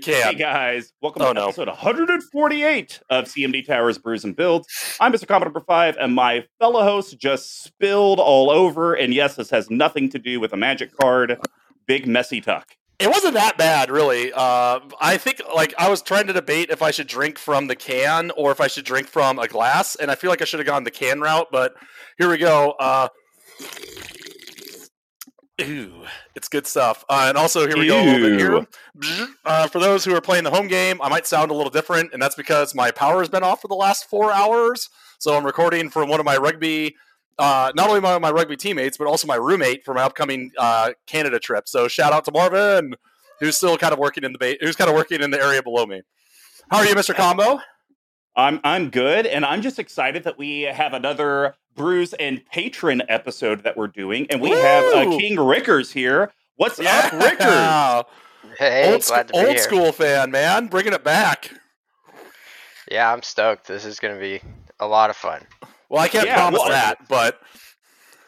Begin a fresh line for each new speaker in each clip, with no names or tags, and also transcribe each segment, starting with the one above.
can.
Hey guys, welcome
Oh,
to
no.
episode 148 of CMD Towers Brews and Builds. I'm Mr. Commodore number five, and my fellow host just spilled all over. And yes, this has nothing to do with a magic card. Big messy tuck.
It wasn't that bad, really. Uh, I think like I was trying to debate if I should drink from the can or if I should drink from a glass, and I feel like I should have gone the can route. But here we go. Uh, Ooh, it's good stuff. Uh, and also, here we go. A little bit here. Uh, for those who are playing the home game, I might sound a little different, and that's because my power has been off for the last four hours. So I'm recording from one of my rugby, uh, not only my, my rugby teammates, but also my roommate for my upcoming uh, Canada trip. So shout out to Marvin, who's still kind of working in the ba- who's kind of working in the area below me. How are you, Mr. Combo?
I'm I'm good, and I'm just excited that we have another Brews and Patron episode that we're doing, and we have uh, King Rickers here. What's up, Rickers?
Hey,
old
glad to be
old
here.
school fan, man, bringing it back.
Yeah, I'm stoked. This is going to be a lot of fun.
Well, I can't
Yeah,
promise
well,
that, but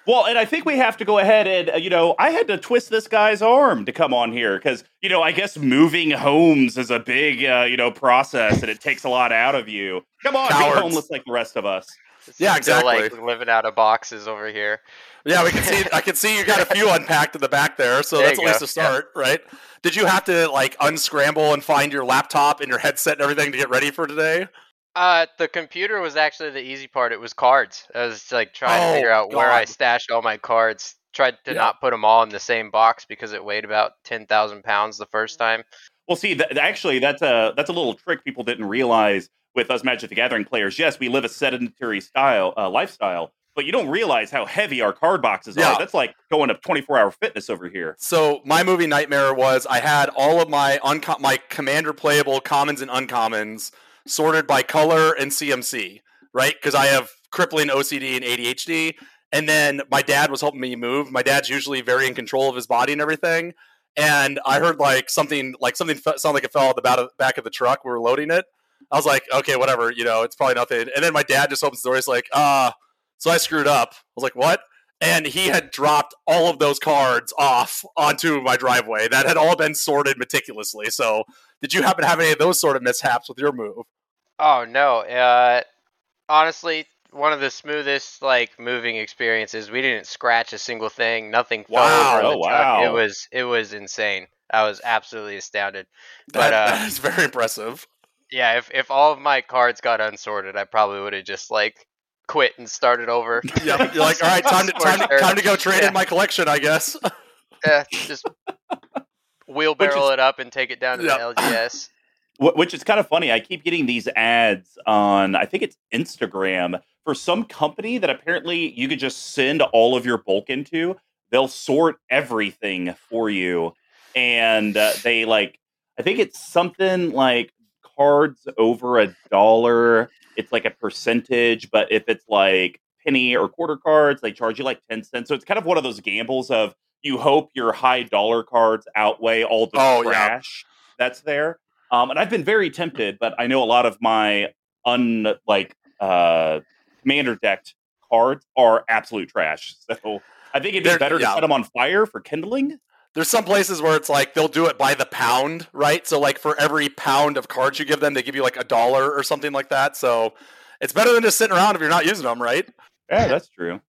Well, and I think we have to go ahead and, uh, you know, I had to twist this guy's arm to come on here because, you know, I guess moving homes is a big, uh, you know, process and it takes a lot out of you. Come on,
Cowards.
be homeless like the rest of us.
This
Yeah,
is still, like
exactly.
living out of boxes over here.
Yeah, we can see. I can see you got a few unpacked in the back there, so
There
that's
you
at least
go.
a start, right? Did you have to like unscramble and find your laptop and your headset and everything to get ready for today?
Uh, the computer was actually the easy part. It was cards. I was like trying
Oh,
to figure out where I stashed all my cards. Tried to
Yeah.
not put them all in the same box because it weighed about ten thousand pounds the first time.
Well, see, th- actually, that's a that's a little trick people didn't realize with us Magic the Gathering players. Yes, we live a sedentary style uh, lifestyle, but you don't realize how heavy our card boxes
Yeah.
are. That's like going to 24 hour fitness over here.
So my movie nightmare was I had all of my unco- my commander playable commons and uncommons sorted by color and CMC, right? Because I have crippling OCD and ADHD. And then my dad was helping me move. My dad's usually very in control of his body and everything. And I heard like something like something fe- sounded like it fell at the back of, back of the truck. We were loading it. I was like, okay, whatever, you know, it's probably nothing. And then my dad just opens the door. He's like, uh, so I screwed up. I was like, what? and he had dropped all of those cards off onto my driveway that had all been sorted meticulously. So, did you happen to have any of those sort of mishaps with your move?
Oh no. Uh, honestly, one of the smoothest like moving experiences. We didn't scratch a single thing. Nothing fell
Wow.
over.
Oh,
the truck.
wow.
It was it was insane. I was absolutely astounded.
That,
But, uh,
that is very impressive.
Yeah, if if all of my cards got unsorted, I probably would have just like quit and started over.
Yeah, you're like, all right, time to time to, time to go trade
Yeah.
in my collection, I guess.
yeah, just wheelbarrow it up and take it down to
Yeah.
the LGS.
Which is kind of funny. I keep getting these ads on, I think it's Instagram, for some company that apparently you could just send all of your bulk into. They'll sort everything for you. And uh, they like, I think it's something like cards over a dollar, it's like a percentage. But if it's like penny or quarter cards, they charge you like 10 cents. So it's kind of one of those gambles of you hope your high dollar cards outweigh all the
Oh, yeah.
trash that's there. Um, and I've been very tempted, but I know a lot of my un like uh, commander decked cards are absolute trash. So I think it'd be better to
yeah.
set them on fire for kindling.
There's some places where it's like they'll do it by the pound, right? So like for every pound of cards you give them, they give you like a dollar or something like that. So it's better than just sitting around if you're not using them, right?
Yeah, that's true.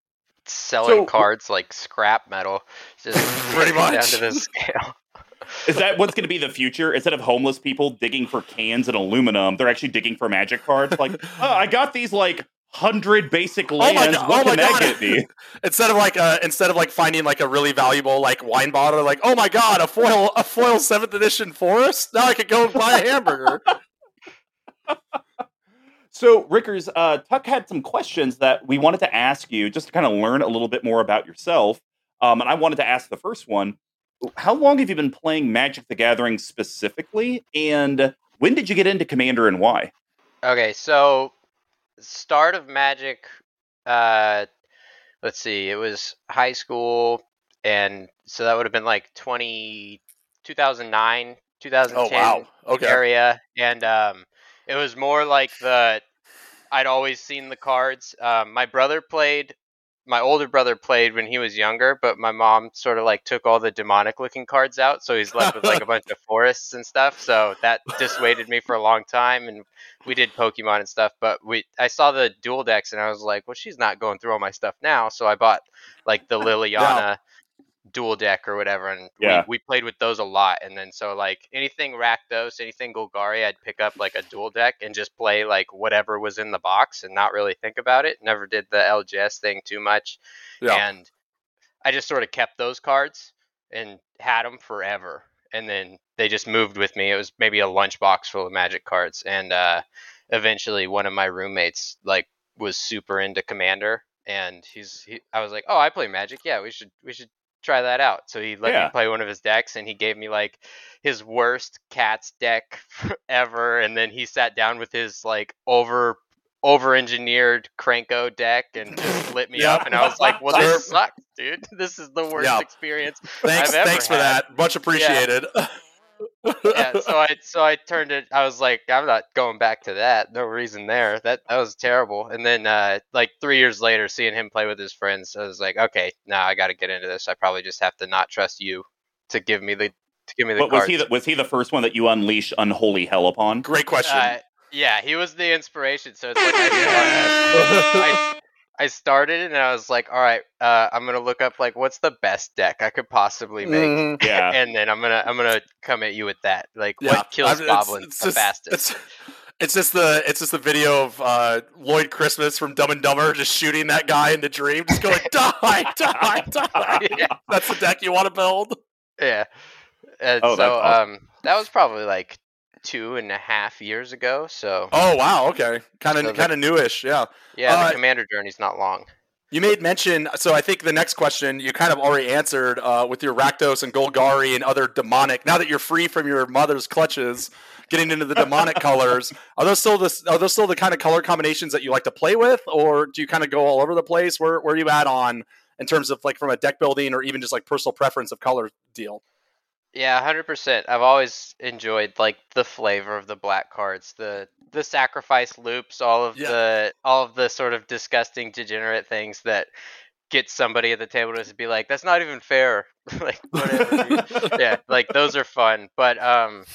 Selling
So-
cards like scrap metal, just
Pretty
much it down to the scale.
Is that what's going to be the future? Instead of homeless people digging for cans and aluminum, they're actually digging for magic cards. Like, oh, I got these like hundred basic
my
lands.
God-
what
oh my
can that
God.
get me?
instead of like uh instead of like finding like a really valuable like wine bottle like oh my god a foil a foil seventh edition forest now i could go and buy a hamburger
So, Rickers, uh, Tuck had some questions that we wanted to ask you just to kind of learn a little bit more about yourself. Um, and I wanted to ask the first one How long have you been playing Magic the Gathering specifically? And when did you get into Commander and why?
Okay, so start of Magic. Uh, let's see, it was high school, and so that would have been like 20, 2009,
oh wow okay
area, and um, it was more like the I'd always seen the cards. Um, my brother played my older brother played when he was younger, but my mom sort of like took all the demonic looking cards out, so he's left with like a bunch of forests and stuff. So that dissuaded me for a long time, and we did Pokemon and stuff. But we, I saw the dual decks, and I was like, well, she's not going through all my stuff now, so I bought like the Liliana dual deck or whatever, and
Yeah.
we, we played with those a lot. And then so like anything Rakdos, anything Golgari, I'd pick up like a dual deck and just play like whatever was in the box and not really think about it. Never did the LGS thing too much,
Yeah.
and I just sort of kept those cards and had them forever. And then they just moved with me. It was maybe a lunchbox full of Magic cards, and uh, eventually one of my roommates like was super into Commander, and he's he, I was like, oh, I play Magic. Yeah, we should we should try that out. So he let
Yeah.
me play one of his decks, and he gave me like his worst cats deck ever, and then he sat down with his like over over engineered Krenko deck and just lit me
Yeah.
up, and I was like, well, this sucks, dude. This is the worst
Yeah.
experience
Thanks, thanks for
had.
that. Much appreciated.
Yeah, so I so I turned it. I was like, I'm not going back to that. No reason there. That that was terrible. And then uh, like three years later, seeing him play with his friends, I was like, okay, now I got to get into this. I probably just have to not trust you to give me the to give me the
But was he the, was he the first one that you unleash unholy hell upon?
Great question.
Uh, yeah, he was the inspiration. So it's like I, I, I started it and I was like, all right, uh, I'm gonna look up like what's the best deck I could possibly make.
Mhm.
Yeah.
And then I'm gonna I'm gonna come at you with that. Like
Yeah,
what kills
I've- it's-
goblins
it's
the
just-
fastest?
It's, it's just the it's just the video of uh, Lloyd Christmas from Dumb and Dumber just shooting that guy in the dream, just going die, die, die.
Yeah.
That's the deck you want to build.
Yeah. And
Oh, that's
so
awesome.
um that was probably like two and a half years ago. So
Oh wow, okay, kind of
the-
kind of newish, yeah.
yeah,
uh,
the commander journey's not long.
You made mention, so I think the next question you kind of already answered uh, with your Rakdos and Golgari and other demonic. Now that you're free from your mother's clutches, getting into the demonic colors, are those still the are those still the kind of color combinations that you like to play with, or do you kind of go all over the place? Where where are you at on in terms of like from a deck building or even just like personal preference of color deal?
Yeah, hundred percent. I've always enjoyed like the flavor of the black cards, the the sacrifice loops, all of
Yeah.
the all of the sort of disgusting degenerate things that get somebody at the table to be like, That's not even fair. like whatever. yeah, like those are fun. But um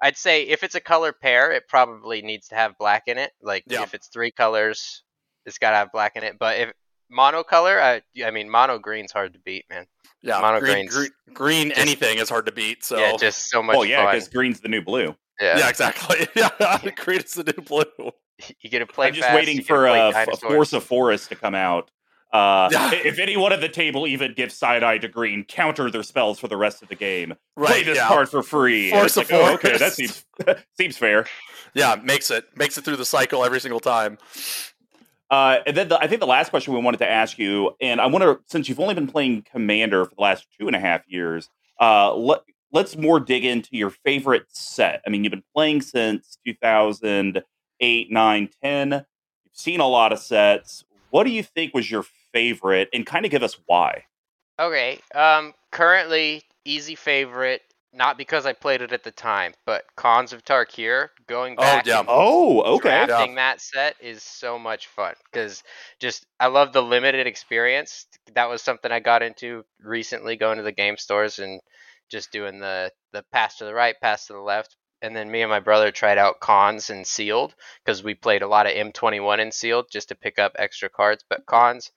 I'd say if it's a color pair, it probably needs to have black in it. Like
Yeah.
if it's three colors, it's gotta have black in it. But if monocolor, I I mean mono green's hard to beat, man.
Yeah,
Mono
green, green, green
Just-
anything is hard to beat. So
Yeah, just so much
Oh yeah, because green's the new blue.
Yeah.
yeah, exactly. Yeah, green is the new blue.
You get to play
I'm just
fast,
waiting for
a, play
uh, F-
dinosaurs.
Force of Forest to come out. Uh, If anyone at the table even gives side eye to green, counter their spells for the rest of the game. Play
Right.
this
yeah.
card for free.
Force
it's
of
like, oh, okay, that seems seems fair.
Yeah, makes it makes it through the cycle every single time.
Uh, and then the, I think the last question we wanted to ask you, and I want to, since you've only been playing Commander for the last two and a half years, uh, let, let's more dig into your favorite set. I mean, you've been playing since 2008, 9, 10. You've seen a lot of sets. What do you think was your favorite, and kind of give us why?
Okay. Um. Currently, easy favorite. Not because I played it at the time, but Khans of Tarkir. Going
Oh,
back
yeah.
and
Oh, okay.
drafting that set is so much fun because just I love the limited experience. That was something I got into recently, going to the game stores and just doing the the pass to the right, pass to the left. And then me and my brother tried out Khans and sealed because we played a lot of M21 and sealed just to pick up extra cards. But Khans,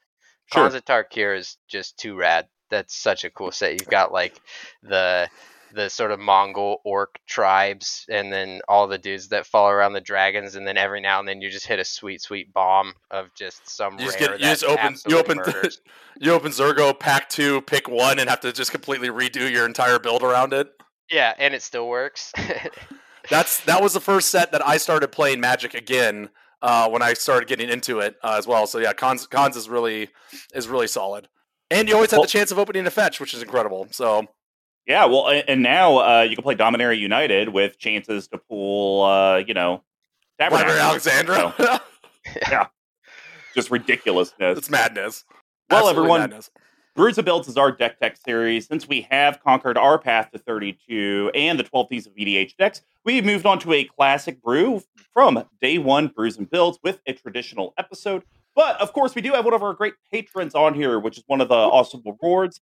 Sure.
Khans of Tarkir is just too rad. That's such a cool set. You've got like the the sort of Mongol orc tribes, and then all the dudes that follow around the dragons, and then every now and then you just hit a sweet, sweet bomb of just some
You just
rare
get you
that
just open you open
murders.
you open Zurgo pack two, pick one, and have to just completely redo your entire build around it.
yeah, and it still works.
That's that was the first set that I started playing Magic again uh, when I started getting into it uh, as well. So yeah, Khans Khans is really is really solid, and you always have
Well-
the chance of opening a fetch, which is incredible. So
Yeah, well, and now uh, you can play Dominaria United with chances to pull, uh, you know, Tabernacle.
Alexandra,
Just ridiculousness.
it's madness.
Well,
Absolutely
everyone,
madness.
Brews of Builds is our deck tech series. Since we have conquered our path to 32 and the 12 Ps of EDH decks, we've moved on to a classic brew from day one brews and builds with a traditional episode But of course, we do have one of our great patrons on here, which is one of the awesome rewards.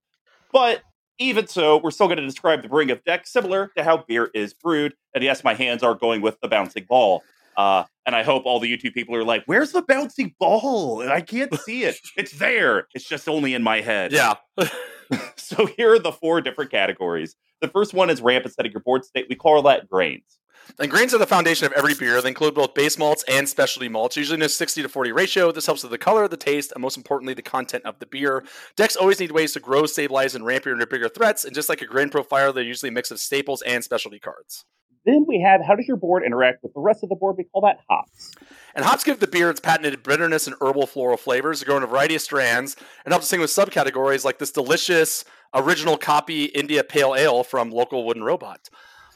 But even so, we're still going to describe the brewing of deck similar to how beer is brewed. And yes, my hands are going with the bouncing ball. Uh, and I hope all the YouTube people are like, "Where's the bouncing ball?" And I can't see it. It's there. It's just only in my head.
Yeah.
so here are the four different categories. The first one is ramp and setting your board state. We call that grains.
And grains are the foundation of every beer. They include both base malts and specialty malts, usually in a 60 to 40 ratio. This helps with the color, the taste, and most importantly, the content of the beer. Decks always need ways to grow, stabilize, and ramp your into bigger threats. And just like a grain profile, they're usually a mix of staples and specialty cards.
Then we have how does your board interact with the rest of the board? We call that hops.
And hops give the beer its patented bitterness and herbal floral flavors. They grow in a variety of strands and help distinguish subcategories like this delicious original copy India Pale Ale from local Wooden Robot.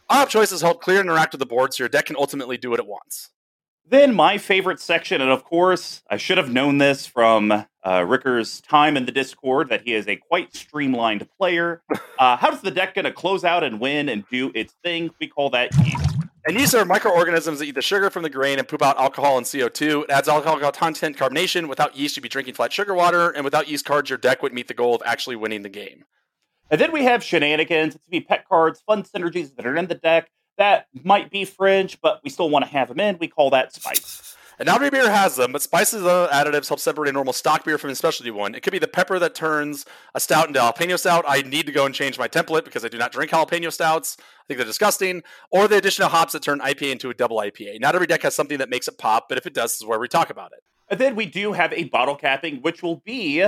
Our hop choices help clear and interact with the board so your deck can ultimately do what it wants.
Then my favorite section, and of course, I should have known this from uh, Ricker's time in the Discord that he is a quite streamlined player. Uh, how does the deck going to close out and win and do its thing? We call that yeast.
And yeast are microorganisms that eat the sugar from the grain and poop out alcohol and CO2. It adds alcohol content carbonation. Without yeast, you'd be drinking flat sugar water. And without yeast cards, your deck would meet the goal of actually winning the game.
And then we have shenanigans. It's to be pet cards, fun synergies that are in the deck that might be fringe, but we still want to have them in. We call that spice.
And not every beer has them, but spices and other additives help separate a normal stock beer from a specialty one. It could be the pepper that turns a stout into jalapeno stout. I need to go and change my template because I do not drink jalapeno stouts. I think they're disgusting. Or the addition of hops that turn IPA into a double IPA. Not every deck has something that makes it pop, but if it does, this is where we talk about it.
And then we do have a bottle capping, which will be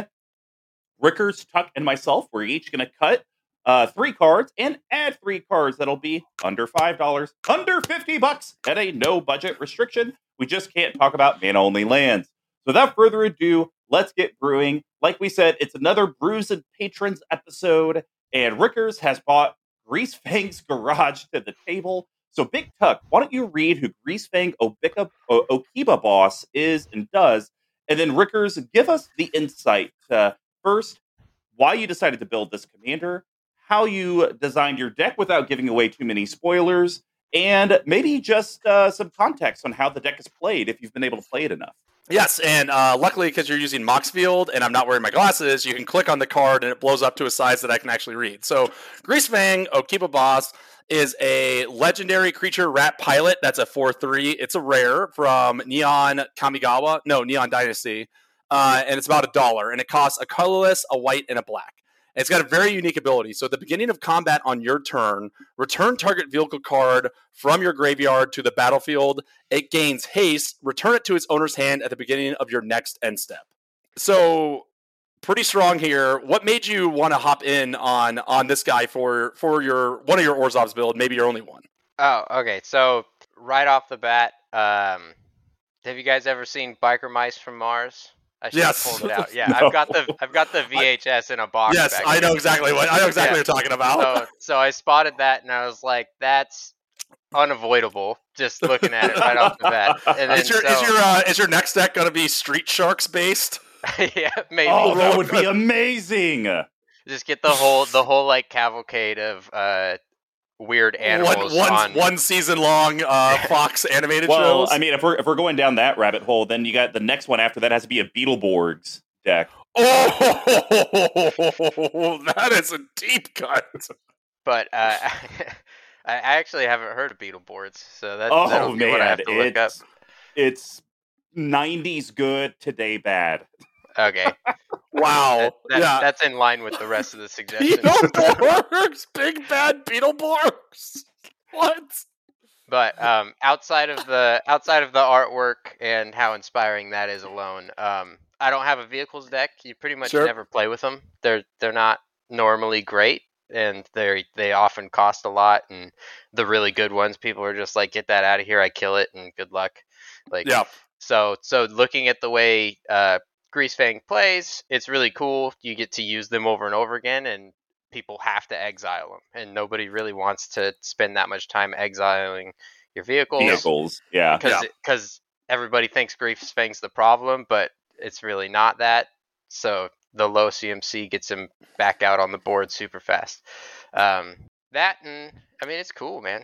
Rickers, Tuck, and myself. We're each going to cut uh, three cards and add three cards that'll be under five dollars, under fifty bucks at a no budget restriction. We just can't talk about mana only lands. So without further ado, let's get brewing. Like we said, it's another Brews and Patrons episode, and Rickers has bought Greasefang's Garage to the table. So Big Tuck, why don't you read who Greasefang Obika, o- Okiba Boss is and does, and then Rickers give us the insight. Uh, first, why you decided to build this commander, how you designed your deck without giving away too many spoilers, and maybe just uh, some context on how the deck is played if you've been able to play it enough.
Yes, and uh, luckily because you're using Moxfield and I'm not wearing my glasses, you can click on the card and it blows up to a size that I can actually read. So Greasefang Okiba Boss is a legendary creature rat pilot. That's a 4-3. It's a rare from Neon Kamigawa. No, Neon Dynasty. Uh, and it's about a dollar. And it costs a colorless, a white, and a black. It's got a very unique ability. So at the beginning of combat on your turn, return target vehicle card from your graveyard to the battlefield. It gains haste. Return it to its owner's hand at the beginning of your next end step. So pretty strong here. What made you want to hop in on on this guy for for your one of your Orzhov's build, maybe your only one?
Oh, okay. So right off the bat, um, have you guys ever seen Biker Mice from Mars? I should
Yes.
have pulled it out. Yeah,
No.
I've got the I've got the VHS in a box.
yes,
back
I know exactly what I know exactly
Yeah.
what you're talking about.
So so I spotted that and I was like, that's unavoidable. Just looking at it right off the bat. And then
is your is your uh, is your next deck going to be Street Sharks based?
yeah, maybe.
Oh,
that
that
would
would be amazing.
Just get the whole the whole like cavalcade of uh weird animals
one, one,
on
one season long uh, Fox animated
Well,
shows.
I mean, if we're if we're going down that rabbit hole, then you got the next one after that has to be a Beetleborgs deck.
oh, that is a deep cut.
but uh I actually haven't heard of Beetleborgs, so that,
Oh
that'll be what I
man,
have to look up.
it's it's '90s good, today bad.
Okay,
Wow.
that, that-
yeah.
that's in line with the rest of the suggestions.
Beetleborgs, big bad Beetleborgs. What?
But um, outside of the outside of the artwork and how inspiring that is alone, um, I don't have a vehicles deck. You pretty much
Sure.
never play with them. They're they're not normally great, and they they often cost a lot. And the really good ones, people are just like, get that out of here. I kill it, and good luck. Like
Yeah.
so so looking at the way uh, Greasefang plays, it's really cool. You get to use them over and over again, and people have to exile them, and nobody really wants to spend that much time exiling your vehicles
Vehicles, yeah.
because because everybody thinks Greasefang's the problem, but it's really not that. So the low CMC gets him back out on the board super fast. Um, that and I mean it's cool, man.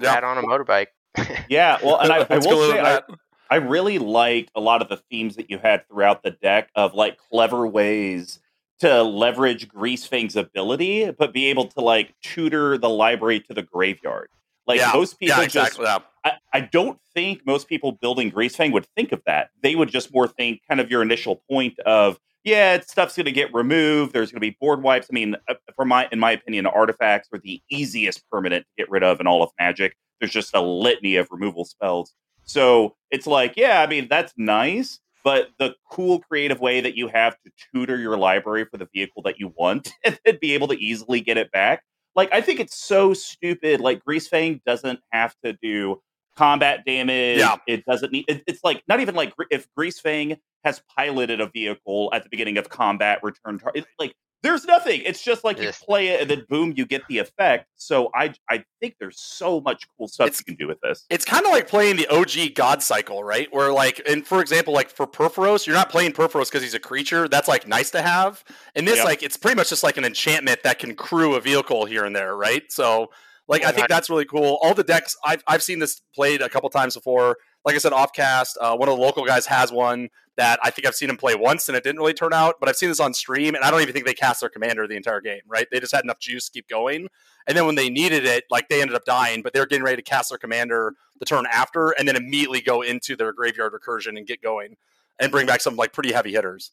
Yeah.
Rat on a motorbike.
Yeah, well, and I, I will say, I,
that.
I really liked a lot of the themes that you had throughout the deck of like clever ways to leverage Greasefang's ability, but be able to like tutor the library to the graveyard. Like
yeah,
most people
yeah,
just
yeah.
I, I don't think most people building Greasefang would think of that. They would just more think kind of your initial point of, yeah, stuff's going to get removed. There's going to be board wipes. I mean, uh, for my, in my opinion, artifacts are the easiest permanent to get rid of in all of Magic. There's just a litany of removal spells. So it's like, yeah, I mean, that's nice, but the cool creative way that you have to tutor your library for the vehicle that you want and then be able to easily get it back. Like, I think it's so stupid. Like, Greasefang doesn't have to do combat damage.
Yeah.
It doesn't need, it, it's like, not even like if Greasefang has piloted a vehicle at the beginning of combat, return tar- it's like, there's nothing. It's just like you play it and then boom, you get the effect. So I I think there's so much cool stuff
It's-
you can do with this.
it's kind of like playing the OG God cycle, right? Where like, and for example, like for Purphoros, you're not playing Purphoros because he's a creature. That's like nice to have. And this,
Yep.
like, it's pretty much just like an enchantment that can crew a vehicle here and there, right? So, like, I think that's really cool. All the decks I've I've seen this played a couple times before. Like I said, offcast. Uh, one of the local guys has one that I think I've seen him play once, and it didn't really turn out. But I've seen this on stream, and I don't even think they cast their commander the entire game. Right? They just had enough juice to keep going. And then when they needed it, like they ended up dying, but they were getting ready to cast their commander the turn after, and then immediately go into their graveyard recursion and get going, and bring back some like pretty heavy hitters.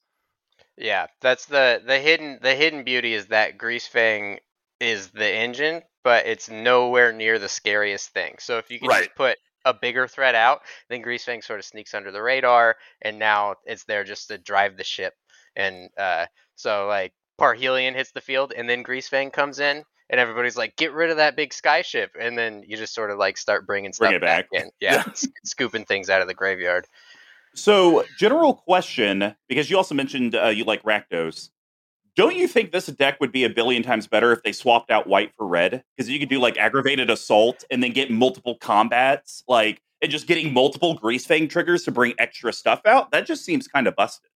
Yeah, that's the the hidden the hidden beauty is that Greasefang is the engine, but it's nowhere near the scariest thing. So if you can
Right.
just put a bigger threat out, then Greasefang sort of sneaks under the radar, and now it's there just to drive the ship. And uh, so like Parhelion hits the field, and then Greasefang comes in, and everybody's like, "Get rid of that big sky ship," and then you just sort of like start bringing stuff
Bring it back.
in. Yeah, s- scooping things out of the graveyard.
So, general question, because you also mentioned uh, you like Rakdos. Don't you think this deck would be a billion times better if they swapped out white for red? Because you could do like aggravated assault and then get multiple combats, like and just getting multiple Greasefang triggers to bring extra stuff out. That just seems kind of busted.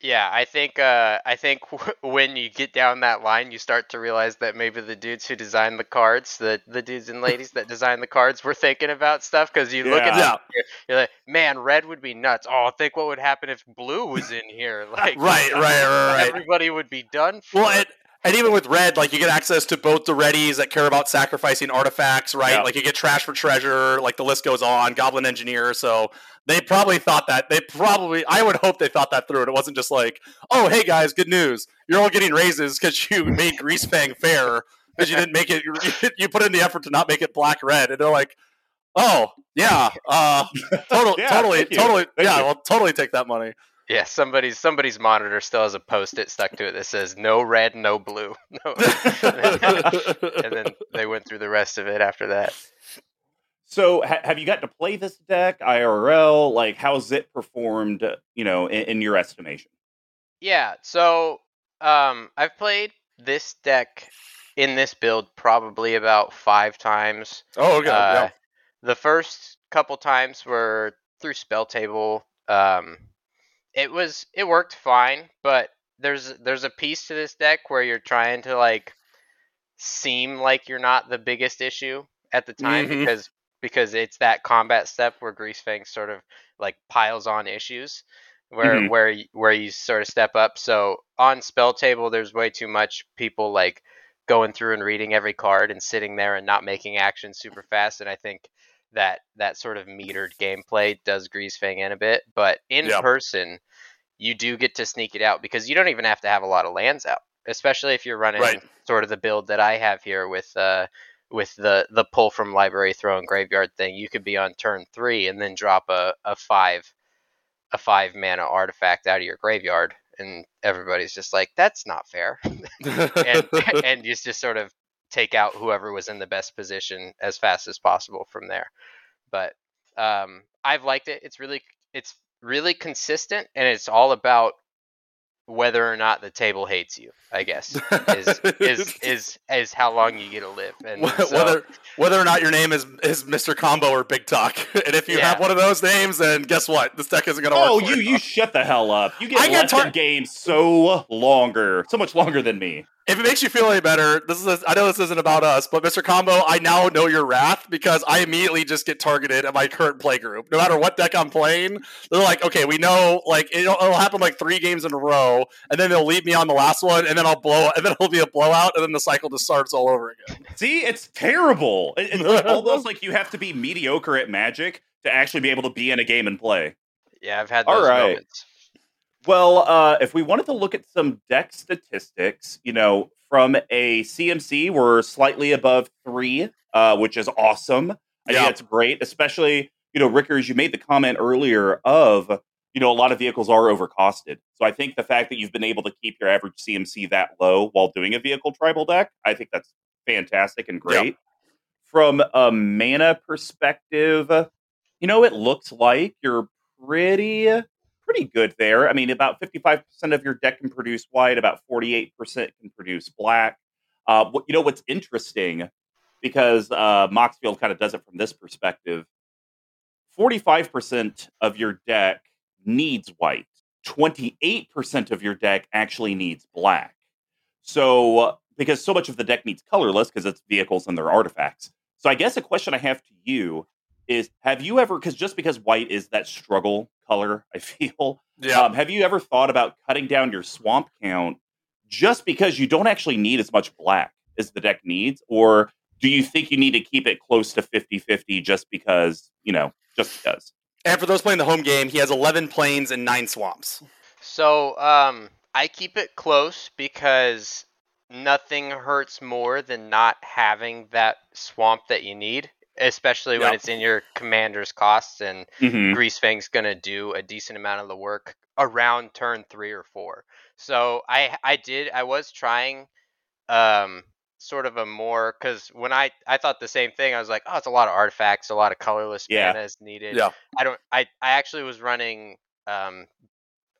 Yeah, I think uh, I think when you get down that line, you start to realize that maybe the dudes who designed the cards, the the dudes and ladies that designed the cards, were thinking about stuff. Because you look at
Yeah.
them, you're, you're like, man, red would be nuts. Oh, think what would happen if blue was in here. Like,
Right, right, right, right.
Everybody would be done. For.
Well, and, and even with red, like you get access to both the readies that care about sacrificing artifacts, right?
Yeah.
Like you get trash for treasure, like the list goes on. Goblin engineer, so they probably thought that. They probably, I would hope they thought that through. And it wasn't just like, oh, hey guys, good news, you're all getting raises because you made Greasefang fair because you didn't make it. You, put in the effort to not make it black red, and they're like, oh yeah, uh, totally,
Yeah,
totally, totally,
Thank
yeah,
you.
well, totally take that money.
Yeah, somebody's somebody's monitor still has a post-it stuck to it that says no red, no blue. No. and then they went through the rest of it after that.
So, ha- have you got to play this deck IRL? Like, how's it performed? uh, You know, in, in your estimation?
Yeah, so um, I've played this deck in this build probably about five times.
oh, okay,
Uh,
yeah.
The first couple times were through spell table. Um, it was it worked fine, but there's there's a piece to this deck where you're trying to like seem like you're not the biggest issue at the time
Mhm.
because because it's that combat step where Greasefang sort of like piles on issues where
Mhm.
where where you sort of step up. So on spell table, there's way too much people like going through and reading every card and sitting there and not making actions super fast. And I think that that sort of metered gameplay does Greasefang in a bit. But in
Yeah.
person, you do get to sneak it out because you don't even have to have a lot of lands out, especially if you're running
Right.
sort of the build that I have here with uh with the the pull from library throw and graveyard thing. You could be on turn three and then drop a, a five a five mana artifact out of your graveyard and everybody's just like that's not fair and and you just sort of take out whoever was in the best position as fast as possible from there. But um, I've liked it. It's really it's really consistent, and it's all about whether or not the table hates you. I guess is is is is how long you get to live. And
Wh-
so-
whether whether or not your name is is Mr. Combo or Big Tuck, and if you
Yeah.
have one of those names, then guess what? This deck isn't going to work.
Oh, you you shut the hell up! You get
I get
left in
tar-
games so longer, so much longer than me.
If it makes you feel any better, this is a, I know this isn't about us, but Mr. Combo, I now know your wrath because I immediately just get targeted at my current play group. No matter what deck I'm playing, they're like, okay, we know like it'll, it'll happen like three games in a row, and then they'll leave me on the last one, and then I'll blow, and then it'll be a blowout, and then the cycle just starts all over again.
See, it's terrible. It- It's like almost like you have to be mediocre at Magic to actually be able to be in a game and play.
Yeah, I've had
All
those
right.
moments.
Well, uh, if we wanted to look at some deck statistics, you know, from a CMC, we're slightly above three, uh, which is awesome. I
Yeah.
think that's great, especially, you know, Rickers, you made the comment earlier of, you know, a lot of vehicles are overcosted. So I think the fact that you've been able to keep your average CMC that low while doing a vehicle tribal deck, I think that's fantastic and
Yeah.
great. From a mana perspective, you know, it looks like you're pretty pretty good there. I mean, about 55% of your deck can produce white, about 48% can produce black. Uh, what, you know what's interesting, because uh, Moxfield kind of does it from this perspective 45% of your deck needs white, 28% of your deck actually needs black. So, uh, because so much of the deck needs colorless because it's vehicles and their artifacts. So, I guess a question I have to you is have you ever, because just because white is that struggle color, I feel,
Yeah,
um, have you ever thought about cutting down your swamp count just because you don't actually need as much black as the deck needs? Or do you think you need to keep it close to 50 50 just because, you know, just because?
and for those playing the home game, he has 11 plains and nine swamps.
So, um, I keep it close because nothing hurts more than not having that swamp that you need, especially when
Yep.
it's in your commander's costs. And
Mhm.
Greasefang's going to do a decent amount of the work around turn three or four. So I I did I was trying um sort of a more because when I I thought the same thing I was like oh it's a lot of artifacts a lot of colorless
Yeah.
mana is needed
Yeah.
I don't I I actually was running um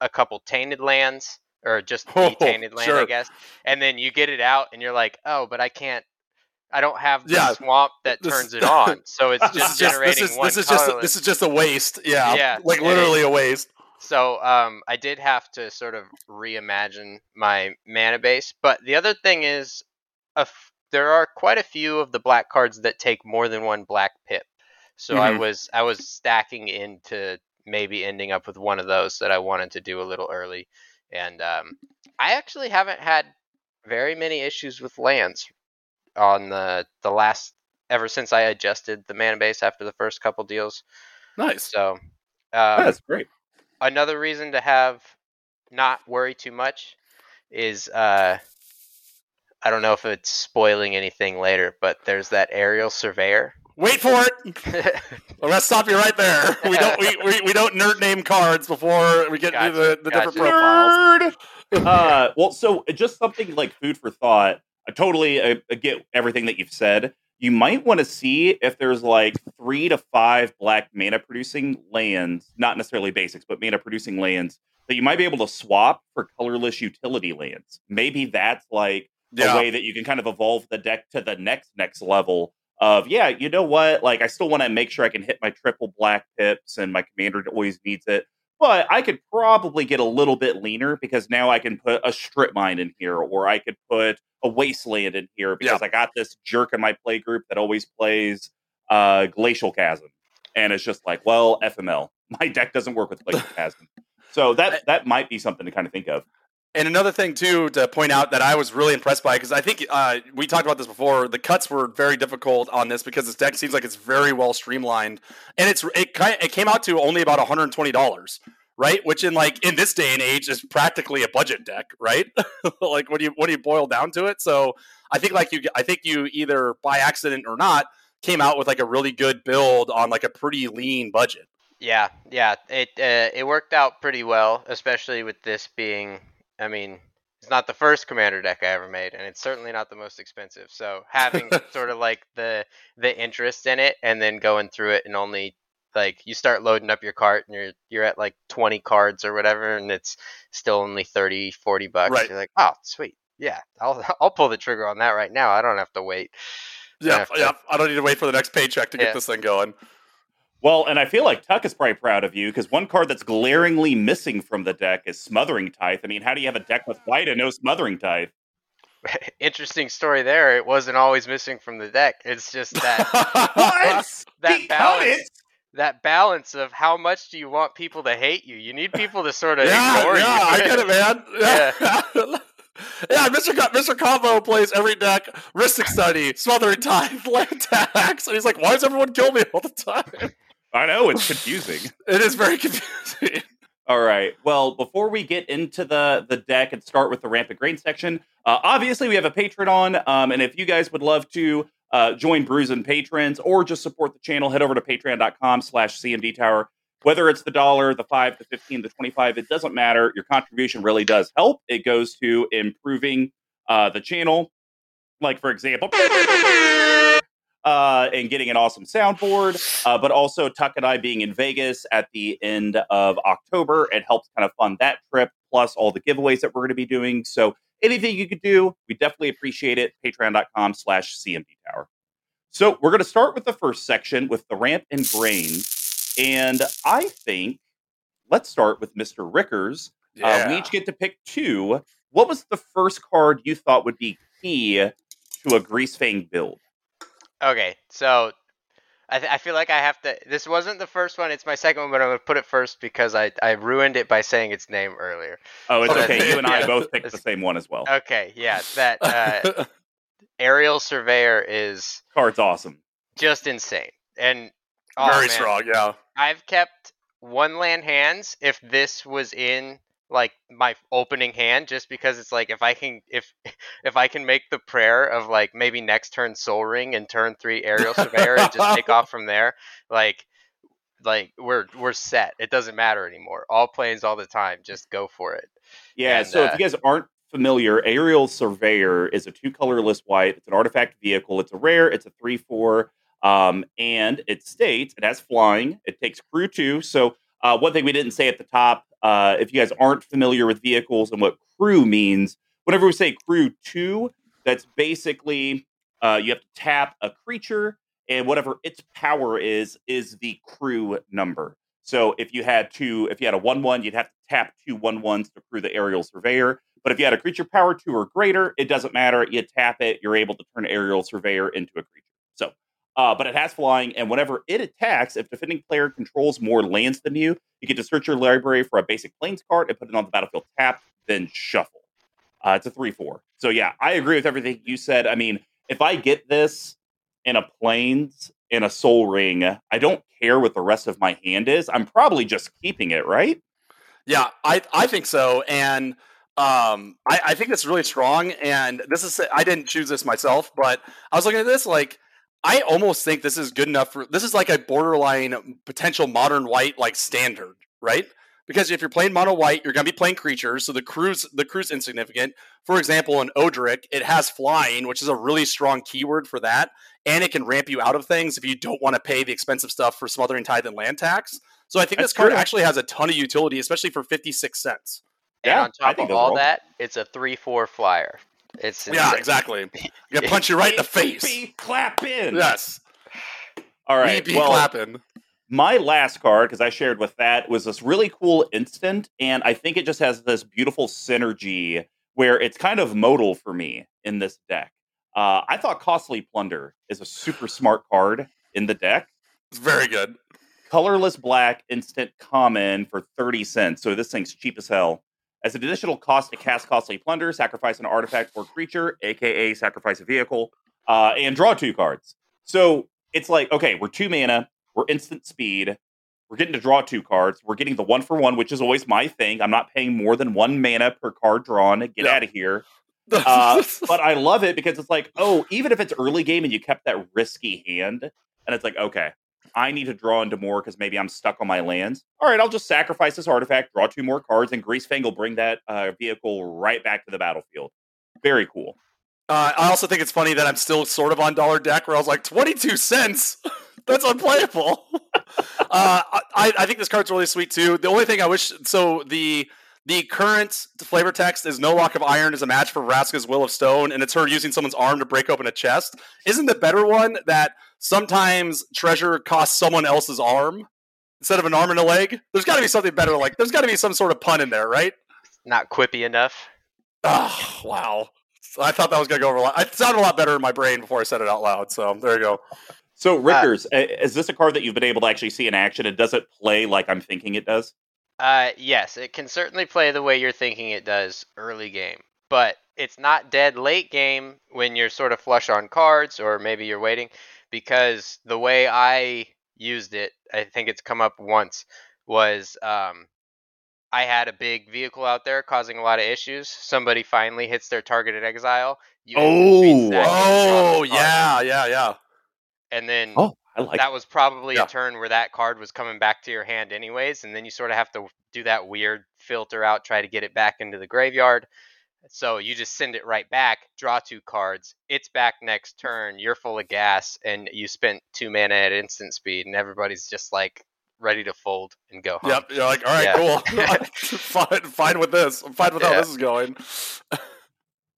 a couple tainted lands or just
Oh,
tainted land I guess and then you get it out and you're like oh but I can't I don't have the
Yeah,
swamp that
this-
turns it on so it's just generating
this is
one
this is just this is just a waste. Yeah,
Yeah,
like literally a waste.
So um, I did have to sort of reimagine my mana base. But the other thing is, a f- there are quite a few of the black cards that take more than one black pip. So I
Mhm.
was I was stacking into maybe ending up with one of those that I wanted to do a little early. And um, I actually haven't had very many issues with lands on the the last ever since I adjusted the mana base after the first couple deals.
Nice.
So um,
That's great.
another reason to have not worry too much is uh I don't know if it's spoiling anything later, but there's that aerial surveyor.
Wait for it. I'm gonna stop you right there. We don't we, we, we don't nerd name cards before we get
Gotcha,
to the, the different
gotcha.
profiles.
uh, well, so just something like food for thought. I totally uh, get everything that you've said. You might want to see if there's like three to five black mana producing lands, not necessarily basics, but mana producing lands that you might be able to swap for colorless utility lands. Maybe that's like
Yeah.
a way that you can kind of evolve the deck to the next next level of yeah you know what like i still want to make sure i can hit my triple black pips and my commander always needs it but i could probably get a little bit leaner because now i can put a strip mine in here or i could put a wasteland in here because i got this jerk in my play group that always plays uh glacial chasm. And it's just like well fml my deck doesn't work with glacial chasm. So that that might be something to kind of think of
And another thing too to point out that I was really impressed by because I think uh, we talked about this before. The cuts were very difficult on this because this deck seems like it's very well streamlined, and it's it it came out to only about 120 dollars, right? Which in like in this day and age is practically a budget deck, right? like when you when you boil down to it. So I think like you I think you either by accident or not came out with like a really good build on like a pretty lean budget.
Yeah, yeah, it uh, it worked out pretty well, especially with this being. I mean, it's not the first commander deck I ever made, and it's certainly not the most expensive. So having sort of like the the interest in it, and then going through it, and only like you start loading up your cart, and you're you're at like 20 cards or whatever, and it's still only 30, 40 bucks.
Right.
You're like, oh, sweet, yeah, I'll I'll pull the trigger on that right now. I don't have to wait.
Yeah, yeah. I don't need to wait for the next paycheck to get
Yeah.
this thing going.
Well, and I feel like Tuck is probably proud of you because one card that's glaringly missing from the deck is Smothering Tithe. I mean, how do you have a deck with white and no Smothering Tithe?
interesting story there. It wasn't always missing from the deck. It's just that that balance that balance of how much do you want people to hate you? You need people to sort of
yeah,
ignore
yeah,
you.
I get it, man. Yeah. Yeah, Mr. Co- Mr. Combo plays every deck, Rhystic Study, Smothering Tithe, Land Tax, and he's like, why does everyone kill me all the time?
I know it's confusing.
It is very confusing.
All right. Well, before we get into the the deck and start with the rampant grain section, uh, obviously we have a Patreon, um, and if you guys would love to uh, join Brews and patrons or just support the channel, head over to Patreon.com/slash CMD Tower. Whether it's the dollar, the five, the fifteen, the twenty-five, it doesn't matter. Your contribution really does help. It goes to improving uh, the channel, like for example. Uh, and getting an awesome soundboard, uh, but also Tuck and I being in Vegas at the end of October. It helps kind of fund that trip, plus all the giveaways that we're going to be doing. So anything you could do, we definitely appreciate it. Patreon.com slash CMD Tower. So we're going to start with the first section with the ramp and grain. And I think let's start with Mr. Rickers. Uh, we each get to pick two. What was the first card you thought would be key to a Grease Fang build?
Okay, so I, th- I feel like I have to. This wasn't the first one; it's my second one, but I'm gonna put it first because I, I ruined it by saying its name earlier.
Oh, it's
Okay.
okay. You and I
Yeah.
both picked the same one as well.
Okay, yeah, that uh, aerial surveyor is
Card's awesome.
just insane, and oh,
very
man,
strong, yeah.
I've kept one land hands if this was in like my opening hand just because it's like if I can if if I can make the prayer of like maybe next turn Sol Ring and turn 3 aerial surveyor and just take off from there like like we're we're set it doesn't matter anymore all planes all the time just go for it
Yeah.
And,
so
uh,
if you guys aren't familiar, Aerial Surveyor is a two colorless white. It's an artifact vehicle. It's a rare. It's a three four. Um, and it states it has flying. It takes crew two. So uh, one thing we didn't say at the top, uh, if you guys aren't familiar with vehicles and what crew means, whenever we say crew two, that's basically uh, you have to tap a creature, and whatever its power is is the crew number. So if you had two, if you had a one one, you'd have to tap two one ones to crew the aerial surveyor. But if you had a creature power two or greater, it doesn't matter. You tap it, you're able to turn aerial surveyor into a creature. So, uh, but it has flying, and whenever it attacks, if defending player controls more lands than you, you get to search your library for a basic plains card and put it on the battlefield tap, then shuffle. Uh, it's a three four. So yeah, I agree with everything you said. I mean, if I get this in a plains in a Sol Ring, I don't care what the rest of my hand is. I'm probably just keeping it, right?
Yeah, I I think so, and um, I, I think it's really strong. And this is I didn't choose this myself, but I was looking at this like I almost think this is good enough for this is like a borderline potential modern white like standard, right? Because if you're playing mono white, you're going to be playing creatures, so the crew's the crew's insignificant. For example, in Odric, it has flying, which is a really strong keyword for that, and it can ramp you out of things if you don't want to pay the expensive stuff for Smothering Tithe and land tax. So I think
That's
this card
true.
actually has a ton of utility, especially for 56 cents.
and
Yeah,
on
I
top
think
of all
all-
that it's a 3-4 flyer it's
Yeah,
insane.
exactly. You can punch you right in the face.
Beep, clap in.
Yes.
All right.
We be
well,
clapping.
my last card, because I shared with that, was this really cool instant, and I think it just has this beautiful synergy where it's kind of modal for me in this deck. Uh, I thought Costly Plunder is a super smart card in the deck.
It's very good.
colorless black instant common for 30 cents. So this thing's cheap as hell. As an additional cost to cast costly plunder, sacrifice an artifact or creature, aka sacrifice a vehicle, uh, and draw two cards. So it's like, okay, we're two mana, we're instant speed, we're getting to draw two cards, we're getting the one for one, which is always my thing. I'm not paying more than one mana per card drawn. Get
Yeah.
out of here. Uh, but I love it because it's like, oh, even if it's early game and you kept that risky hand, and it's like, okay, I need to draw into more because maybe I'm stuck on my lands. All right, I'll just sacrifice this artifact, draw two more cards, and Greasefang will bring that uh, vehicle right back to the battlefield. Very cool.
Uh, I also think it's funny that I'm still sort of on dollar deck where I was like, 22 cents? That's unplayable. uh, I, I think this card's really sweet too. The only thing I wish so the the current flavor text is no lock of iron is a match for Vraska's Will of Stone, and it's her using someone's arm to break open a chest. Isn't the better one that sometimes treasure costs someone else's arm instead of an arm and a leg? There's got to be something better. Like there's got to be some sort of pun in there, right?
not quippy enough
Oh, wow. I thought that was going to go over a lot. It sounded a lot better in my brain before I said it out loud. So there you go.
So Rickers, uh, is this a card that you've been able to actually see in action? And does it play like I'm thinking it does?
Uh, yes, it can certainly play the way you're thinking it does early game, but it's not dead late game when you're sort of flush on cards or maybe you're waiting because the way I used it, I think it's come up once, was um, I had a big vehicle out there causing a lot of issues. Somebody finally hits their targeted exile. You
Oh,
Oh, yeah, yeah, yeah.
And then
Oh, I like
that was probably
Yeah.
a turn where that card was coming back to your hand anyways, and then you sort of have to do that weird filter out, try to get it back into the graveyard. So you just send it right back, draw two cards. It's back next turn. You're full of gas, and you spent two mana at instant speed, and everybody's just like ready to fold and go home.
Yep. You're like, all right,
Yeah.
cool. fine, fine with this. I'm fine with how this is going.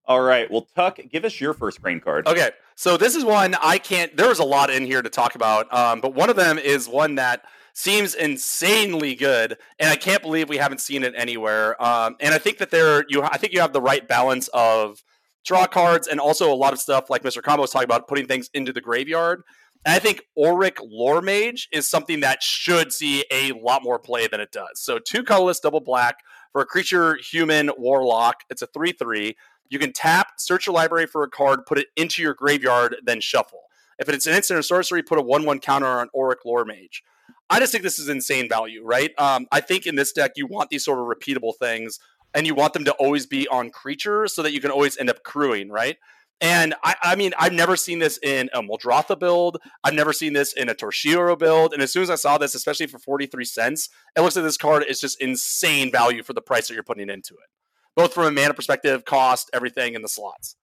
All right. Well, Tuck, give us your first grain card.
Okay, so this is one I can't. There was a lot in here to talk about, um, but one of them is one that seems insanely good, and I can't believe we haven't seen it anywhere. Um, and I think that there, you, I think you have the right balance of draw cards and also a lot of stuff like Mr. Combo was talking about, putting things into the graveyard. And I think Oriq Loremage is something that should see a lot more play than it does. So two colorless, double black for a creature, human, warlock. It's a three three. You can tap, search your library for a card, put it into your graveyard, then shuffle. If it's an instant or sorcery, put a 1 1 counter on Oriq Loremage. I just think this is insane value, right? Um, I think in this deck, you want these sort of repeatable things and you want them to always be on creatures so that you can always end up crewing, right? And I, I mean, I've never seen this in a Muldrotha build. I've never seen this in a Toshiro build. And as soon as I saw this, especially for 43 cents, it looks like this card is just insane value for the price that you're putting into it both from a mana perspective, cost, everything in the slots.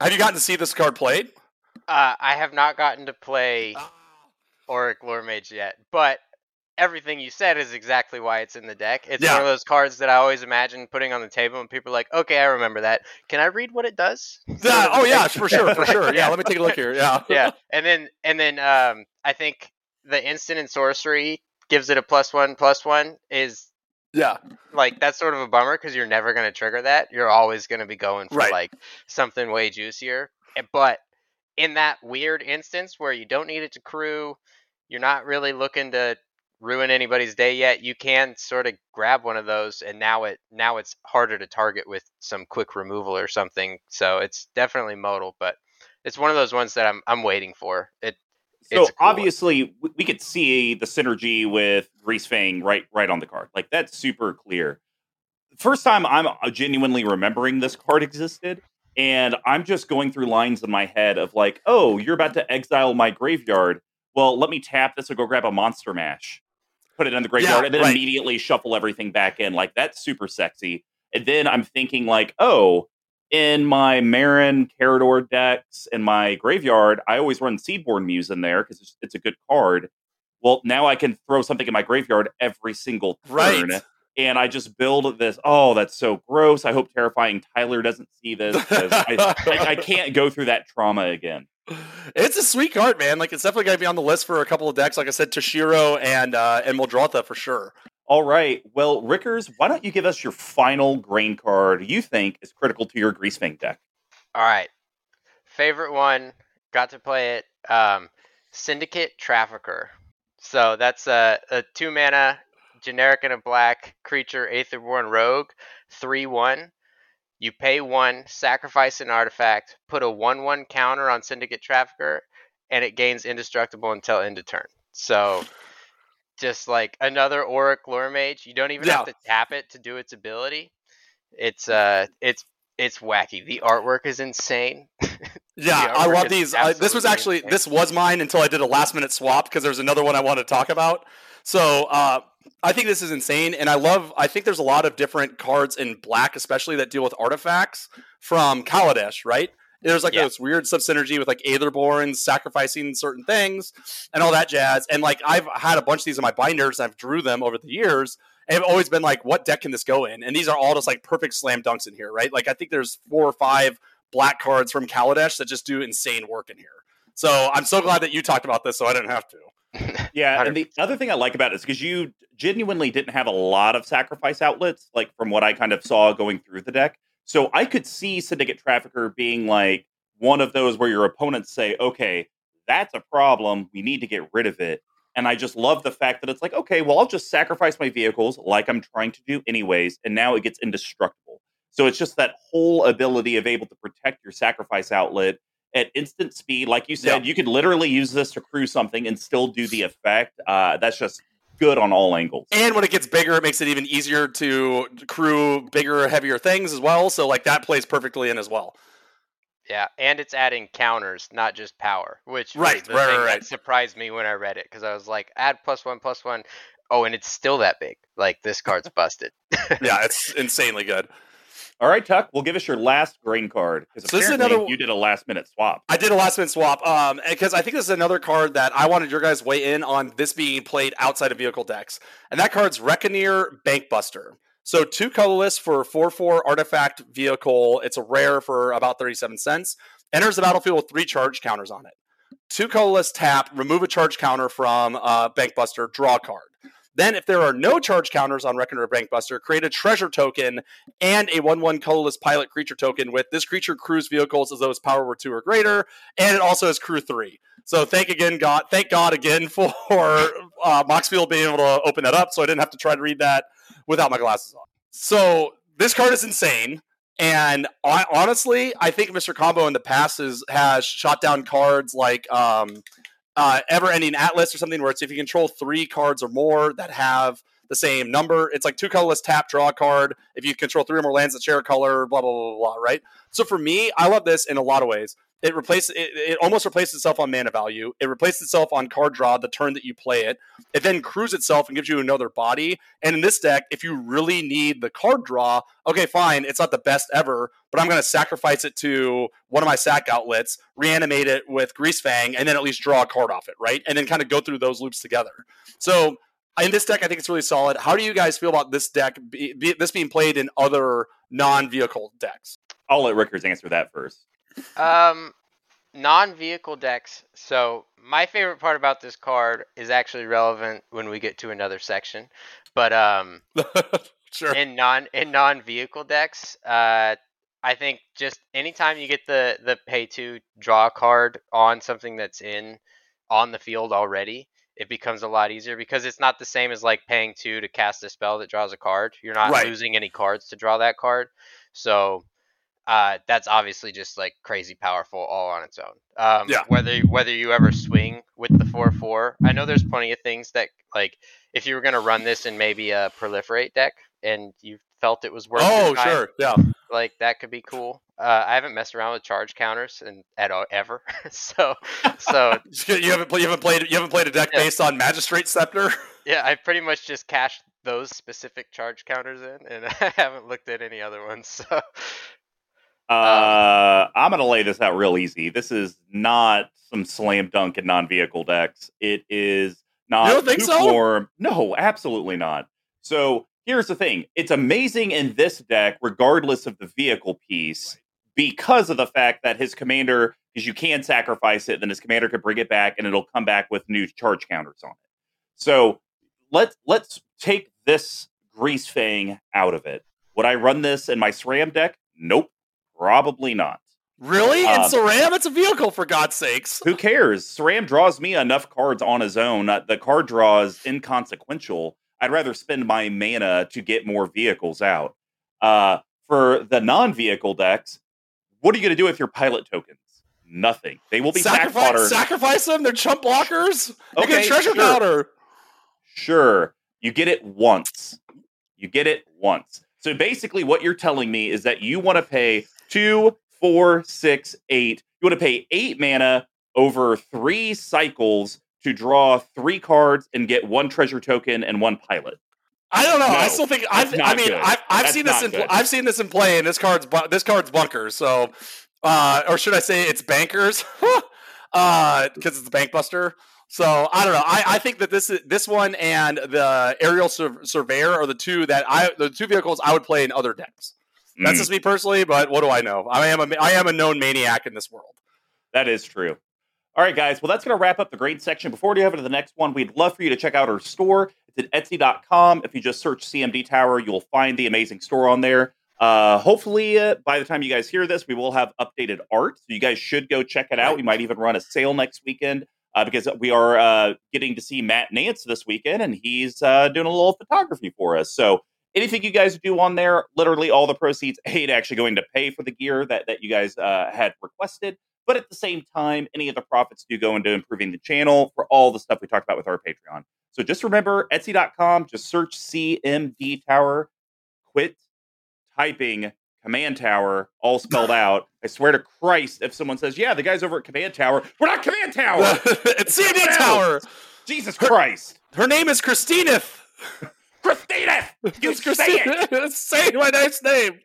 Have you gotten to see this card played?
Uh, I have not gotten to play Oriq Loremage yet, but everything you said is exactly why it's in the deck. It's
Yeah.
one of those cards that I always imagine putting on the table, and people are like, "Okay, I remember that. Can I read what it does?"
Yeah, oh yeah, for sure, for sure. Yeah, let me take a look here. Yeah,
yeah, and then and then um, I think the instant and sorcery gives it a plus one plus one is
yeah,
like that's sort of a bummer because you're never going to trigger that. You're always going to be going for
Right.
like something way juicier. Eh, But in that weird instance where you don't need it to crew, you're not really looking to ruin anybody's day yet. You can sort of grab one of those, and now it now it's harder to target with some quick removal or something. So it's definitely modal, but it's one of those ones that I'm I'm waiting for. It
So
It's cool
obviously, w- we could see the synergy with Greasefang right, right on the card. Like that's super clear. First time I'm uh, genuinely remembering this card existed, and I'm just going through lines in my head of like, oh, you're about to exile my graveyard. Well, let me tap this and go grab a Monster Mash, put it in the graveyard, and then
right.
immediately shuffle everything back in. Like that's super sexy. And then I'm thinking like, oh, in my Marin Carador decks in my graveyard, I always run Seedborn Muse in there because it's, it's a good card. Well, now I can throw something in my graveyard every single turn.
right.
And I just build this. Oh, that's so gross. I hope terrifying Tyler doesn't see this. I, I, I can't go through that trauma again.
It's a sweet card, man. Like it's definitely going to be on the list for a couple of decks. Like I said, Toshiro and uh, and Muldrotha for sure.
All right. Well, Rickers, why don't you give us your final grain card you think is critical to your Greasefang deck?
All right. Favorite one, got to play it. Um, Syndicate Trafficker. So that's a, a two mana, generic and a black creature, Aetherborn Rogue, 3 1. You pay one, sacrifice an artifact, put a 1 1 counter on Syndicate Trafficker, and it gains indestructible until end of turn. So just like another Oriq Loremage. You don't even have to tap it to do its ability. It's uh it's it's wacky. The artwork is insane.
Yeah, I love these. I, this was actually
insane.
this was mine until I did a last minute swap because there's another one I want to talk about. So uh, I think this is insane, and I love. I think there's a lot of different cards in black, especially that deal with artifacts from Kaladesh, right? There's like
Yeah.
this weird sub synergy with like Aetherborns sacrificing certain things and all that jazz. And like I've had a bunch of these in my binders, and I've drew them over the years, and I've always been like, what deck can this go in? And these are all just like perfect slam dunks in here, right? Like I think there's four or five black cards from Kaladesh that just do insane work in here. So I'm so glad that you talked about this, so I didn't have to.
Yeah, and the other thing I like about it is because you genuinely didn't have a lot of sacrifice outlets, like from what I kind of saw going through the deck. So I could see Syndicate Trafficker being like one of those where your opponents say, okay, that's a problem. We need to get rid of it. And I just love the fact that it's like, okay, well, I'll just sacrifice my vehicles like I'm trying to do anyways. And now it gets indestructible. So it's just that whole ability of able to protect your sacrifice outlet at instant speed. Like you said,
Yeah.
you could literally use this to crew something and still do the effect. Uh, that's just good on all angles.
And when it gets bigger, it makes it even easier to crew bigger, heavier things as well. So like that plays perfectly in as well.
Yeah, and it's adding counters, not just power, which was
Right,
the
right,
thing
right,
that
right.
surprised me when I read it because I was like, add plus one, plus one. Oh, and it's still that big. Like this card's busted.
Yeah, it's insanely good.
All right, Tuck, we'll give us your last grain card because
So this is
apparently
another-
you did a last minute swap.
I did a last minute swap um, because I think this is another card that I wanted your guys weigh in on this being played outside of vehicle decks. And that card's Reckoner Bankbuster. So two colorless for 4 4 artifact vehicle. It's a rare for about 37 cents. Enters the battlefield with three charge counters on it. Two colorless tap, remove a charge counter from uh, Bankbuster, draw a card. Then, if there are no charge counters on Reckoner or Bankbuster, create a treasure token and a 1 1 colorless pilot creature token with this creature crews vehicles as though its power were 2 or greater, and it also has crew 3. So, thank again, God, thank God again for uh, Moxfield being able to open that up so I didn't have to try to read that without my glasses on. So, this card is insane. And I, honestly, I think Mr. Combo in the past is, has shot down cards like um, uh, Ever Ending Atlas or something where it's if you control three cards or more that have the same number, it's like two colorless tap, draw card. If you control three or more lands that share a color, blah, blah, blah, blah, right? So for me, I love this in a lot of ways. It replaces it, it almost replaces itself on mana value. It replaces itself on card draw the turn that you play it. It then crews itself and gives you another body. And in this deck, if you really need the card draw, okay, fine, it's not the best ever, but I'm going to sacrifice it to one of my sack outlets, reanimate it with Greasefang, and then at least draw a card off it, right? And then kind of go through those loops together. So in this deck, I think it's really solid. How do you guys feel about this deck, be, be, this being played in other non-vehicle decks?
I'll let Rickers answer that first.
Um, non-vehicle decks. So my favorite part about this card is actually relevant when we get to another section. But um,
sure.
in non in non-vehicle decks, uh, I think just anytime you get the the pay to draw card on something that's in on the field already, it becomes a lot easier because it's not the same as like paying two to cast a spell that draws a card. You're not
Right.
losing any cards to draw that card. So uh, that's obviously just like crazy powerful all on its own. Um,
Yeah.
Whether whether you ever swing with the four four, I know there's plenty of things that like if you were gonna run this in maybe a proliferate deck and you felt it was worth.
oh, sure. Yeah.
Like that could be cool. Uh, I haven't messed around with charge counters and at all, ever. so so
You haven't, play, you haven't played you haven't played a deck
Yeah.
based on Magistrate Scepter?
yeah, I pretty much just cashed those specific charge counters in, and I haven't looked at any other ones. So
Uh, I'm going to lay this out real easy. This is not some slam dunk in non vehicle decks. It is not.
You don't think so?
form- No, absolutely not. So here's the thing it's amazing in this deck, regardless of the vehicle piece, because of the fact that his commander, because you can sacrifice it, then his commander could bring it back and it'll come back with new charge counters on it. So let's let's take this greasefang out of it. Would I run this in my SRAM deck? Nope. Probably not.
Really? In
Um,
Saram? It's a vehicle, for God's sakes.
Who cares? SRAM draws me enough cards on his own. Uh, The card draw is inconsequential. I'd rather spend my mana to get more vehicles out. Uh, for the non-vehicle decks, what are you going to do with your pilot tokens? Nothing. They will be
sacrifice, sacrifice them? They're chump blockers? They get
Okay,
a treasure
sure.
counter.
Sure, you get it once. You get it once. So basically, what you're telling me is that you want to pay two, four, six, eight. You want to pay eight mana over three cycles to draw three cards and get one treasure token and one pilot.
I don't know. I still think I've, I mean
good.
I've, I've seen this in
good.
I've seen this in play, and this card's this card's bunkers. So, uh, or should I say it's bankers? uh, because it's bank buster. So I don't know. I, I think that this is this one and the aerial Sur- surveyor are the two that I the two vehicles I would play in other decks. That's
Mm,
just me personally, but what do I know? I am a I am a known maniac in this world.
that is true. All right, guys. Well, that's going to wrap up the grade section. Before we dive into the next one, we'd love for you to check out our store. It's at Etsy.com. If you just search CMD Tower, you'll find the amazing store on there. Uh, hopefully, uh, by the time you guys hear this, we will have updated art. So you guys should go check it out. We might even run a sale next weekend uh, because we are uh, getting to see Matt Nance this weekend, and he's uh, doing a little photography for us. So anything you guys do on there, literally all the proceeds ain't actually going to pay for the gear that that you guys uh, had requested. But at the same time, any of the profits do go into improving the channel for all the stuff we talked about with our Patreon. So just remember Etsy.com, just search CMD Tower, quit typing Command Tower, all spelled out. I swear to Christ, if someone says, "Yeah, the guys over at Command Tower," we're not Command Tower.
it's CMD Tower.
Jesus Christ!
Her name is Christina.
Christina, you say it.
Christina. say my nice name.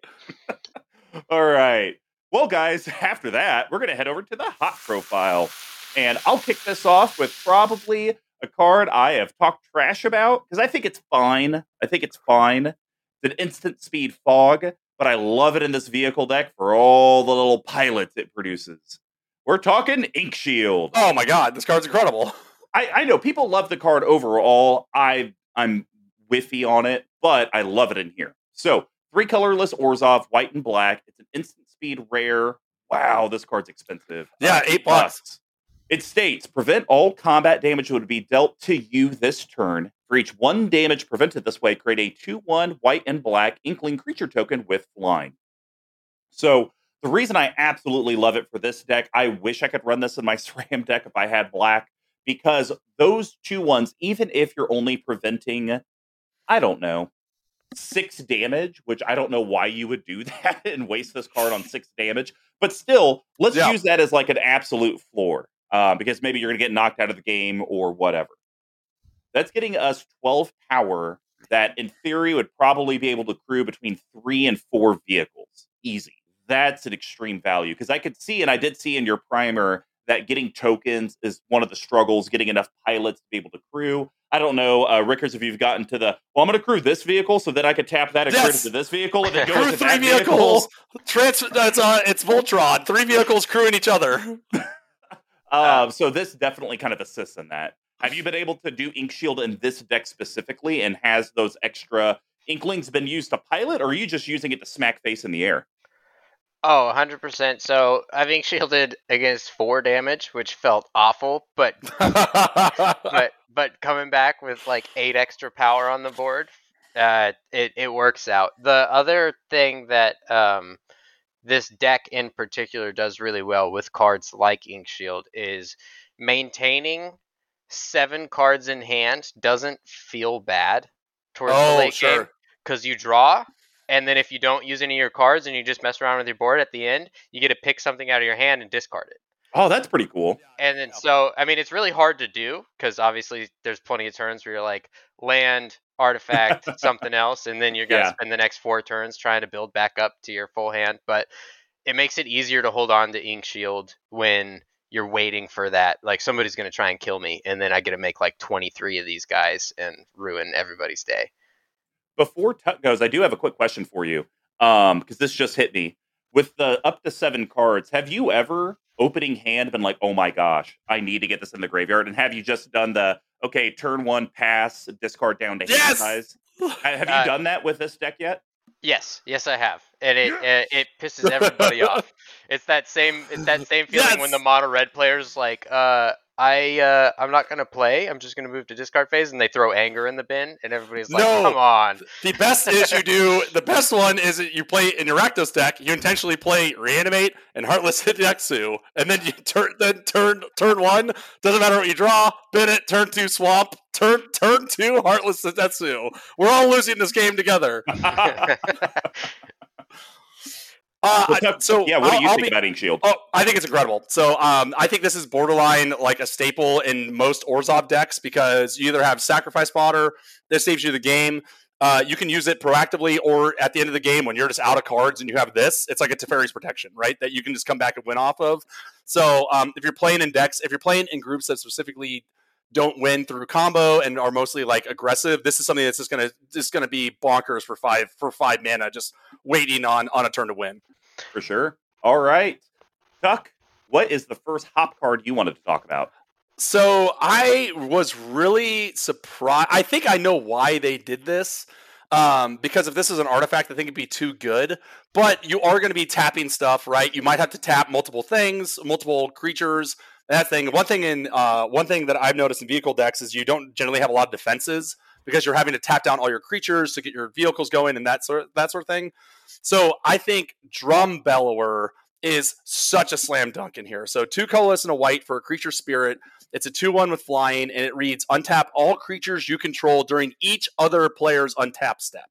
All right. Well, guys, after that, we're going to head over to the hot profile. And I'll kick this off with probably a card I have talked trash about because I think it's fine. I think it's fine. It's an instant speed fog, but I love it in this vehicle deck for all the little pilots it produces. We're talking Ink Shield.
Oh my god, this card's incredible.
I, I know people love the card overall. I I'm whiffy on it, but I love it in here. So three colorless Orzhov, white and black. It's an instant speed rare. Wow, this card's expensive.
Yeah,
Uh,
eight bucks.
It states prevent all combat damage would be dealt to you this turn. For each one damage prevented this way, create a 2 1 white and black inkling creature token with flying. So, the reason I absolutely love it for this deck, I wish I could run this in my SRAM deck if I had black, because those two ones, even if you're only preventing, I don't know, six damage, which I don't know why you would do that and waste this card on six damage, but still, let's
Yeah.
use that as like an absolute floor uh, because maybe you're going to get knocked out of the game or whatever. That's getting us 12 power that, in theory, would probably be able to crew between three and four vehicles. Easy. That's an extreme value because I could see, and I did see in your primer, that getting tokens is one of the struggles, getting enough pilots to be able to crew. I don't know, uh, Rickers, if you've gotten to the, well, I'm going to crew this vehicle so that I could tap that and crew it
Yes.
into this vehicle and then go
Crew three vehicles.
vehicle.
Transfer. It's uh, it's Voltron. Three vehicles crewing each other.
Um, so this definitely kind of assists in that. Have you been able to do Ink Shield in this deck specifically, and has those extra Inklings been used to pilot, or are you just using it to smack face in the air?
Oh, 100%. So I think shielded against four damage, which felt awful, but but but coming back with like eight extra power on the board, uh, it it works out. The other thing that um, this deck in particular does really well with cards like Ink Shield is maintaining seven cards in hand doesn't feel bad towards the
oh,
late game because you draw and then if you don't use any of your cards and you just mess around with your board at the end you get to pick something out of your hand and discard it
Oh, that's pretty cool.
and then so i mean it's really hard to do because obviously there's plenty of turns where you're like land artifact something else and then you're gonna
Yeah.
spend the next four turns trying to build back up to your full hand but it makes it easier to hold on to ink shield when you're waiting for that like somebody's gonna try and kill me and then i get to make like 23 of these guys and ruin everybody's day
Before Tuck goes, I do have a quick question for you, um, because this just hit me. With the up to seven cards, have you ever opening hand been like, "Oh my gosh, I need to get this in the graveyard"? And have you just done the okay, turn one pass, discard down to hand
Yes!
size? Have you
Uh,
done that with this deck yet?
Yes, yes, I have, and it it, it pisses everybody off. It's that same it's that same feeling when the mono red players like, uh, I uh, I'm not gonna play. I'm just gonna move to discard phase, and they throw anger in the bin, and everybody's like,
No.
come on.
The best is you do. The best one is that you play in your Rakdos deck. You intentionally play Reanimate and Heartless Hidetsugu, and then you turn. Then turn turn one doesn't matter what you draw. Bin it. Turn two Swamp. Turn turn two Heartless Hidetsugu. We're all losing this game together. Uh,
Well,
so
yeah, what do
I'll-
you
I'll
think
be-
about Ink Shield?
Oh, I think it's incredible. So um, I think this is borderline like a staple in most Orzhov decks because you either have Sacrifice Fodder, this saves you the game. Uh, you can use it proactively or at the end of the game when you're just out of cards and you have this. It's like a Teferi's protection, right? That you can just come back and win off of. So um, if you're playing in decks, if you're playing in groups that specifically don't win through combo and are mostly like aggressive, this is something that's just gonna just gonna be bonkers for five for five mana, just waiting on on a turn to win.
For sure. All right. Chuck, what is the first hop card you wanted to talk about?
So I was really surprised. I think I know why they did this. Um, because if this is an artifact, I think it'd be too good. But you are going to be tapping stuff, right? You might have to tap multiple things, multiple creatures. That thing. One thing in uh, one thing that I've noticed in vehicle decks is you don't generally have a lot of defenses because you're having to tap down all your creatures to get your vehicles going and that sort of, that sort of thing. So I think Drum Bellower is such a slam dunk in here. So two colorless and a white for a creature spirit. It's a 2 1 with flying, and it reads untap all creatures you control during each other player's untap step.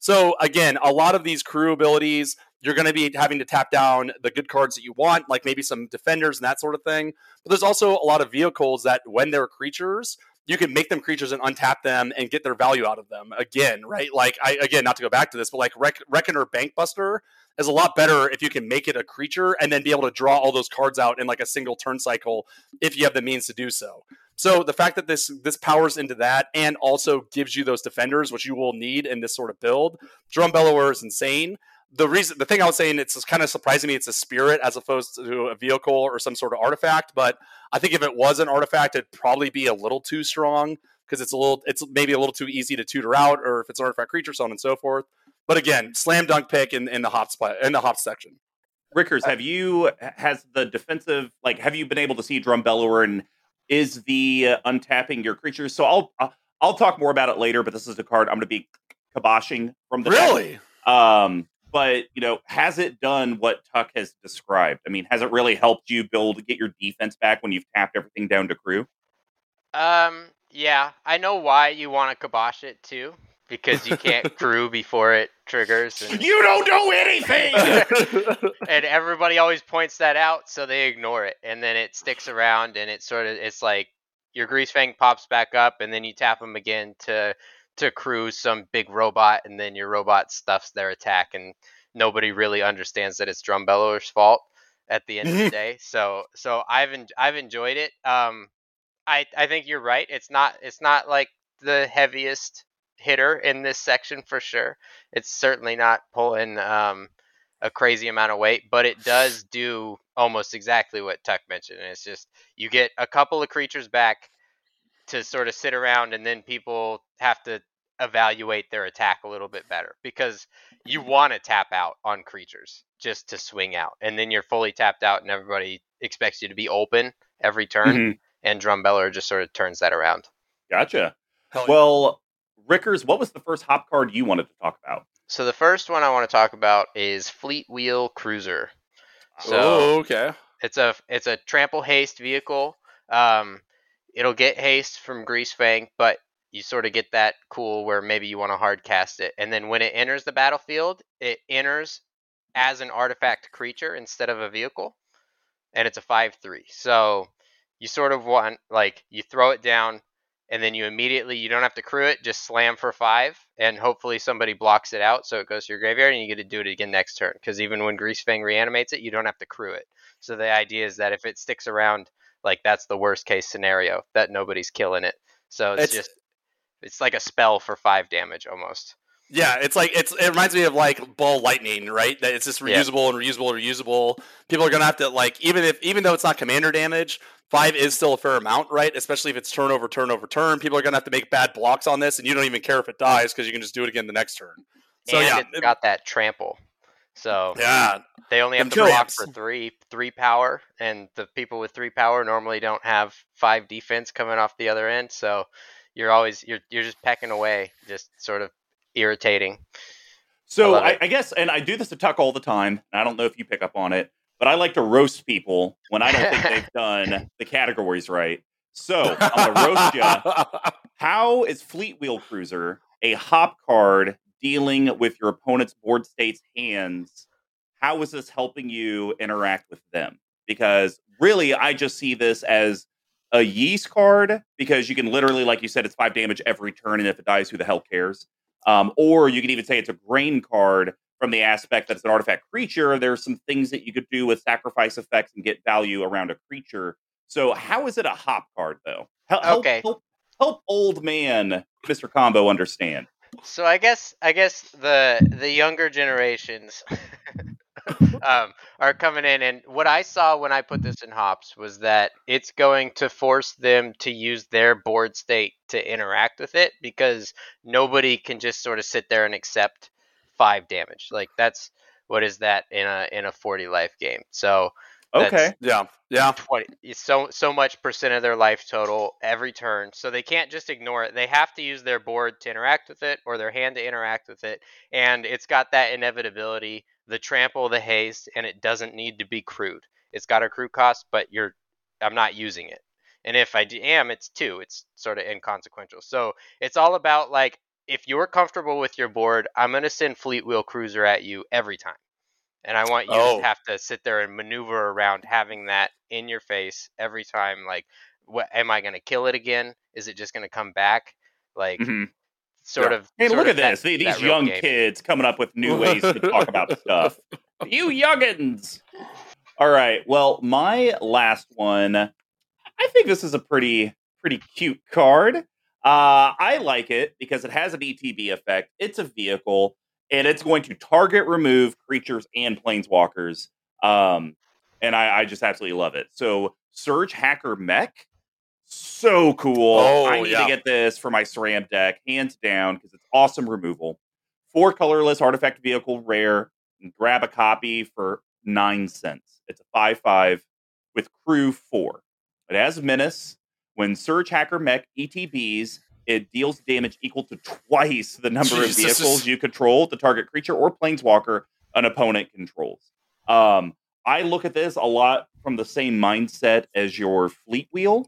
So, again, a lot of these crew abilities, you're going to be having to tap down the good cards that you want, like maybe some defenders and that sort of thing. But there's also a lot of vehicles that, when they're creatures, you can make them creatures and untap them and get their value out of them again, right? Like, I again, not to go back to this, but like Reck- Reckoner Bankbuster is a lot better if you can make it a creature and then be able to draw all those cards out in like a single turn cycle if you have the means to do so. So the fact that this this powers into that and also gives you those defenders, which you will need in this sort of build, Drum Bellower is insane the reason the thing I was saying it's kind of surprising me it's a spirit as opposed to a vehicle or some sort of artifact. But I think if it was an artifact, it'd probably be a little too strong because it's a little it's maybe a little too easy to tutor out, or if it's an artifact creature, so on and so forth. But again, slam dunk pick in, in the hop spot in the hop section.
Rickers, have you has the defensive like have you been able to see drum bellower and is the uh, untapping your creatures? So I'll uh, I'll talk more about it later, but this is a card I'm going to be kiboshing from the
really.
Deck. Um, but you know, has it done what Tuck has described? I mean, has it really helped you build get your defense back when you've tapped everything down to crew?
Um, yeah, I know why you want to kibosh it too, because you can't crew before it triggers. And,
You don't know anything.
and everybody always points that out, so they ignore it, and then it sticks around, and it sort of it's like your greasefang pops back up, and then you tap them again to to crew some big robot, and then your robot stuffs their attack, and nobody really understands that it's Drum Bellower's fault at the end of the day. So so I've en- I've enjoyed it. Um, I I think you're right. It's not it's not like the heaviest hitter in this section for sure. It's certainly not pulling um a crazy amount of weight, but it does do almost exactly what Tuck mentioned. And it's just you get a couple of creatures back to sort of sit around and then people have to evaluate their attack a little bit better because you want to tap out on creatures just to swing out and then you're fully tapped out and everybody expects you to be open every turn
Mhm.
and drum beller just sort of turns that around
Gotcha.
Hell yeah.
Well, Rickers, what was the first hop card you wanted to talk about?
so the first one i want to talk about is fleetwheel cruiser so
oh, okay.
it's a it's a trample haste vehicle. Um, it'll get haste from Grease Fang, but you sort of get that cool where maybe you want to hard cast it, and then when it enters the battlefield, it enters as an artifact creature instead of a vehicle, and it's a five three. So you sort of want like you throw it down, and then you immediately you don't have to crew it, just slam for five, and hopefully somebody blocks it out, so it goes to your graveyard, and you get to do it again next turn. Because even when Greasefang reanimates it, you don't have to crew it. So the idea is that if it sticks around, like that's the worst case scenario that nobody's killing it. So it's,
It's-
just it's like a spell for five damage almost.
Yeah, it's like it's it reminds me of like ball lightning, right? That it's just
Yeah.
reusable and reusable and reusable. People are gonna have to like even if even though it's not commander damage, five is still a fair amount, right? Especially if it's turn over turn over turn. People are gonna have to make bad blocks on this, and you don't even care if it dies because you can just do it again the next turn. So
and
yeah,
it's got that trample. So
yeah,
they only have to block for three three power, and the people with three power normally don't have five defense coming off the other end. So you're always you're you're just pecking away, just sort of irritating.
So
love
I. I guess, and I do this to Tuck all the time. And I don't know if you pick up on it, but I like to roast people when I don't think they've done the categories right. So I'm gonna roast you. How is Fleetwheel Cruiser a hop card dealing with your opponent's board state's hands? How is this helping you interact with them? Because really, I just see this as a yeast card because you can literally, like you said, it's five damage every turn, and if it dies, who the hell cares? Um, or you can even say it's a grain card from the aspect that it's an artifact creature. There's some things that you could do with sacrifice effects and get value around a creature. So, how is it a hop card though? Help, help-
Okay.
help, help old man Mr. Combo understand.
So I guess I guess the the younger generations um, are coming in. And what I saw when I put this in hops was that it's going to force them to use their board state to interact with it because nobody can just sort of sit there and accept five damage. Like that's what is that in a in a 40 life game. So
Okay.
Yeah, yeah.
20 so so much percent of their life total every turn so they can't just ignore it they have to use their board to interact with it or their hand to interact with it and it's got that inevitability the trample the haste and it doesn't need to be crude it's got a crude cost but you're i'm not using it and if I am it's two it's sort of inconsequential so it's all about like if you're comfortable with your board i'm going to send fleetwheel cruiser at you every time and I want you
Oh.
to have to sit there and maneuver around having that in your face every time. Like, what am I going to kill it again? Is it just going to come back? Like,
Mhm.
Sort
Yeah.
of.
Hey,
sort
look
of
at
that-
this. The- These young
game.
kids coming up with new ways to talk about stuff. You youngins. All right. Well, my last one, I think this is a pretty pretty cute card. Uh, I like it because it has an ETB effect. It's a vehicle, and it's going to target remove creatures and planeswalkers. Um, and I, I just absolutely love it. So Surgehacker Mech, so cool.
Oh,
I need
yeah.
to get this for my SRAM deck, hands down, because it's awesome removal. Four colorless artifact vehicle rare. and grab a copy for nine cents. It's a five five with crew four. It has menace. When Surgehacker Mech ETBs, it deals damage equal to twice the number of vehicles you control, the target creature or planeswalker an opponent controls. Um, I look at this a lot from the same mindset as your fleet wheel,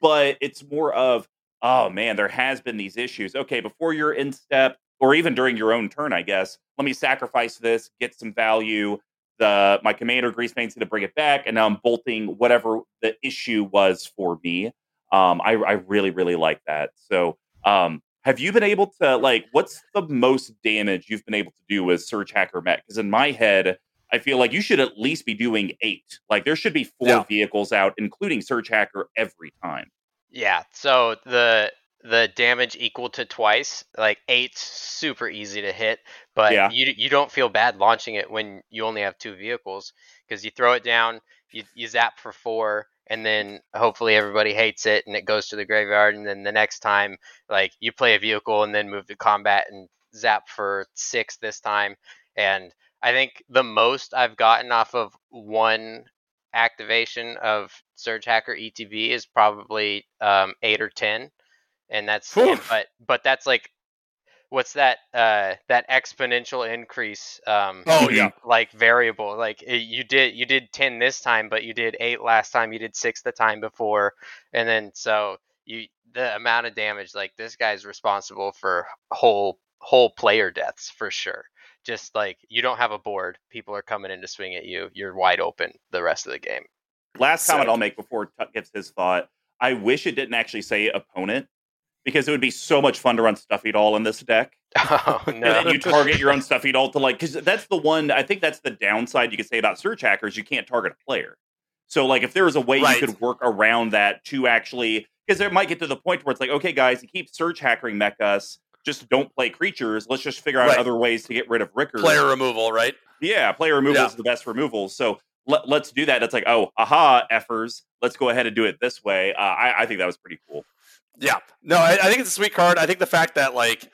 but it's more of, oh man, there has been these issues. Okay, before you're in step, or even during your own turn, I guess, let me sacrifice this, get some value. The my commander Greasefang's to bring it back, and now I'm bolting whatever the issue was for me. Um, I, I really, really like that. So um, have you been able to like what's the most damage you've been able to do with Surgehacker Mech? Because in my head, I feel like you should at least be doing eight. Like there should be four
Yeah.
vehicles out, including Surgehacker every time.
Yeah. So the the damage equal to twice, like eight's super easy to hit, but
Yeah.
you you don't feel bad launching it when you only have two vehicles because you throw it down, you you zap for four, and then hopefully everybody hates it and it goes to the graveyard, and then the next time like you play a vehicle and then move to combat and zap for six this time, and I think the most I've gotten off of one activation of Surgehacker ETB is probably um, eight or ten, and that's and- but but that's like what's that uh, that exponential increase um,
Oh yeah.
like variable like it, you did you did 10 this time but you did 8 last time you did 6 the time before and then so you the amount of damage like this guy's responsible for whole whole player deaths for sure just like you don't have a board people are coming in to swing at you you're wide open the rest of the game
Last comment. I'll make before Tuck gives his thought. I wish it didn't actually say opponent because it would be so much fun to run Stuffy Doll in this deck.
oh
And
no
then you target your own Stuffy Doll to like, because that's the one, I think that's the downside you could say about search Hackers. You can't target a player. So, like, if there was a way
Right.
you could work around that to actually, because it might get to the point where it's like, okay, guys, you keep search Hackering mech us, just don't play creatures. Let's just figure out
Right.
other ways to get rid of Rickers.
Player removal, right?
Yeah, player removal
Yeah.
is the best removal. So let, let's do that. It's like, oh, aha, effers. Let's go ahead and do it this way. Uh, I, I think that was pretty cool.
Yeah. No, I, I think it's a sweet card. I think the fact that like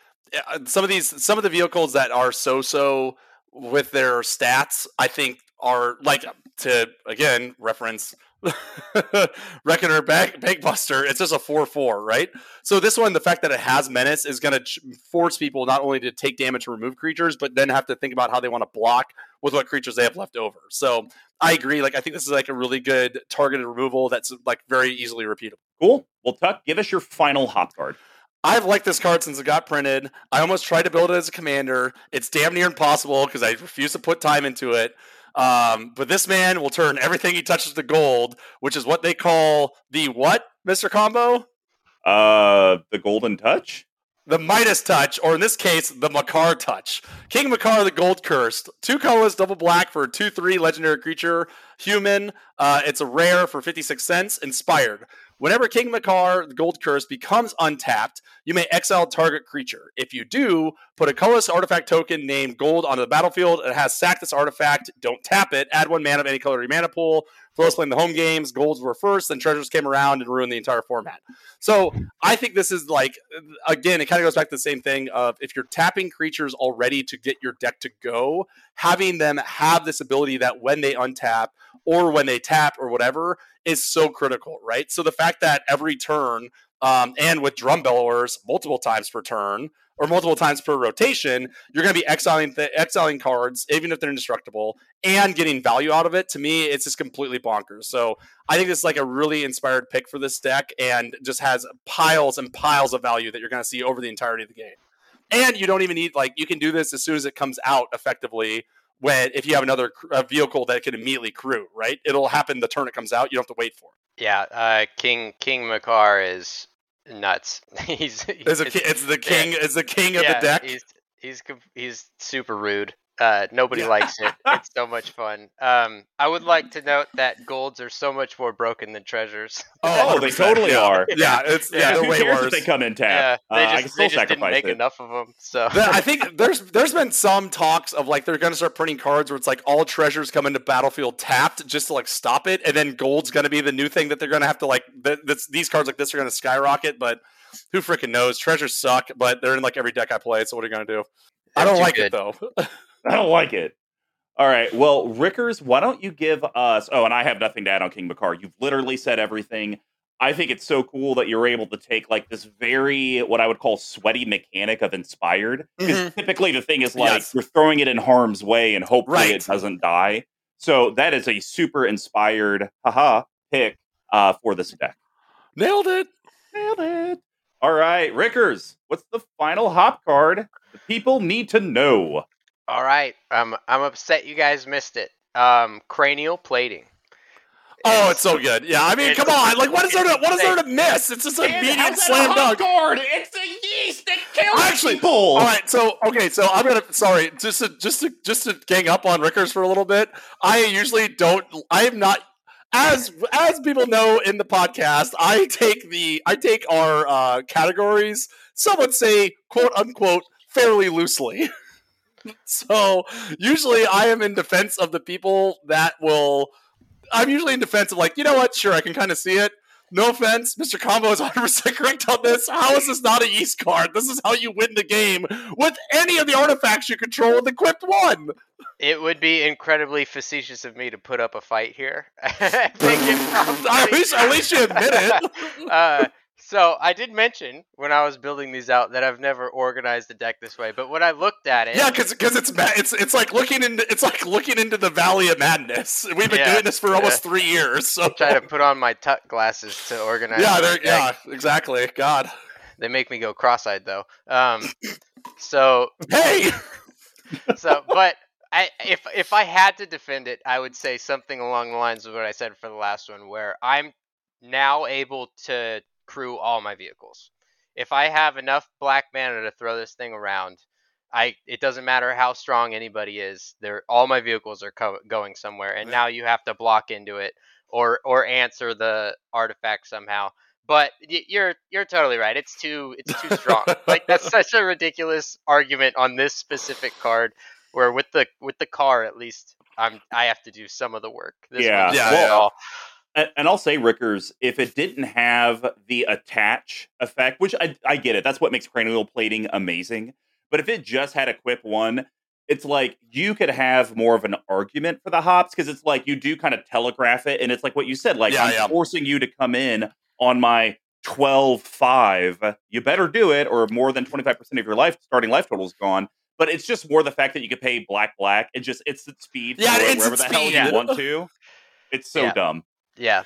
uh, some of these some of the vehicles that are so so with their stats, I think are like to again reference Reckoner Bank Bankbuster. It's just a four four, right? So this one, the fact that it has menace is going to ch- force people not only to take damage to remove creatures, but then have to think about how they want to block with what creatures they have left over. So I agree. Like I think this is like a really good targeted removal that's like very easily repeatable.
Cool. Well, Tuck, give us your final hop card.
I've liked this card since it got printed. I almost tried to build it as a commander. It's damn near impossible because I refuse to put time into it. Um, but this man will turn everything he touches to gold, which is what they call the what, Mister Combo?
Uh, the Golden Touch.
The Midas touch, or in this case, the Macar touch. King Macar the Gold Cursed. Two colors, double black for a 2 3 legendary creature. Human. Uh, it's a rare for 56 cents. Inspired. Whenever King Macar, the Gold Curse, becomes untapped, you may exile target creature. If you do, put a colorless artifact token named Gold onto the battlefield. It has sack this artifact. Don't tap it. Add one mana of any color to your mana pool. For us playing the home games, golds were first, then treasures came around and ruined the entire format. So I think this is like again, it kind of goes back to the same thing of if you're tapping creatures already to get your deck to go, having them have this ability that when they untap or when they tap or whatever is so critical, right? So the fact that every turn um, and with drum bellowers multiple times per turn or multiple times per rotation, you're going to be exiling th- exiling cards, even if they're indestructible, and getting value out of it. To me, it's just completely bonkers. So I think this is like a really inspired pick for this deck, and just has piles and piles of value that you're going to see over the entirety of the game. And you don't even need like you can do this as soon as it comes out effectively. When if you have another vehicle that can immediately crew, right? It'll happen the turn it comes out. You don't have to wait for it.
Yeah, uh, King King Macar is nuts. he's,
it's, a, it's the king. Yeah, it's the king of
yeah,
the deck.
He's he's he's super rude. Uh, nobody likes it. It's so much fun. Um, I would like to note that golds are so much more broken than treasures.
Oh, they totally are.
Yeah, it's yeah, they're way worse.
they come in tap.
Yeah, they uh, just, they just didn't make
it.
enough of them. So
I think there's there's been some talks of like they're going to start printing cards where it's like all treasures come into battlefield tapped just to like stop it, and then gold's going to be the new thing that they're going to have to like. Th- these cards like this are going to skyrocket, but who freaking knows? Treasures suck, but they're in like every deck I play. So what are you gonna do? They're I don't like good. it though.
I don't like it. All right. Well, Rickers, why don't you give us? Oh, and I have nothing to add on King Macar. You've literally said everything. I think it's so cool that you're able to take like this very what I would call sweaty mechanic of inspired. Because mm-hmm. typically the thing is like yes. you're throwing it in harm's way and hopefully right. it doesn't die. So that is a super inspired haha pick uh, for this deck.
Nailed it.
Nailed it. All right, Rickers, what's the final hop card the people need to know?
All right, um, I'm upset you guys missed it. Um, cranial plating.
Oh, it's so good. Yeah, I mean, come on. Like, what is there to what is there to miss? It's just a immediate slam dunk.
Guard. It's a yeast that kills
Actually,
people.
All right, so okay, so I'm gonna sorry, just to just to just to gang up on Rickers for a little bit. I usually don't. I am not as as people know in the podcast, I take the I take our uh, categories. Some would say quote unquote fairly loosely. so usually I am in defense of the people that will. I'm usually in defense of like you know what, sure I can kind of see it. No offense, Mr. Combo is 100% correct on this. How is this not a yeast card? This is how you win the game with any of the artifacts you control with equipped one.
It would be incredibly facetious of me to put up a fight here.
at, least, at least you admit it.
uh, so I did mention when I was building these out that I've never organized a deck this way, but when I looked at it,
yeah, because because it's it's it's like looking into it's like looking into the valley of madness. We've been yeah, doing this for almost yeah. three years. So
try to put on my tuck glasses to organize.
Yeah, yeah, exactly. God,
they make me go cross-eyed though. Um, so
hey,
so but I if if I had to defend it, I would say something along the lines of what I said for the last one, where I'm now able to crew all my vehicles. If I have enough black mana to throw this thing around, I it doesn't matter how strong anybody is. They're all my vehicles are co- going somewhere, and now you have to block into it or or answer the artifact somehow. But you're you're totally right. It's too it's too strong. like that's such a ridiculous argument on this specific card. Where with the with the car at least I'm I have to do some of the work.
This yeah, yeah, yeah. And, I'll say, Rickers, if it didn't have the attach effect, which I, I get it, that's what makes cranial plating amazing. But if it just had equip one, it's like you could have more of an argument for the hops because it's like you do kind of telegraph it. And it's like what you said, like yeah, I'm yeah. forcing you to come in on my 12 5. You better do it, or more than 25% of your life starting life total is gone. But it's just more the fact that you could pay black black and just instant speed
yeah,
wherever
the
speed. hell
you
want to. It's so
yeah.
dumb.
Yeah.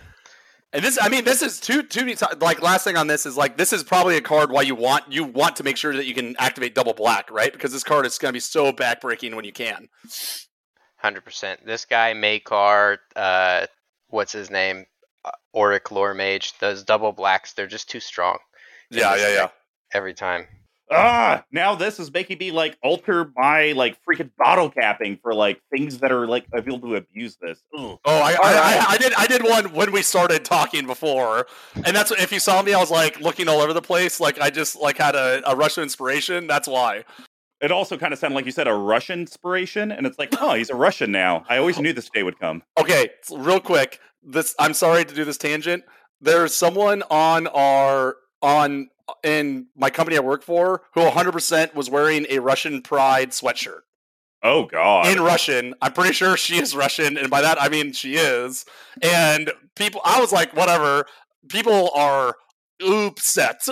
And this, I mean, this is two, two. Like last thing on this is like this is probably a card why you want you want to make sure that you can activate double black, right? Because this card is going to be so backbreaking when you can.
Hundred percent. This guy Macar, uh, what's his name? Oriq Loremage. Those double blacks, they're just too strong.
Yeah, yeah, yeah.
Every time.
Ah, now this is making me like alter my like freaking bottle capping for like things that are like able to abuse this. Ugh.
Oh, I, I, I, I did. I did one when we started talking before, and that's if you saw me, I was like looking all over the place, like I just like had a, a rush of inspiration. That's why.
It also kind of sounded like you said a Russian inspiration, and it's like, oh, he's a Russian now. I always knew this day would come.
Okay, so real quick. This I'm sorry to do this tangent. There's someone on our on in my company I work for who 100% was wearing a Russian Pride sweatshirt
Oh God.
in Russian. I'm pretty sure she is Russian, and by that I mean she is. And people, I was like, whatever. People are upset.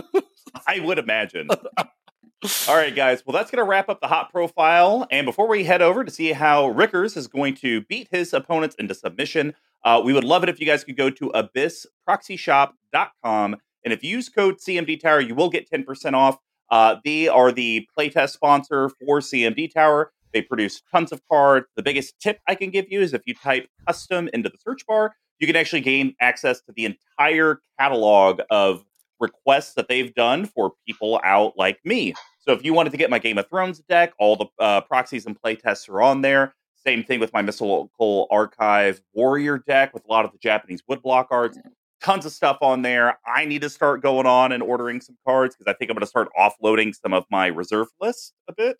I would imagine. All right, guys. Well, that's going to wrap up the hot profile. And before we head over to see how Rickers is going to beat his opponents into submission, uh, we would love it if you guys could go to abyssproxyshop.com. And if you use code CMD Tower, you will get 10% off. Uh, they are the playtest sponsor for CMD Tower. They produce tons of cards. The biggest tip I can give you is if you type custom into the search bar, you can actually gain access to the entire catalog of requests that they've done for people out like me. So if you wanted to get my Game of Thrones deck, all the uh, proxies and playtests are on there. Same thing with my Mystical Archive Warrior deck with a lot of the Japanese woodblock arts. Tons of stuff on there. I need to start going on and ordering some cards because I think I'm going to start offloading some of my reserve list a bit.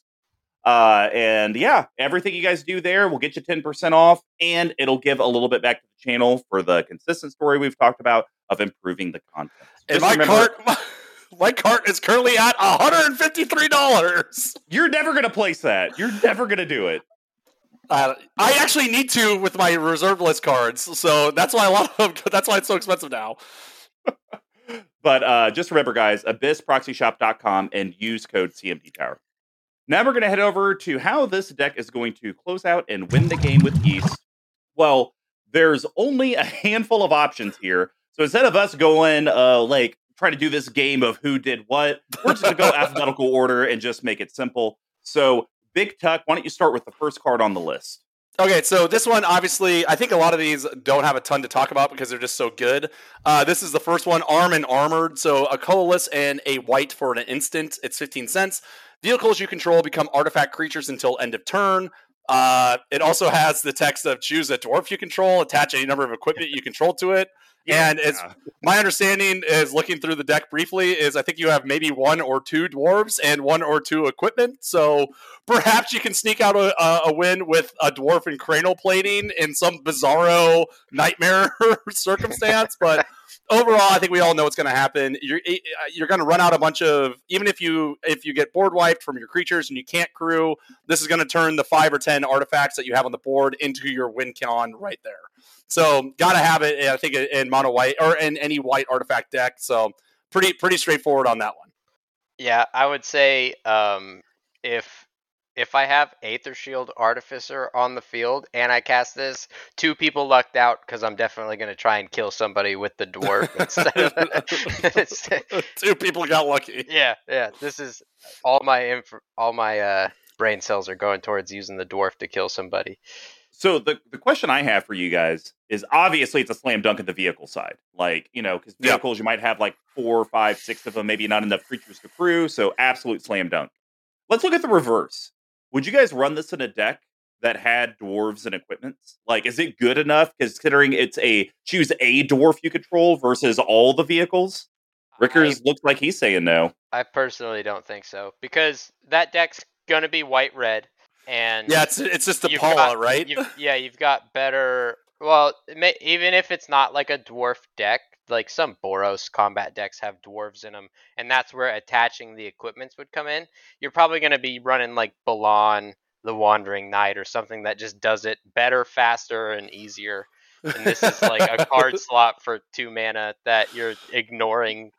Uh, and yeah, everything you guys do there will get you 10% off and it'll give a little bit back to the channel for the consistent story we've talked about of improving the content.
and my
remember-
cart, my cart is currently at 153 dollars.
You're never going to place that. You're never going to do it.
Uh, I actually need to with my reserve list cards, so that's why a lot of that's why it's so expensive now.
But uh, just remember, guys, abyssproxyshop.com and use code CMD Tower. Now we're going to head over to how this deck is going to close out and win the game with East. Well, there's only a handful of options here. So instead of us going, uh, like, trying to do this game of who did what, we're just going to go alphabetical order and just make it simple. So, Big Tuck, why don't you start with the first card on the list?
Okay, so this one obviously, I think a lot of these don't have a ton to talk about because they're just so good. Uh, this is the first one, Armed and Armored. So a colorless and a white for an instant. It's 15 cents. Vehicles you control become artifact creatures until end of turn. Uh, it also has the text of choose a dwarf you control, attach any number of equipment you control to it. And it's
Yeah.
my understanding is looking through the deck briefly is I think you have maybe one or two dwarves and one or two equipment. So perhaps you can sneak out a, a, a win with a dwarf and cranial plating in some bizarro nightmare circumstance. But overall, I think we all know what's going to happen. You're eh, you're going to run out a bunch of even if you if you get board wiped from your creatures and you can't crew, this is going to turn the five or ten artifacts that you have on the board into your win con right there. So gotta have it. I think in mono white or in any white artifact deck. So pretty pretty straightforward on that one.
Yeah, I would say um, if if I have Aether Shield Artificer on the field and I cast this, two people lucked out because I'm definitely going to try and kill somebody with the dwarf instead of.
Two people got lucky.
yeah, yeah. This is all my inf- all my uh, brain cells are going towards using the dwarf to kill somebody.
So the, the question I have for you guys is obviously it's a slam dunk at the vehicle side. Like, you know, because
Yeah.
vehicles you might have like four, five, six of them, maybe not enough creatures to crew. So absolute slam dunk. Let's look at the reverse. Would you guys run this in a deck that had dwarves and equipments? Like, is it good enough considering it's a choose a dwarf you control versus all the vehicles? Rickers looks like he's saying no.
I, I personally don't think so because that deck's gonna be white red and
Yeah, it's it's just the
You've
Paula,
got-
right?
you've, yeah, you've got better. Well, may, even if it's not like a dwarf deck, like some Boros combat decks have dwarves in them, and that's where attaching the equipments would come in. You're probably going to be running like Balan, the Wandering Knight, or something that just does it better, faster, and easier. And this is like a card slot for two mana that you're ignoring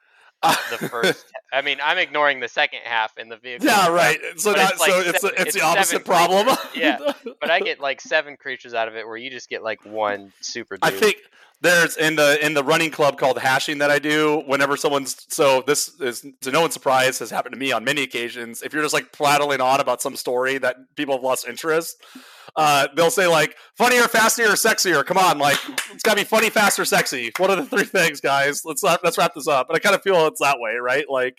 the first. I mean, I'm ignoring the second half in the vehicle.
yeah, right. So that,
it's like
so it's
seven-
it's,
it's
the opposite problem.
Yeah. but I get like seven creatures out of it, where you just get like one super. Dude.
I think there's in the in the running club called hashing that I do. Whenever someone's so this is to no one's surprise has happened to me on many occasions. If you're just like prattling on about some story that people have lost interest, uh, they'll say like funnier, faster, or sexier. Come on, like it's got to be funny, faster, sexy. What are the three things, guys? Let's let's wrap this up. But I kind of feel it's that way, right? Like.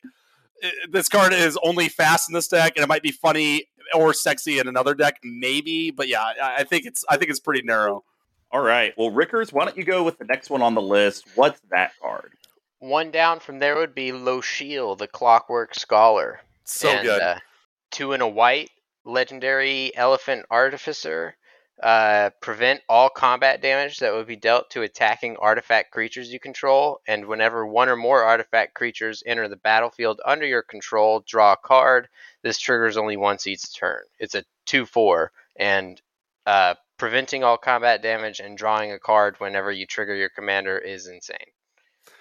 i- this card is only fast in this deck, and it might be funny or sexy in another deck, maybe. But yeah, I, I think it's I think it's pretty narrow.
All right. Well, Rickers, why don't you go with the next one on the list? What's that card?
One down from there would be Losheel, the Clockwork Scholar.
So
And,
good.
Uh, two in a white, legendary Elephant Artificer. Uh, prevent all combat damage that would be dealt to attacking artifact creatures you control, and whenever one or more artifact creatures enter the battlefield under your control, draw a card. This triggers only once each turn. It's a 2 4, and uh, preventing all combat damage and drawing a card whenever you trigger your commander is insane.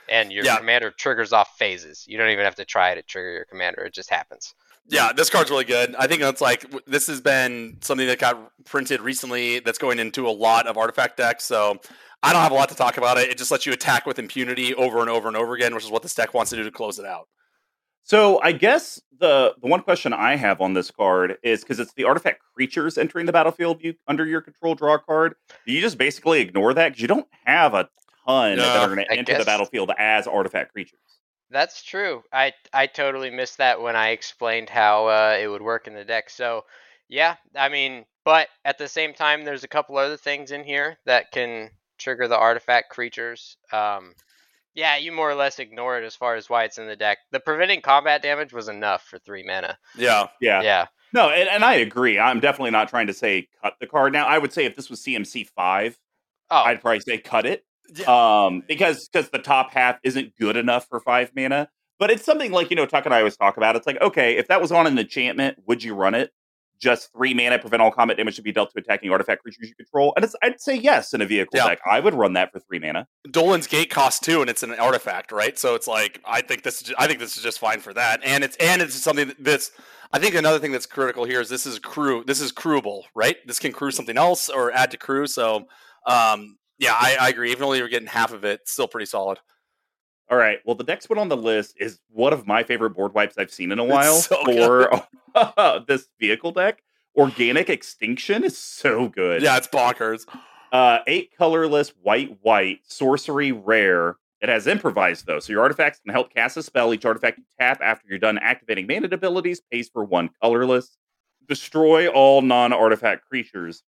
And your
Yeah.
commander triggers off phases. You don't even have to try to trigger your commander, it just happens.
Yeah, this card's really good. I think it's like this has been something that got printed recently that's going into a lot of artifact decks. So I don't have a lot to talk about it. It just lets you attack with impunity over and over and over again, which is what this deck wants to do to close it out.
So I guess the the one question I have on this card is because it's the artifact creatures entering the battlefield you under your control draw card. Do you just basically ignore that because you don't have a ton that are going to enter the battlefield as artifact creatures?
That's true. I I totally missed that when I explained how uh, it would work in the deck. So, yeah, I mean, but at the same time, there's a couple other things in here that can trigger the artifact creatures. Um, yeah, you more or less ignore it as far as why it's in the deck. The preventing combat damage was enough for three mana.
Yeah.
Yeah,
Yeah,
no, and, and I agree. I'm definitely not trying to say cut the card. Now I would say if this was CMC five,
Oh,
I'd probably say cut it.
Yeah.
um, because because the top half isn't good enough for five mana. But it's something like you know Tuck and I always talk about. It's like okay, if that was on an enchantment, would you run it? Just three mana, prevent all combat damage to be dealt to attacking artifact creatures you control, and it's, I'd say yes in a vehicle
Yeah.
deck. I would run that for three mana.
Dolan's Gate costs two, and it's an artifact, right? So it's like I think this is I think this is just fine for that, and it's and it's something that's I think another thing that's critical here is this is crew this is crewable, right? This can crew something else or add to crew. So um, yeah, I, I agree. Even though you're getting half of it, it's still pretty solid.
All right. Well, the next one on the list is one of my favorite board wipes I've seen in a while
so
for this vehicle deck. Organic Extinction is so good.
Yeah, it's bonkers.
Uh, eight colorless, white, white, sorcery rare. It has improvised though, so your artifacts can help cast a spell. Each artifact you tap after you're done activating mana abilities pays for one colorless. Destroy all non-artifact creatures.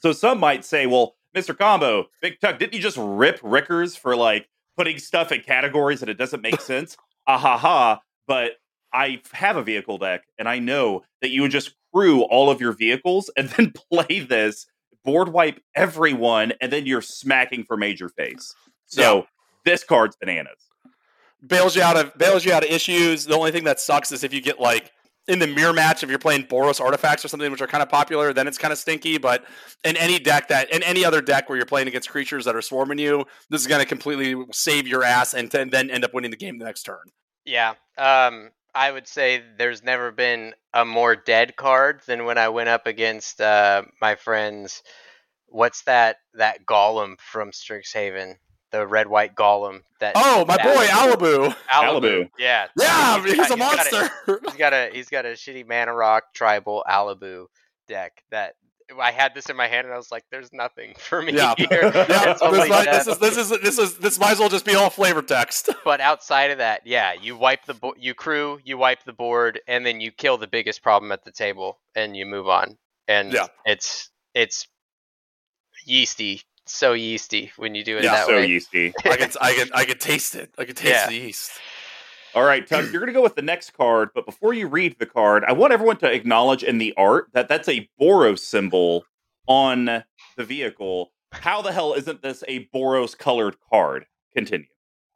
So some might say, well, Mr. Combo, Big Tuck, didn't you just rip Rickers for like putting stuff in categories that it doesn't make sense? Ah ha ha. But I have a vehicle deck, and I know that you would just crew all of your vehicles and then play this board wipe everyone, and then you're smacking for major face. So this card's bananas.
bails you out of bails you out of issues. The only thing that sucks is if you get like in the mirror match if you're playing Boros artifacts or something which are kind of popular, then it's kind of stinky. But in any deck that in any other deck where you're playing against creatures that are swarming you, this is going to completely save your ass and then then end up winning the game the next turn.
yeah. Um, I would say there's never been a more dead card than when I went up against uh, my friends. What's that? That golem from Strixhaven, the red white golem. That
Oh, my
that-
boy Alibu.
Alibu.
Yeah,
Yeah,
He's
he's
got-
a
he's got a-
monster.
he's got a he's got a shitty mana rock tribal Alibu deck that I had this in my hand and I was like, "There's nothing for me
Yeah.
here."
Yeah,
It's
this, might-
death.
this is this is this is this might as well just be all flavor text.
But outside of that, yeah, you wipe the bo- you crew, you wipe the board, and then you kill the biggest problem at the table, and you move on. And
Yeah.
it's it's yeasty, so yeasty when you do it
Yeah,
that
so
way.
yeasty.
I can I can I can taste it. I can taste
Yeah.
the yeast.
All right, Tuck, you're going to go with the next card, but before you read the card, I want everyone to acknowledge in the art that that's a Boros symbol on the vehicle. How the hell isn't this a Boros colored card? Continue.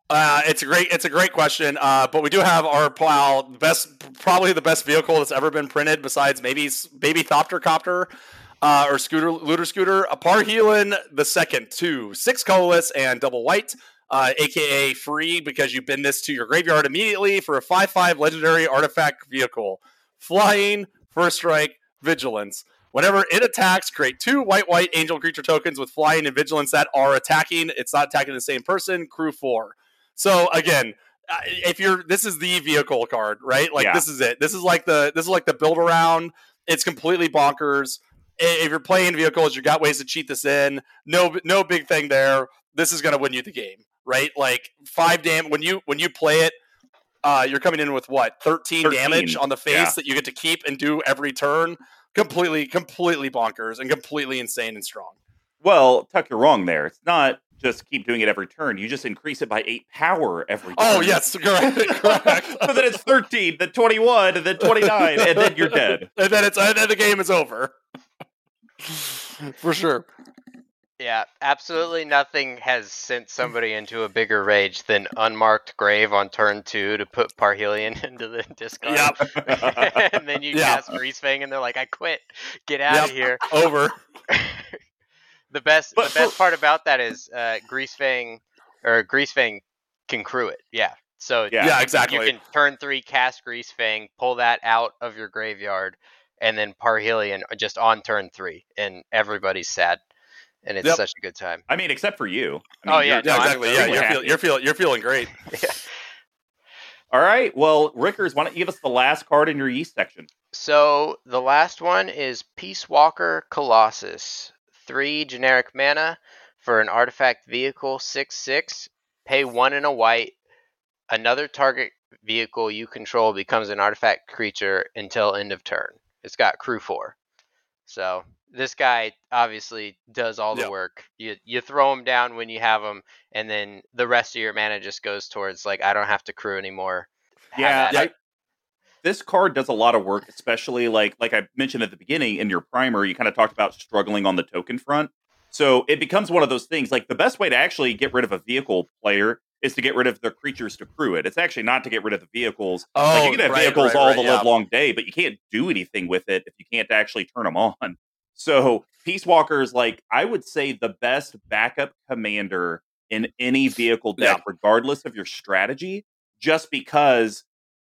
Uh, it's a great it's a great question. Uh, but we do have our plow, best probably the best vehicle that's ever been printed, besides maybe maybe Thopter Copter. Uh, or scooter looter scooter a Parhelion the second two six colorless and double white uh, aka free because you bend this to your graveyard immediately for a 5-5 legendary artifact vehicle. Flying first strike vigilance. Whenever it attacks create two white white angel creature tokens with flying and vigilance that are attacking. It's not attacking the same person crew four. So again uh, if you're this is the vehicle card right? Like
Yeah.
this is it. This is like the this is like the build around. It's completely bonkers if you're playing vehicles you got ways to cheat this in no no big thing there this is going to win you the game right like five dam when you when you play it uh, you're coming in with what 13,
13,
damage on the face
yeah.
that you get to keep and do every turn. Completely, completely bonkers and completely insane and strong.
Well, Tuck, you're wrong there. It's not just keep doing it every turn. You just increase it by eight power every turn.
Oh yes, correct, correct.
so then it's 13, then 21, and then 29, and then you're dead.
and then it's and then the game is over. For sure.
Yeah, absolutely nothing has sent somebody into a bigger rage than unmarked grave on turn two to put Parhelion into the discard.
Yep.
and then you
Yeah.
cast Greasefang and they're like, I quit. Get out
Yep.
of here.
Over.
the best
But
the best
for-
part about that is uh Greasefang or Greasefang can crew it. Yeah. So
Yeah.
Yeah, exactly.
you can turn three cast Greasefang, pull that out of your graveyard, and then Parhelion just on turn three, and everybody's sad. And it's
Yep.
such a good time.
I mean, except for you. I
Oh,
mean,
yeah,
you're-
Yeah,
No,
exactly. Yeah, you're, feel, you're feeling you're feeling great.
All right. Well, Rickers, why don't you give us the last card in your yeast section?
So the last one is Peace Walker Colossus. Three generic mana for an artifact vehicle, six six. Pay one in a white. Another target vehicle you control becomes an artifact creature until end of turn. It's got crew four. So this guy obviously does all the
Yep.
work. You you throw him down when you have him, and then the rest of your mana just goes towards like I don't have to crew anymore.
Yeah. I- this card does a lot of work, especially like like I mentioned at the beginning in your primer. You kind of talked about struggling on the token front, so it becomes one of those things. Like the best way to actually get rid of a vehicle player is to get rid of the creatures to crew it. It's actually not to get rid of the vehicles.
Oh,
like you oh, can have
right,
vehicles
right,
all
right,
the
yeah.
live long day, but you can't do anything with it if you can't actually turn them on. So Peace Walker is like I would say the best backup commander in any vehicle deck,
Yeah.
regardless of your strategy, just because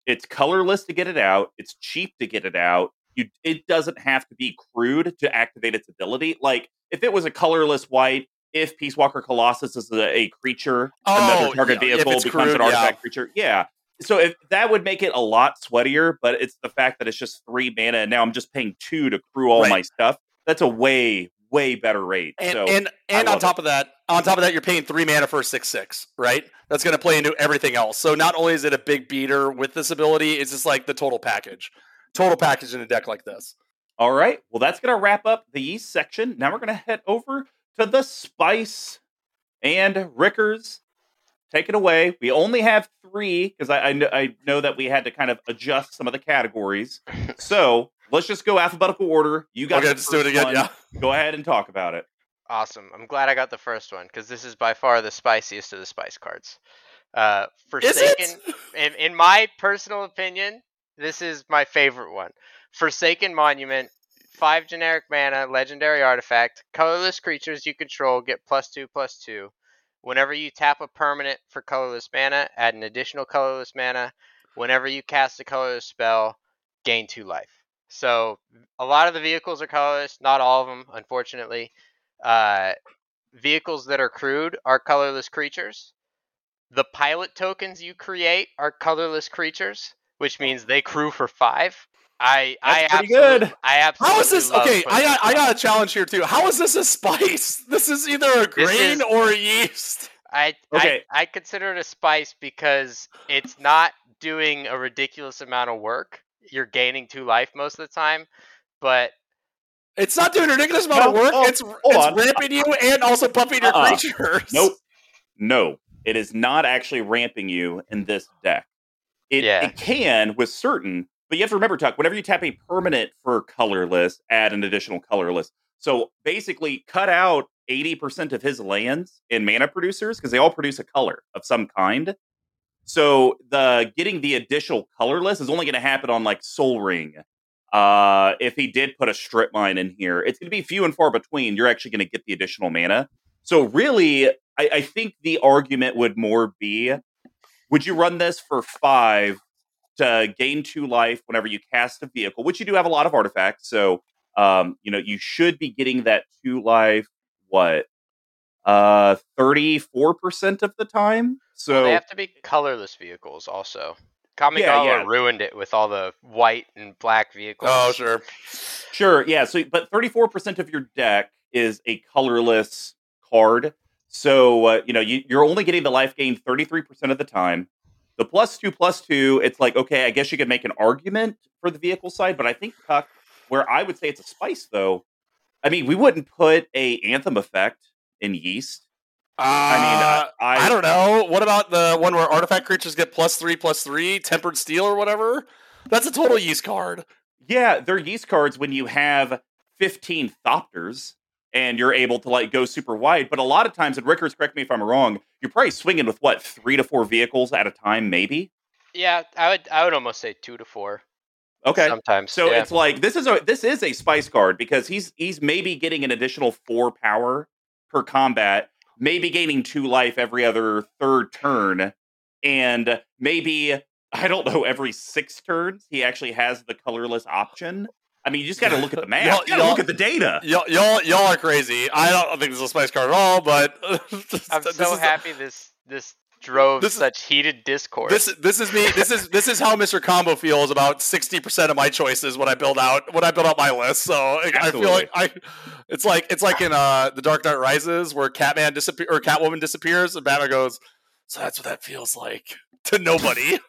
it's colorless to get it out, it's cheap to get it out. You, it doesn't have to be crewed to activate its ability. Like if it was a colorless white, if Peace Walker Colossus is a, a creature, another
Oh,
target
yeah,
vehicle becomes
crewed,
an
yeah.
artifact creature. Yeah. So if that would make it a lot sweatier, but it's the fact that it's just three mana and now I'm just paying two to crew all
Right.
my stuff. That's a way, way better rate.
And
so
and, and on top of that, on top of that, you're paying three mana for a six six, right? That's going to play into everything else. So not only is it a big beater with this ability, it's just like the total package, total package in a deck like this.
All right. Well, that's going to wrap up the yeast section. Now we're going to head over to the spice and Rickers. Take it away. We only have three because I, I, kn- I know that we had to kind of adjust some of the categories. So let's just go alphabetical order. You got
Okay, let's do it again.
one.
Yeah.
Go ahead and talk about it.
Awesome. I'm glad I got the first one because this is by far the spiciest of the spice cards. Uh, Forsaken, in, in my personal opinion, this is my favorite one. Forsaken Monument, five generic mana, legendary artifact, colorless creatures you control get plus two, plus two. Whenever you tap a permanent for colorless mana, add an additional colorless mana. Whenever you cast a colorless spell, gain two life. So a lot of the vehicles are colorless, not all of them, unfortunately. Uh, vehicles that are crewed are colorless creatures. The pilot tokens you create are colorless creatures, which means they crew for five. I I
That's pretty
absolutely,
good.
I absolutely
How is this? Okay, I got I got a challenge here too. How is this a spice? This is either a grain
is-
or a yeast.
I,
Okay.
I I consider it a spice because it's not doing a ridiculous amount of work. You're gaining two life most of the time, but
It's not doing a ridiculous amount of work.
oh,
it's it's ramping you and also buffing your
Uh-uh.
creatures.
Nope. No, it is not actually ramping you in this deck. It,
Yeah.
it can with certain, but you have to remember, Tuck, whenever you tap a permanent for colorless, add an additional colorless. So basically, cut out 80% of his lands in mana producers because they all produce a color of some kind. So the getting the additional colorless is only going to happen on like Sol Ring. Uh, if he did put a strip mine in here, it's going to be few and far between. You're actually going to get the additional mana. So really, I, I think the argument would more be: Would you run this for five to gain two life whenever you cast a vehicle? Which you do have a lot of artifacts, so um, you know you should be getting that two life. What? Uh, thirty-four percent of the time. So
they have to be colorless vehicles also. Kamigawa
yeah.
ruined it with all the white and black vehicles.
Oh sure.
Sure, yeah. So, but thirty-four percent of your deck is a colorless card. So, uh, you know, you, you're only getting the life gain thirty-three percent of the time. The plus two plus two, it's like okay, I guess you could make an argument for the vehicle side, but I think Tuck, where I would say it's a spice though. I mean, we wouldn't put a anthem effect in yeast.
Uh,
I mean, I,
I don't know. What about the one where artifact creatures get plus three, plus three, tempered steel or whatever? That's a total yeast card.
Yeah, they're yeast cards when you have 15 Thopters and you're able to like go super wide. But a lot of times, and Rickers, correct me if I'm wrong, you're probably swinging with what three to four vehicles at a time, maybe.
Yeah, I would I would almost say two to four.
Okay,
Sometimes.
so
yeah.
it's like this is a this is a spice card because he's he's maybe getting an additional four power per combat, maybe gaining two life every other third turn, and maybe I don't know every six turns he actually has the colorless option. I mean, you just got to look at the math.
Y'all-
You got to look at the data.
Y'all, y'all, y'all are crazy. I don't think this is a spice card at all. But
I'm
this
so
is-
happy this this drove
this is-
such heated discourse.
This this is me. This is this is how Mr. Combo feels about sixty percent of my choices when I build out when I build out my list. So I, I feel like I, it's like it's like in uh the Dark Knight Rises where Catman disappear or Catwoman disappears and Batman goes. So that's what that feels like to nobody.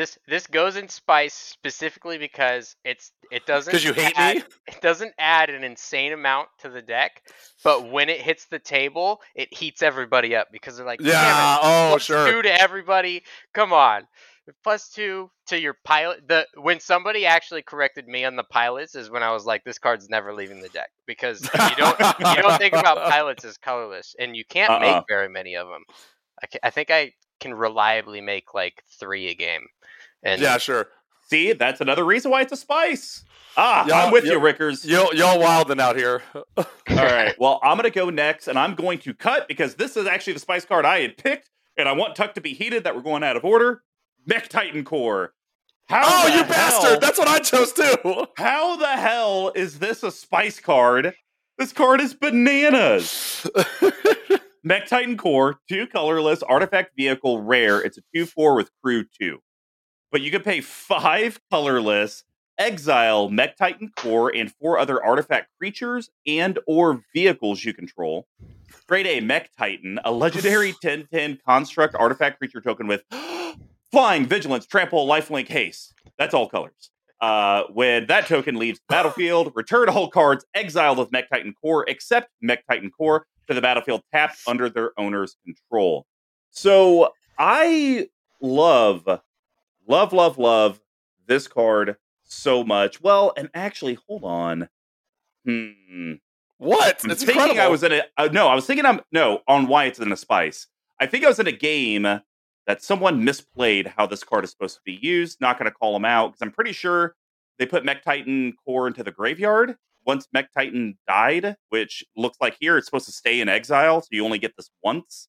this this goes in spice specifically because it's it doesn't
Because you hate
add,
me.
it doesn't add an insane amount to the deck, but when it hits the table, it heats everybody up because they're like,
Yeah.
Damn it,
Oh,
plus
sure.
two to everybody. Come on. Plus two to your pilot. The when somebody actually corrected me on the pilots is when I was like, this card's never leaving the deck because you don't you don't think about pilots as colorless, and you can't
Uh-uh.
make very many of them. I, I think I can reliably make like three a game, and
Yeah, sure.
See, that's another reason why it's a spice. Ah,
Y'all-
I'm with you, Rickers.
Y'all, y'all wilding out here.
All right. Well, I'm going to go next, and I'm going to cut because this is actually the spice card I had picked, and I want Tuck to be heated that we're going out of order. Mech Titan Core. How
Oh, you
hell-
bastard! That's what I chose too.
How the hell is this a spice card? This card is bananas. Mech Titan Core, two colorless artifact vehicle rare. It's a 2 4 with crew 2. But you can pay five colorless, exile Mech Titan Core and four other artifact creatures and or vehicles you control. Grade A Mech Titan, a legendary 10-10 construct artifact creature token with flying, vigilance, trample, lifelink, haste. That's all colors. Uh, when that token leaves the battlefield, return all cards exiled with Mech Titan Core, except Mech Titan Core, to the battlefield tapped under their owner's control. So I love, love, love, love this card so much. Well, and actually, hold on. Hmm.
what?
I'm
It's
thinking
incredible.
I was in a uh, no. I was thinking I'm no on why it's in a spice. I think I was in a game that someone misplayed how this card is supposed to be used. Not going to call them out because I'm pretty sure they put Mech Titan core into the graveyard once Mech Titan died, which looks like here it's supposed to stay in exile, so you only get this once.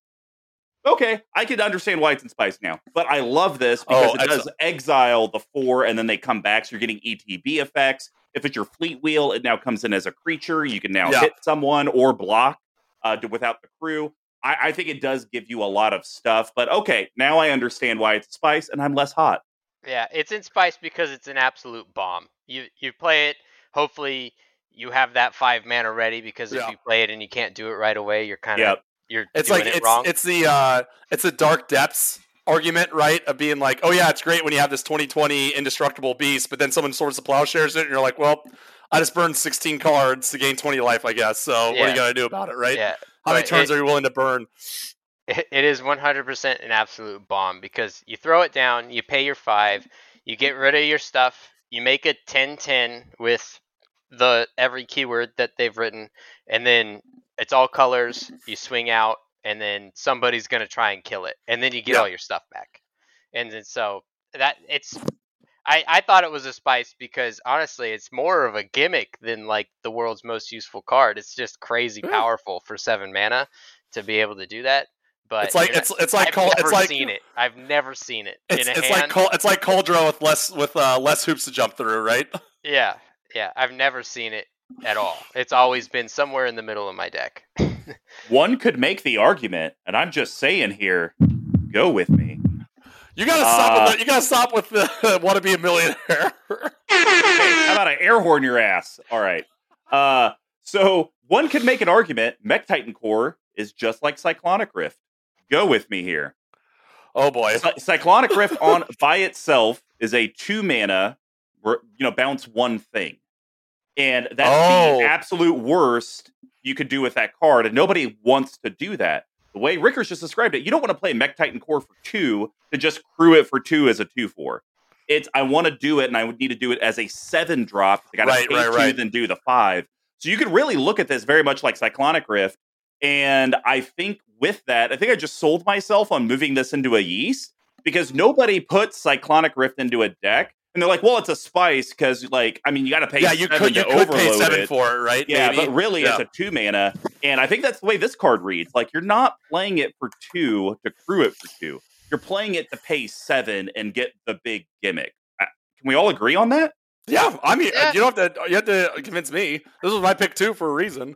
Okay, I can understand why it's in spice now, but I love this because
Oh,
it does exile the four, and then they come back, so you're getting ETB effects. If it's your fleet wheel, it now comes in as a creature. You can now
Yeah.
hit someone or block uh, to, without the crew. I, I think it does give you a lot of stuff, but okay, now I understand why it's a spice, and I'm less hot.
Yeah, it's in spice because it's an absolute bomb. You you play it. Hopefully, you have that five mana ready because if
Yeah.
you play it and you can't do it right away, you're kind of
Yep.
You're
It's like
it
it's
wrong.
it's the uh it's the dark depths argument, right? Of being like, oh yeah, it's great when you have this 2020 indestructible beast, but then someone swords the plowshares it, and you're like, well, I just burned 16 cards to gain 20 life, I guess. So what are you gonna do about it, right?
yeah,
How many turns
it-
are you willing to burn?
it, it is 100% an absolute bomb because you throw it down, you pay your five, you get rid of your stuff, you make a 10-10 with the every keyword that they've written, and then it's all colors. You swing out, and then somebody's gonna try and kill it, and then you get
Yeah.
all your stuff back. And then so that it's. I, I thought it was a spice because honestly, it's more of a gimmick than like the world's most useful card. It's just crazy
Yeah.
powerful for seven mana to be able to do that. But
It's like
not-
it's it's like
I've
Col-
never
it's like
seen it. I've never seen it
it's,
in a
it's like Col- it's like Kaldra with less with uh, less hoops to jump through, right?
yeah, yeah. I've never seen it at all. It's always been somewhere in the middle of my deck.
One could make the argument, and I'm just saying here, go with me.
You gotta stop
Uh,
with the, you gotta stop with the want to be a millionaire.
Hey, how about an air horn your ass? All right. Uh, so one could make an argument. Mech Titan Core is just like Cyclonic Rift. Go with me here.
Oh boy.
Cy- Cyclonic Rift on by itself is a two mana, you know, bounce one thing, and that's
Oh.
the absolute worst you could do with that card, and nobody wants to do that. The way Rickers just described it, you don't want to play Mech Titan Core for two to just crew it for two as a two four. It's I want to do it, and I would need to do it as a seven drop. I got to
Right, right,
two,
right.
then do the five. So you could really look at this very much like Cyclonic Rift. And I think with that, I think I just sold myself on moving this into a yeast because nobody puts Cyclonic Rift into a deck. And they're like, well, it's a spice because, like, I mean, you got to pay.
yeah, you
seven
could you could pay seven
it.
for it, right?
Yeah,
Maybe?
but really,
Yeah.
it's a two mana, and I think that's the way this card reads. Like, you're not playing it for two to crew it for two. You're playing it to pay seven and get the big gimmick. Uh, Can we all agree on that?
yeah. I mean,
Yeah.
you don't have to. You have to convince me. This was my pick too for a reason.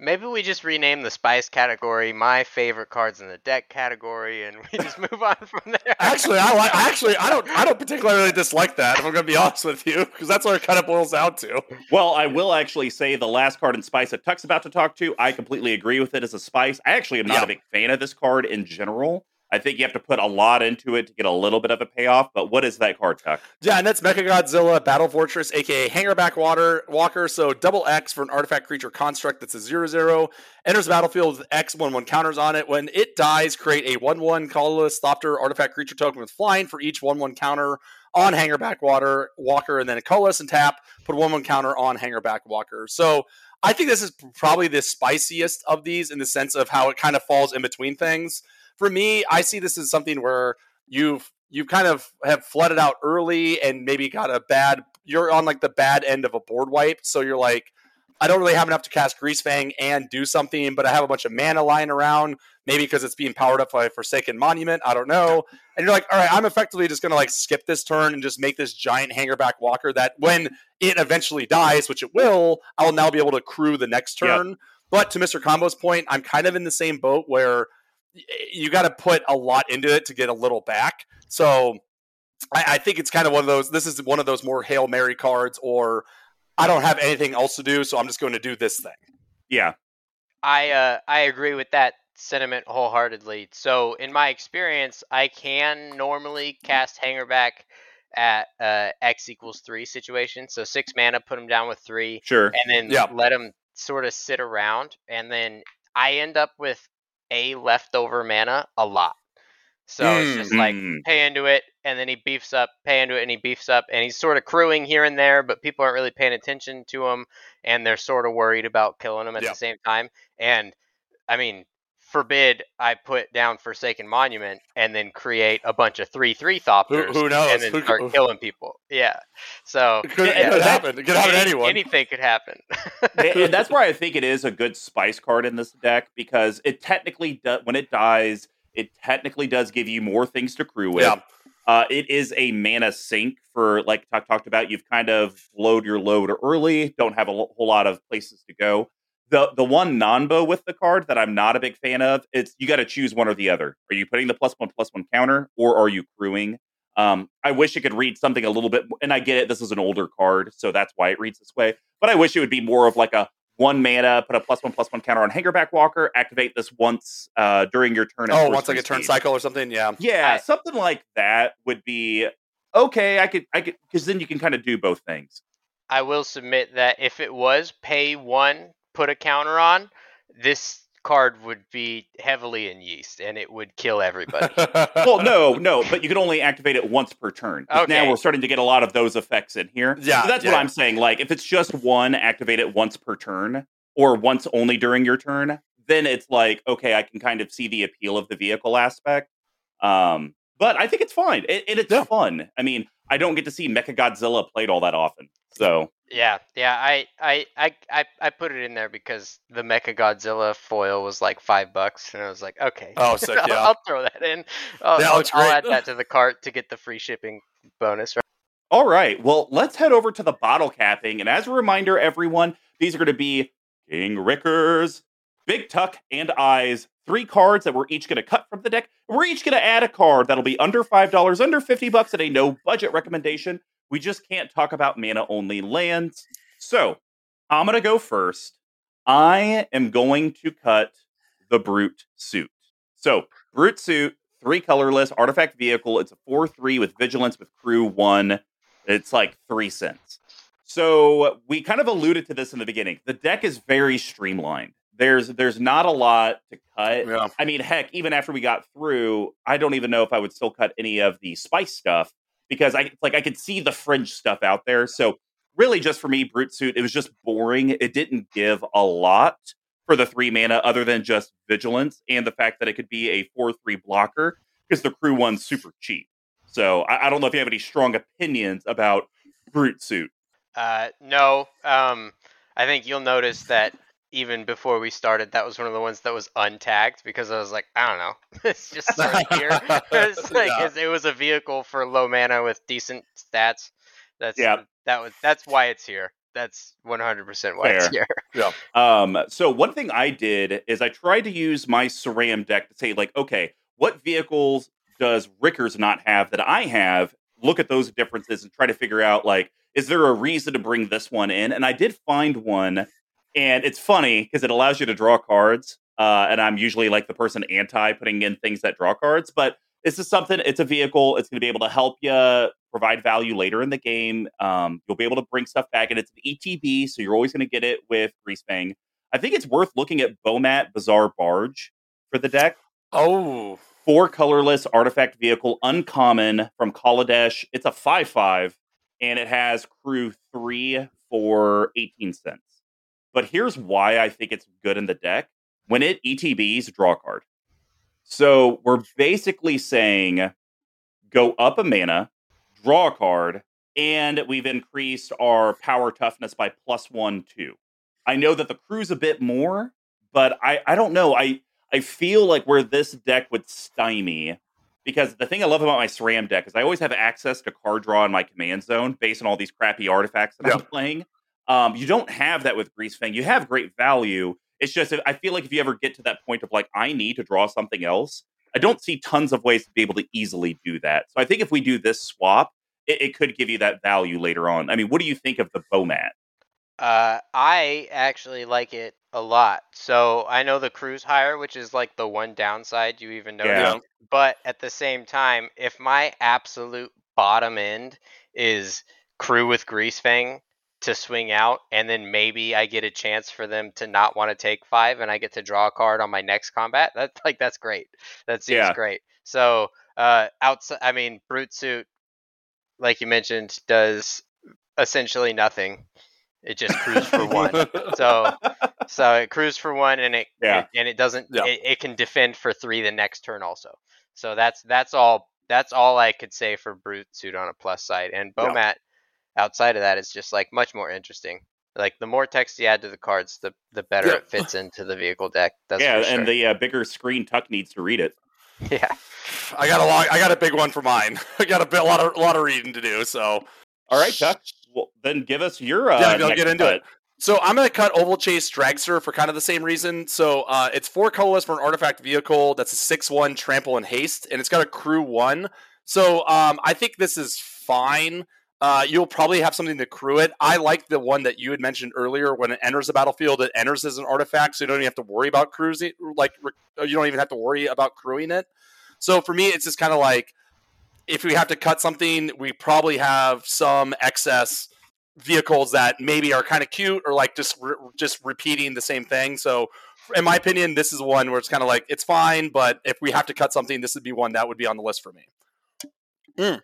Maybe we just rename the spice category my favorite cards in the deck category, and we just move on from there.
Actually, I like. Actually, I don't. I don't particularly dislike that. If I'm going to be honest with you, because that's what it kind of boils down to.
Well, I will actually say the last card in Spice that Tuck's about to talk to, I completely agree with it as a Spice. I actually am not
Yeah.
a big fan of this card in general. I think you have to put a lot into it to get a little bit of a payoff. But what is that card, Tuck?
Yeah, and that's Mecha Godzilla Battle Fortress, aka Hangerback Water Walker. So double X for an artifact creature construct that's a zero zero. Enters the battlefield with X one one counters on it. When it dies, create a one one colorless Thopter artifact creature token with flying for each one one counter on Hangerback Water Walker, and then a colorless and tap. Put one one counter on Hangerback Walker. So I think this is probably the spiciest of these in the sense of how it kind of falls in between things. For me, I see this as something where you've you kind of have flooded out early and maybe got a bad you're on like the bad end of a board wipe. So you're like i don't really have enough to cast grease fang and do something but i have a bunch of mana lying around. Maybe because it's being powered up by a forsaken monument i don't know. And you're like all right i'm effectively just going to like skip this turn and just make this giant hangerback walker that when it eventually dies which it will i'll now be able to crew the next
Yep.
turn. But to mr combo's point i'm kind of in the same boat where you got to put a lot into it to get a little back so I, I think it's kind of one of those. This is one of those more hail mary cards, or I don't have anything else to do, so I'm just going to do this thing.
Yeah.
I uh, I agree with that sentiment wholeheartedly. So in my experience, I can normally cast Hangerback at uh, X equals three situation. So six mana, put them down with three,
Sure.
and then
Yeah.
let them sort of sit around, and then I end up with a leftover mana a lot. So it's
Mm.
just like
Mm.
pay into it, and then he beefs up, pay into it, and he beefs up, and he's sort of crewing here and there, but people aren't really paying attention to him, and they're sort of worried about killing him at
Yeah.
the same time. And I mean, forbid I put down Forsaken Monument and then create a bunch of three three Thopters
who knows?
and then
Who
start
could-
killing people. Yeah. So
It could,
Yeah,
it could happen. It could happen to anyone.
anything could happen.
and, and that's why I think it is a good spice card in this deck because it technically does when it dies, it technically does give you more things to crew with.
Yeah.
Uh, it is a mana sink for like Tuck talked about. You've kind of load your load early, don't have a whole lot of places to go. The the one non-bow with the card that I'm not a big fan of, it's you got to choose one or the other. Are you putting the plus one plus one counter or are you crewing? Um, I wish it could read something a little bit, and I get it. This is an older card, so that's why it reads this way. But I wish it would be more of like a one mana, put a plus one plus one counter on Hangerback Walker, activate this once uh, during your turn.
Oh, once like a turn
speed.
cycle or something. Yeah.
Yeah,
I-
something like that would be okay. I could, I could, because then you can kind of do both things.
I will submit that if it was pay one, put a counter on, this card would be heavily in yeast and it would kill everybody.
Well, no, no, but you can only activate it once per turn. 'Cause Now we're starting to get a lot of those effects in here.
Yeah,
So that's
yeah.
what I'm saying. Like, if it's just one, activate it once per turn, or once only during your turn, then it's like okay, I can kind of see the appeal of the vehicle aspect. Um, but I think it's fine. It, it- it's
Yeah.
fun. I mean, I don't get to see Mecha Godzilla played all that often, so
yeah, yeah, I, I, I, I, I put it in there because the Mecha Godzilla foil was like five bucks, and I was like, okay,
Oh, sick,
I'll,
yeah.
I'll throw that in. I'll,
Yeah,
I'll, I'll add that to the cart to get the free shipping bonus. Right?
All right. Well, let's head over to the bottle capping. And as a reminder, everyone, these are going to be King Rickers, Big Tuck, and Eyes. Three cards that we're each going to cut from the deck. We're each going to add a card that'll be under $5, under 50 bucks at a no budget recommendation. We just can't talk about mana only lands. So I'm going to go first. I am going to cut the Brute suit. So, Brute suit, three colorless artifact vehicle. It's a four three with vigilance with crew one. It's like three cents. So we kind of alluded to this in the beginning. The deck is very streamlined. There's there's not a lot to cut.
Yeah.
I mean, heck, even after we got through, I don't even know if I would still cut any of the spice stuff because I like I could see the fringe stuff out there. So really, just for me, brute suit, it was just boring. It didn't give a lot for the three mana other than just vigilance and the fact that it could be a four three blocker because the crew one's super cheap. So I, I don't know if you have any strong opinions about brute suit.
Uh, no, um, I think you'll notice that even before we started, that was one of the ones that was untagged because I was like, I don't know, it's just sort of here. it's like
Yeah.
it was a vehicle for low mana with decent stats. That's
Yeah.
that was that's why it's here. That's one hundred percent why it's
Fair.
here.
Um, so one thing I did is I tried to use my Sram deck to say, like, okay, what vehicles does Rickers not have that I have? Look at those differences and try to figure out, like, is there a reason to bring this one in? And I did find one, and it's funny because it allows you to draw cards. Uh, and I'm usually like the person anti putting in things that draw cards, but this is something. It's a vehicle. It's going to be able to help you provide value later in the game. Um, you'll be able to bring stuff back, and it's an ETB, so you're always going to get it with Greasefang. I think it's worth looking at Bomat Bazaar Barge for the deck.
Oh,
Four colorless artifact vehicle, uncommon from Kaladesh. It's a 5 5, and it has crew 3 for 18 cents. But here's why I think it's good in the deck. When it ETBs, draw a card. So we're basically saying go up a mana, draw a card, and we've increased our power toughness by plus one, two. I know that the crew's a bit more, but I, I don't know. I I feel like where this deck would stymie because the thing I love about my SRAM deck is I always have access to card draw in my command zone based on all these crappy artifacts that I'm playing. Um, you don't have that with Grease Fang. You have great value. It's just I feel like if you ever get to that point of like I need to draw something else, I don't see tons of ways to be able to easily do that. So I think if we do this swap, it, it could give you that value later on. I mean, what do you think of the Bomat?
Uh, I actually like it a lot. So I know the crew's higher, which is like the one downside you even noticed.
Yeah.
But at the same time, if my absolute bottom end is crew with Greasefang to swing out, and then maybe I get a chance for them to not want to take five, and I get to draw a card on my next combat. That like that's great. That seems
Yeah.
great. So uh, outside, I mean, brute suit, like you mentioned, does essentially nothing. It just crews for one. So so it crews for one and it,
Yeah.
it- and it doesn't
Yeah.
it, it can defend for three the next turn also. So that's that's all that's all I could say for brute suit on a plus side. And
Yeah.
Bomat outside of that is just like much more interesting. Like the more text you add to the cards, the the better
Yeah.
it fits into the vehicle deck. That's
yeah,
sure.
and the uh, bigger screen Tuck needs to read it.
yeah.
I got a long, I got a big one for mine. I got a bit, a lot of, a lot of reading to do. So,
All right, Tuck. Well, then give us your uh,
Yeah, I'll get into
cut.
it. So I'm going to cut Oval Chase Dragster for kind of the same reason. So uh, it's four colorless for an artifact vehicle. That's a six-one trample and haste, and it's got a crew one. So um, I think this is fine. Uh, you'll probably have something to crew it. I like the one that you had mentioned earlier. When it enters the battlefield, it enters as an artifact, so you don't even have to worry about cruising. Like you don't even have to worry about crewing it. So for me, it's just kind of like if we have to cut something, we probably have some excess vehicles that maybe are kind of cute or like just re- just repeating the same thing. So, in my opinion, this is one where it's kind of like it's fine, but if we have to cut something, this would be one that would be on the list for me. Mm.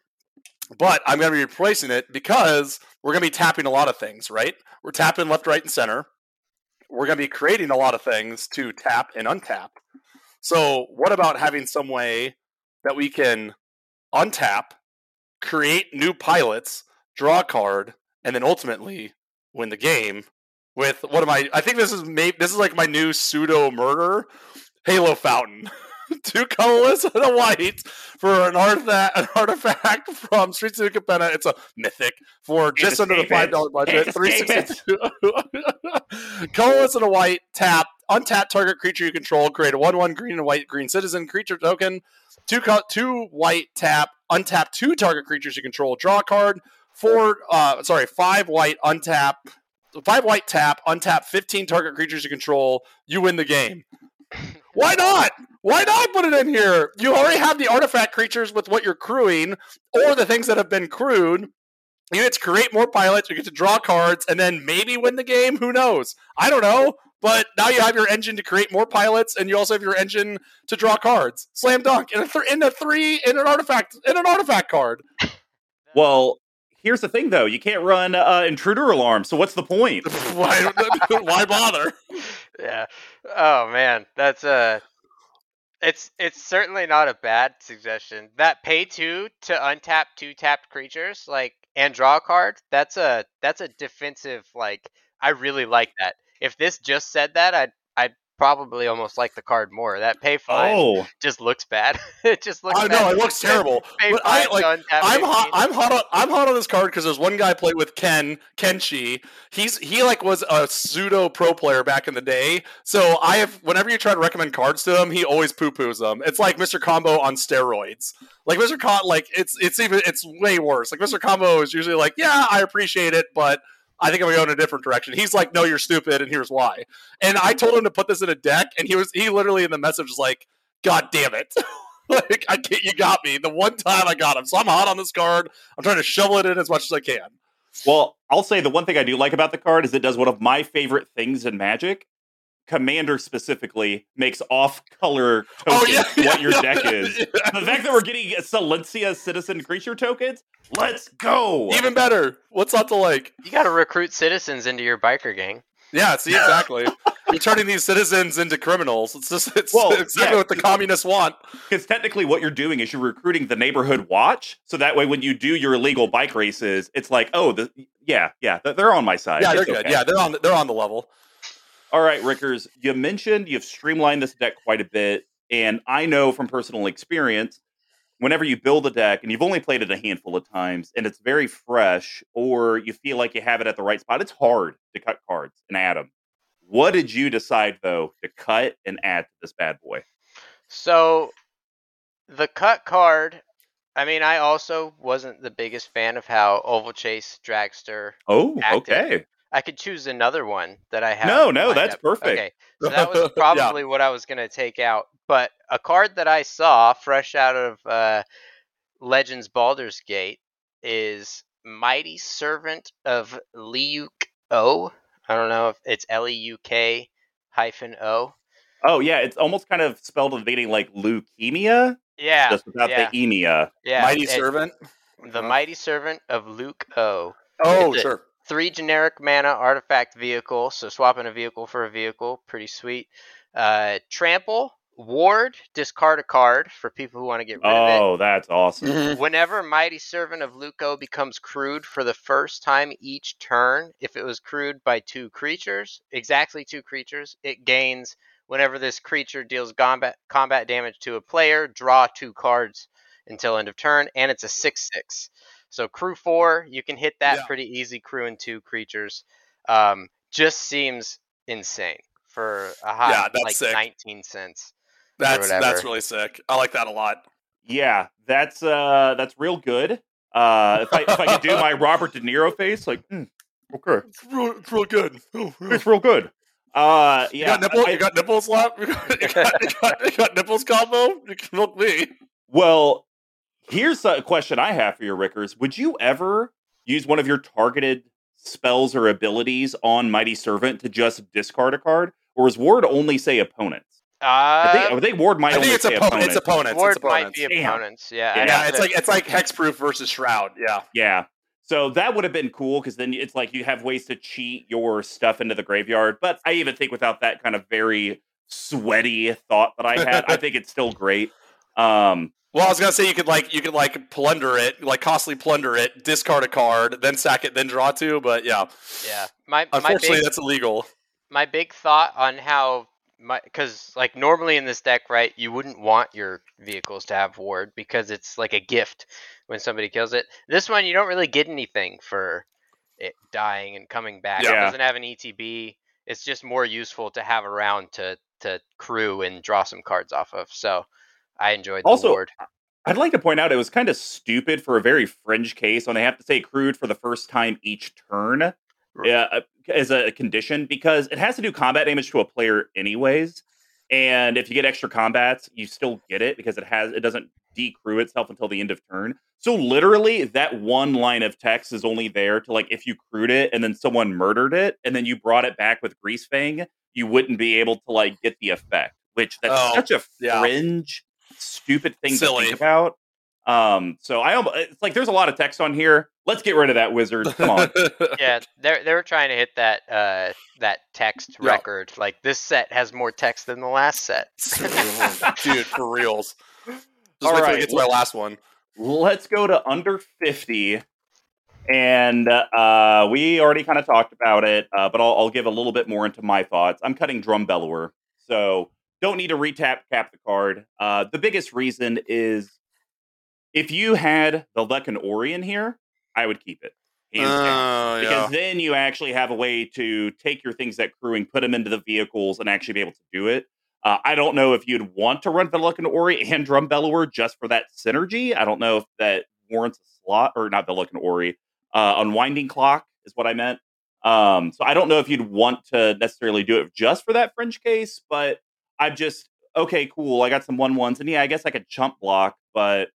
But I'm going to be replacing it because we're going to be tapping a lot of things, right? We're tapping left, right, and center. We're going to be creating a lot of things to tap and untap. So, what about having some way that we can untap, create new pilots, draw a card, and then ultimately win the game with what am I? I think this is maybe this is like my new pseudo murder Halo Fountain. Two colorless and a white for an artifact, an artifact from Streets of Capenna. It's a mythic for just under the five dollar budget. Three
escape
colorless and a white. Tap untap target creature you control. Create a one one green and white green citizen creature token. Two co- two white tap untap two target creatures you control. Draw a card. Four uh sorry five white untap five white tap untap fifteen target creatures you control. You win the game. Why not? Why not put it in here? You already have the artifact creatures with what you're crewing, or the things that have been crewed. You get to create more pilots, you get to draw cards, and then maybe win the game. Who knows? I don't know. But now you have your engine to create more pilots, and you also have your engine to draw cards. Slam dunk in a, th- in a three in an artifact in an artifact card.
Well, here's the thing though: you can't run uh, intruder alarm. So what's the point?
why, why bother?
Yeah. Oh man, that's uh it's it's certainly not a bad suggestion. That pay two to untap two tapped creatures, like and draw a card, that's a that's a defensive like I really like that. If this just said that, I'd I'd probably almost like the card more. That pay five
Oh,
just looks bad. it just looks
I know it looks terrible. But I like. I'm hot. I'm hot on. I'm hot on this card because there's one guy I played with Ken Kenshi. He's he like was a pseudo pro player back in the day. So I have whenever you try to recommend cards to him, he always poo poos them. It's like Mr. Combo on steroids. Like Mr. Con, like it's it's even it's way worse. Like Mr. Combo is usually like, yeah, I appreciate it, but I think I'm going in a different direction. He's like, no, you're stupid, and here's why. And I told him to put this in a deck, and he was he literally in the message was like, God damn it. like I can't, you got me the one time I got him. So I'm hot on this card. I'm trying to shovel it in as much as I can.
well, I'll say the one thing I do like about the card is it does one of my favorite things in Magic. Commander specifically makes off-color oh, tokens what your deck is. The fact that we're getting Selesnya citizen creature tokens, let's go.
Even better. What's not to like?
You got to recruit citizens into your biker gang.
Yeah, see exactly. You're turning these citizens into criminals. It's just it's
Well,
exactly
yeah.
what the communists want.
Because technically, what you're doing is you're recruiting the neighborhood watch. So that way, when you do your illegal bike races, it's like, oh, the, yeah, yeah, they're on my side.
Yeah, they're
It's
good.
okay.
Yeah, they're on the, they're on the level.
All right, Rickers, you mentioned you've streamlined this deck quite a bit. And I know from personal experience, whenever you build a deck and you've only played it a handful of times and it's very fresh or you feel like you have it at the right spot, it's hard to cut cards and add them. What did you decide, though, to cut and add to this bad boy?
So the cut card, I mean, I also wasn't the biggest fan of how Ovalchase Dragster.
Oh,
Active.
okay.
I could choose another one that I have.
No, no, that's
up.
perfect.
Okay, so that was
Yeah.
probably what I was going to take out. But a card that I saw fresh out of uh, Legends Baldur's Gate is Mighty Servant of Liuk O. I don't know if it's L E U K hyphen O.
Oh, yeah, it's almost kind of spelled at the beginning like leukemia,
Yeah,
just without
yeah.
the emia.
yeah.
Mighty
it-
servant.
The
Uh-huh.
Mighty Servant of Luke O.
Oh,
It's a-
sure.
Three generic mana artifact vehicle, so swapping a vehicle for a vehicle, pretty sweet. Uh, trample, ward, discard a card for people who want to get rid of it.
Oh, that's awesome.
Whenever Mighty Servant of Leuk-o becomes crewed for the first time each turn, if it was crewed by two creatures, exactly two creatures, it gains whenever this creature deals combat combat damage to a player, draw two cards until end of turn, and it's a six six. So crew four, you can hit that
Yeah.
pretty easy. Crewing two creatures, um, just seems insane for a high
Yeah, that's
like
sick.
nineteen cents.
That's that's really sick. I like that a lot.
Yeah, that's uh that's real good. Uh if I if I could do my Robert De Niro face, like, hmm, okay,
It's real, it's real good.
It's real good. Uh
You got nipple?
I-
you got nipples lap? You got, you got, you got, you got nipples combo? You can milk me.
well, here's a question I have for your Rickers. Would you ever use one of your targeted spells or abilities on Mighty Servant to just discard a card? Or is Ward only say opponents? I think,
Uh,
I think Ward might
I think
only
it's
say
opponent. It's
opponents.
opponents.
Ward
it's
might be
Damn.
opponents. Yeah,
Yeah.
Yeah, it's like it's like hexproof versus shroud. Yeah.
Yeah. So that would have been cool because then it's like you have ways to cheat your stuff into the graveyard. But I even think without that kind of very sweaty thought that I had, I think it's still great. Um,
Well, I was gonna say you could like you could like plunder it, like costly plunder it, discard a card, then sack it, then draw two. But yeah,
yeah. My my
unfortunately,
big,
that's illegal.
my big thought on how my because like normally in this deck, right, you wouldn't want your vehicles to have ward because it's like a gift when somebody kills it. This one, you don't really get anything for it dying and coming back. It doesn't have an ETB. It's just more useful to have around to to crew and draw some cards off of. So I enjoyed the
Also,
ward.
I'd like to point out it was kind of stupid for a very fringe case when they have to say crewed for the first time each turn uh, as a condition because it has to do combat damage to a player anyways. And if you get extra combats, you still get it because it has it doesn't decrew itself until the end of turn. So literally, that one line of text is only there to like if you crewed it and then someone murdered it and then you brought it back with Greasefang, you wouldn't be able to like get the effect. Which that's
Oh,
such a fringe, stupid thing to think about. Um, so I almost it's like there's a lot of text on here. Let's get rid of that wizard. Come on.
yeah, they're they were trying to hit that uh that text
Yeah.
record. Like this set has more text than the last set.
Dude, for reals. Just
All
wait till we get to my last one.
let's go to under 50 and uh, we already kind of talked about it uh, but I'll, I'll give a little bit more into my thoughts i'm cutting drum bellower so don't need to retap cap the card uh, the biggest reason is if you had the Lekin Ori in here i would keep it
Oh,
because
yeah.
then you actually have a way to take your things that crewing, put them into the vehicles, and actually be able to do it. Uh, I don't know if you'd want to run Velucan Ori and Drum Bellower just for that synergy. I don't know if that warrants a slot or not Velucan Ori. Uh, Unwinding Clock is what I meant. Um, so I don't know if you'd want to necessarily do it just for that fringe case, but I'm just okay, cool. I got some one ones, and yeah, I guess I could chump block, but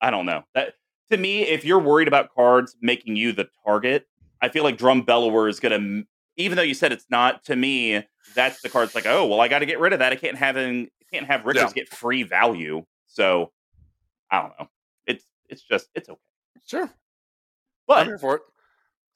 I don't know that to me, if you're worried about cards making you the target, I feel like Drum Bellower is going to, even though you said it's not, to me, that's the card's like, oh, well, I got to get rid of that. I can't have in, can't have Riches
Yeah.
get free value. So I don't know. It's it's just it's okay.
Sure.
But
here for it.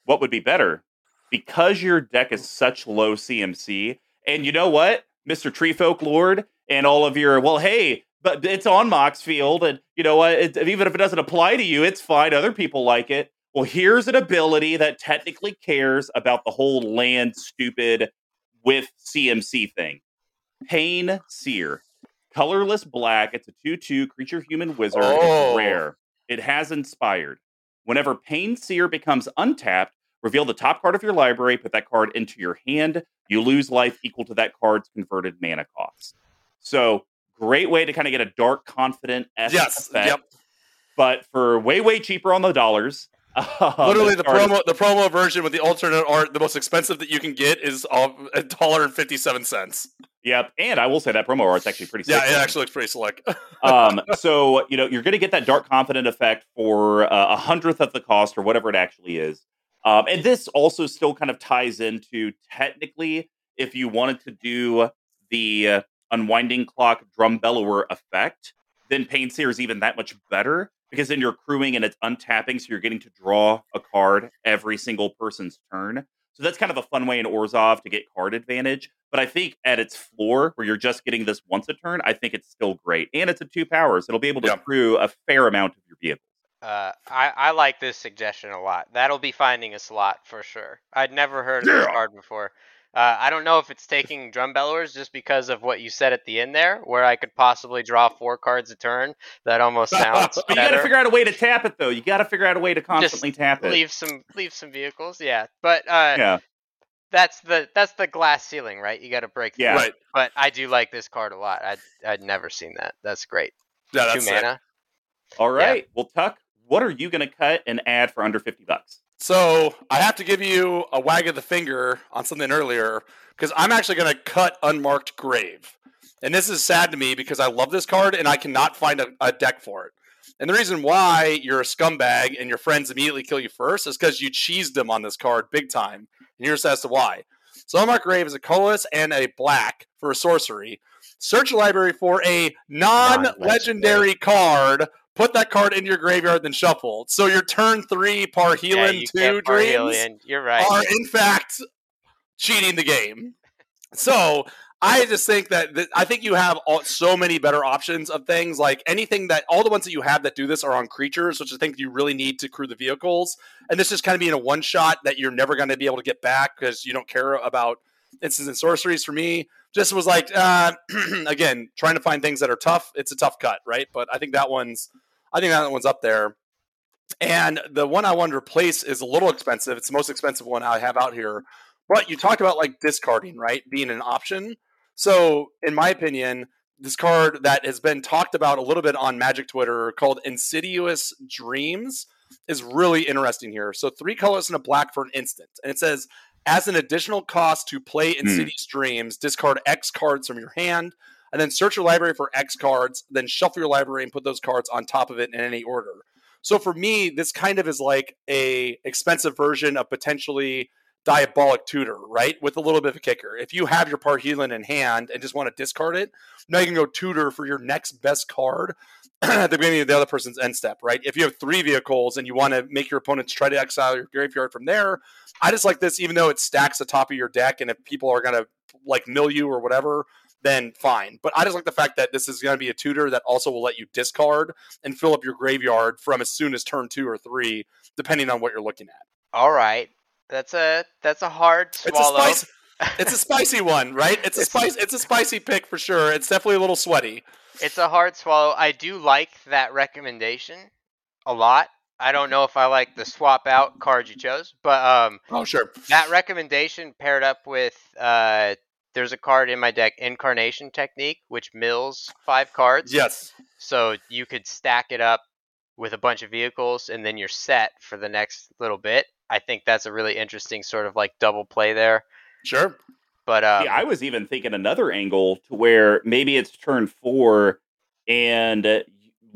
what would be better because your deck is hmm. such low CMC, and you know what, Mister Tree Folk Lord, and all of your well, hey, but it's on Moxfield. And you know what, it, even if it doesn't apply to you, it's fine. Other people like it. Well, here's an ability that technically cares about the whole land stupid with CMC thing. Pain Seer. Colorless black. It's a 2 2 creature human wizard.
Oh.
It's rare. It has inspired. Whenever Pain Seer becomes untapped, reveal the top card of your library, put that card into your hand. You lose life equal to that card's converted mana cost. So, great way to kind of get a Dark Confidant's
Yes.
effect,
Yep.
but for way, way cheaper on the dollars. Um,
Literally, the
is-
promo the promo version with the alternate art, the most expensive that you can get is a dollar and fifty seven cents.
Yep, and I will say that promo art's actually pretty.
Yeah, it actually looks pretty slick.
um, so you know you're going to get that Dark Confidant effect for uh, a hundredth of the cost or whatever it actually is. Um, and this also still kind of ties into technically if you wanted to do the uh, unwinding clock drum bellower effect, then Pain Seer is even that much better because then you're crewing and it's untapping, so you're getting to draw a card every single person's turn. So that's kind of a fun way in Orzhov to get card advantage. But I think at its floor, where you're just getting this once a turn, I think it's still great. And it's a two powers. It'll be able to
Yeah.
crew a fair amount of your vehicles.
Uh, I, I like this suggestion a lot. That'll be finding a slot for sure. I'd never heard of this card before. Uh, I don't know if it's taking drum bellowers just because of what you said at the end there, where I could possibly draw four cards a turn. That almost sounds
But you got to figure out a way to tap it, though. You got to figure out a way to constantly tap it.
leave some leave some vehicles, yeah. But uh,
Yeah.
that's the that's the glass ceiling, right? You got to break.
Yeah.
Right.
But I do like this card a lot. I'd I'd never seen that. That's great.
Yeah,
Two
that's sick.
mana.
All right. Well, Tuck, what are you going to cut and add for under 50 bucks?
So I have to give you a wag of the finger on something earlier because I'm actually going to cut Unmarked Grave. And this is sad to me because I love this card and I cannot find a, a deck for it. And the reason why you're a scumbag and your friends immediately kill you first is because you cheesed them on this card big time. And here's as to why. So Unmarked Grave is a colorless and a black for a sorcery. Search your library for a non-legendary card. Put that card in your graveyard, then shuffle. So your turn three Parhelion
yeah,
two dreams
Parhelion. You're right.
are in fact cheating the game. So I just think that, that I think you have all, so many better options of things like anything that all the ones that you have that do this are on creatures, which I think you really need to crew the vehicles. And this just kind of being a one shot that you're never going to be able to get back because you don't care about instants and sorceries. For me, just was like uh, again trying to find things that are tough. It's a tough cut, right? But I think that one's I think that one's up there. And the one I wanted to replace is a little expensive. It's the most expensive one I have out here. But you talked about like discarding, right? Being an option. So, in my opinion, this card that has been talked about a little bit on Magic Twitter called Insidious Dreams is really interesting here. So, three colors and a black for an instant. And it says, as an additional cost to play hmm. Insidious Dreams, discard X cards from your hand. And then search your library for X cards, then shuffle your library and put those cards on top of it in any order. So for me, this kind of is like a expensive version of potentially diabolic tutor, right? With a little bit of a kicker. If you have your Parhelion in hand and just want to discard it, now you can go tutor for your next best card at the beginning of the other person's end step, right? If you have three vehicles and you want to make your opponents try to exile your graveyard from there, I just like this, even though it stacks the top of your deck, and if people are gonna like mill you or whatever, then fine. But I just like the fact that this is going to be a tutor that also will let you discard and fill up your graveyard from as soon as turn two or three, depending on what you're looking at.
All right, that's a that's a hard swallow.
It's a, spicy, it's a spicy one, right? It's a spice. It's a spicy pick for sure. It's definitely a little sweaty.
It's a hard swallow. I do like that recommendation a lot. I don't know if I like the swap out card you chose, but um,
oh sure,
that recommendation paired up with uh, there's a card in my deck, Incarnation Technique, which mills five cards.
Yes.
So you could stack it up with a bunch of vehicles, and then you're set for the next little bit. I think that's a really interesting sort of like double play there.
Sure.
But um,
yeah, I was even thinking another angle to where maybe it's turn four, and uh,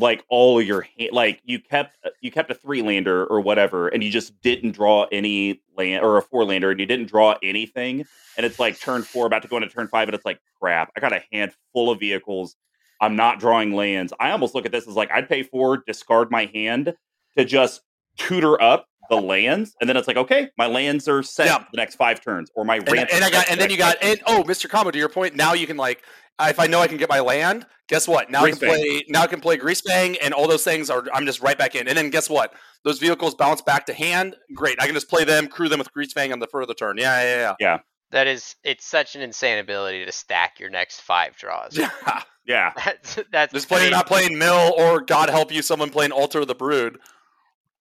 like all your ha- like you kept uh, you kept a three lander or whatever, and you just didn't draw any land or a four lander, and you didn't draw anything, and it's like turn four, about to go into turn five, and it's like crap. I got a hand full of vehicles. I'm not drawing lands. I almost look at this as like I'd pay for discard my hand to just tutor up the lands, and then it's like, okay, my lands are set
Yeah.
for the next five turns, or my
And,
ramp.
and I got, and
for
then you got, and oh, Mr. Combo, to your point, now you can like, if I know I can get my land, guess what? Now I can
Greasefang.
play, now I can play Greasefang, and all those things are, I'm just right back in. And then guess what? Those vehicles bounce back to hand. Great, I can just play them, crew them with Greasefang on the further turn. Yeah, yeah,
Yeah, Yeah.
that is it's such an insane ability to stack your next five draws.
yeah. yeah.
yeah.
That's that's
Just playing, not playing Mill, or God help you, someone playing Altar of the Brood.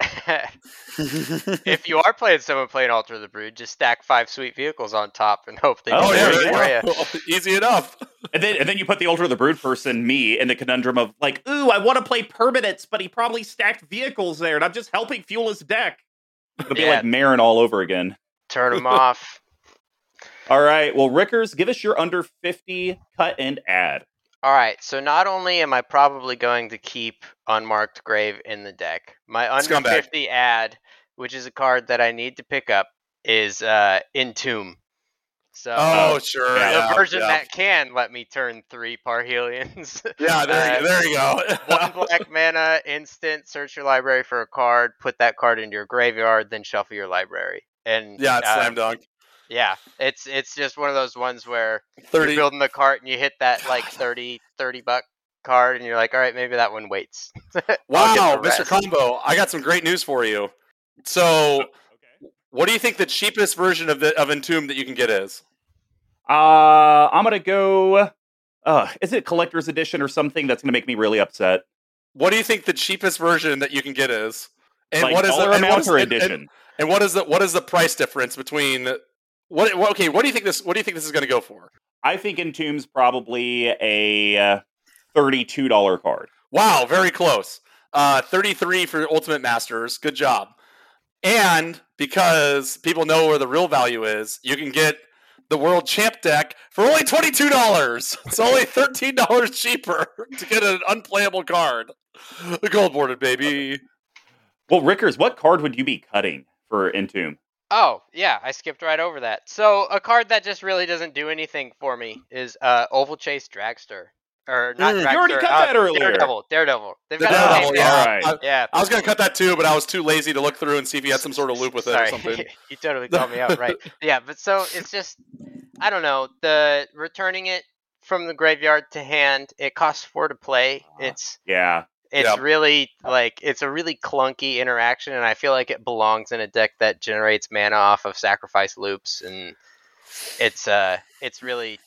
if you are playing someone playing Altar of the Brood, just stack five sweet vehicles on top and hope they
Oh,
do
yeah,
it
there
for
you
you.
Easy enough.
And then, and then you put the Altar of the Brood person, me, in the conundrum of like, ooh, I want to play permanents, but he probably stacked vehicles there, and I'm just helping fuel his deck. It'll be
Yeah.
like Meren all over again.
Turn them off.
All right, well, Rickers, give us your under 50 cut and add.
All right, so not only am I probably going to keep Unmarked Grave in the deck, my under
Scumbag.
50 ad, which is a card that I need to pick up, is uh, Entomb. So
Oh,
Uh,
sure.
yeah,
the
Yeah,
version
yeah.
that can let me turn three Parhelions.
Yeah, there,
uh,
you, there you go.
One black mana, instant, search your library for a card, put that card into your graveyard, then shuffle your library. And
yeah, it's
uh,
slam dunk.
Yeah, it's it's just one of those ones where
30,
you're building the cart and you hit that like 30, 30 buck card and you're like, all right, maybe that one waits.
Wow, Mr. Combo, I got some great news for you. So,
Okay.
what do you think the cheapest version of the of Entomb that you can get is?
Uh, I'm gonna go. Uh, is it collector's edition or something that's gonna make me really upset?
What do you think the cheapest version that you can get is? And
like
what is the
dollar
and what
amount
is-
or
and- and- And, what is the what is the price difference between what, what? Okay, what do you think this? What do you think this is going to go for?
I think Entomb's probably a uh, thirty-two dollar card.
Wow, very close. Uh, 33 for Ultimate Masters. Good job. And because people know where the real value is, you can get the World Champ deck for only $22. It's only $13 cheaper to get an unplayable card. The gold boarded, baby.
Well, Rickers, what card would you be cutting for Entomb?
Oh, yeah, I skipped right over that. So a card that just really doesn't do anything for me is uh, Ovalchase Dragster. Or not
Mm.
Dragster.
You already cut
uh,
that earlier.
Daredevil. Daredevil. They've
The
got the
Daredevil,
same
yeah.
All right.
I,
Yeah.
I was going to cut that too, but I was too lazy to look through and see if he had some sort of loop with it or something.
you totally called me out, right? Yeah, but so it's just I don't know, the returning it from the graveyard to hand, it costs four to play.
Ah.
It's
Yeah,
it's
Yeah.
really like it's a really clunky interaction and I feel like it belongs in a deck that generates mana off of sacrifice loops and it's uh it's really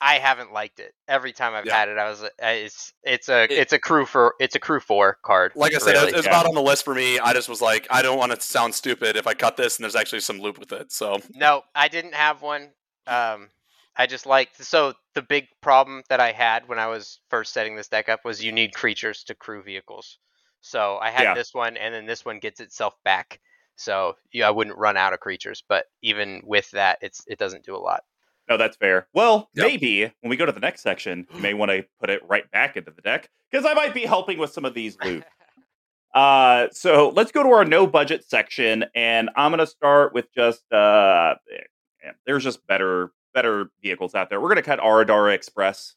I haven't liked it. Every time I've
Yeah.
had it, I was uh, it's it's a
It-
it's a crew for it's a crew four card.
Like I said,
really.
it
yeah.
about on the list for me. I just was like, I don't want to sound stupid if I cut this and there's actually some loop with it. So,
No, I didn't have one. Um, I just like so the big problem that I had when I was first setting this deck up was you need creatures to crew vehicles. So I had
Yeah.
this one, and then this one gets itself back. So yeah, I wouldn't run out of creatures, but even with that, it's it doesn't do a lot.
No, that's fair. Well,
Yep.
maybe when we go to the next section, you may want to put it right back into the deck because I might be helping with some of these loot. Uh, so let's go to our no budget section, and I'm gonna start with just uh, there's just better better vehicles out there. We're gonna cut Aradara Express.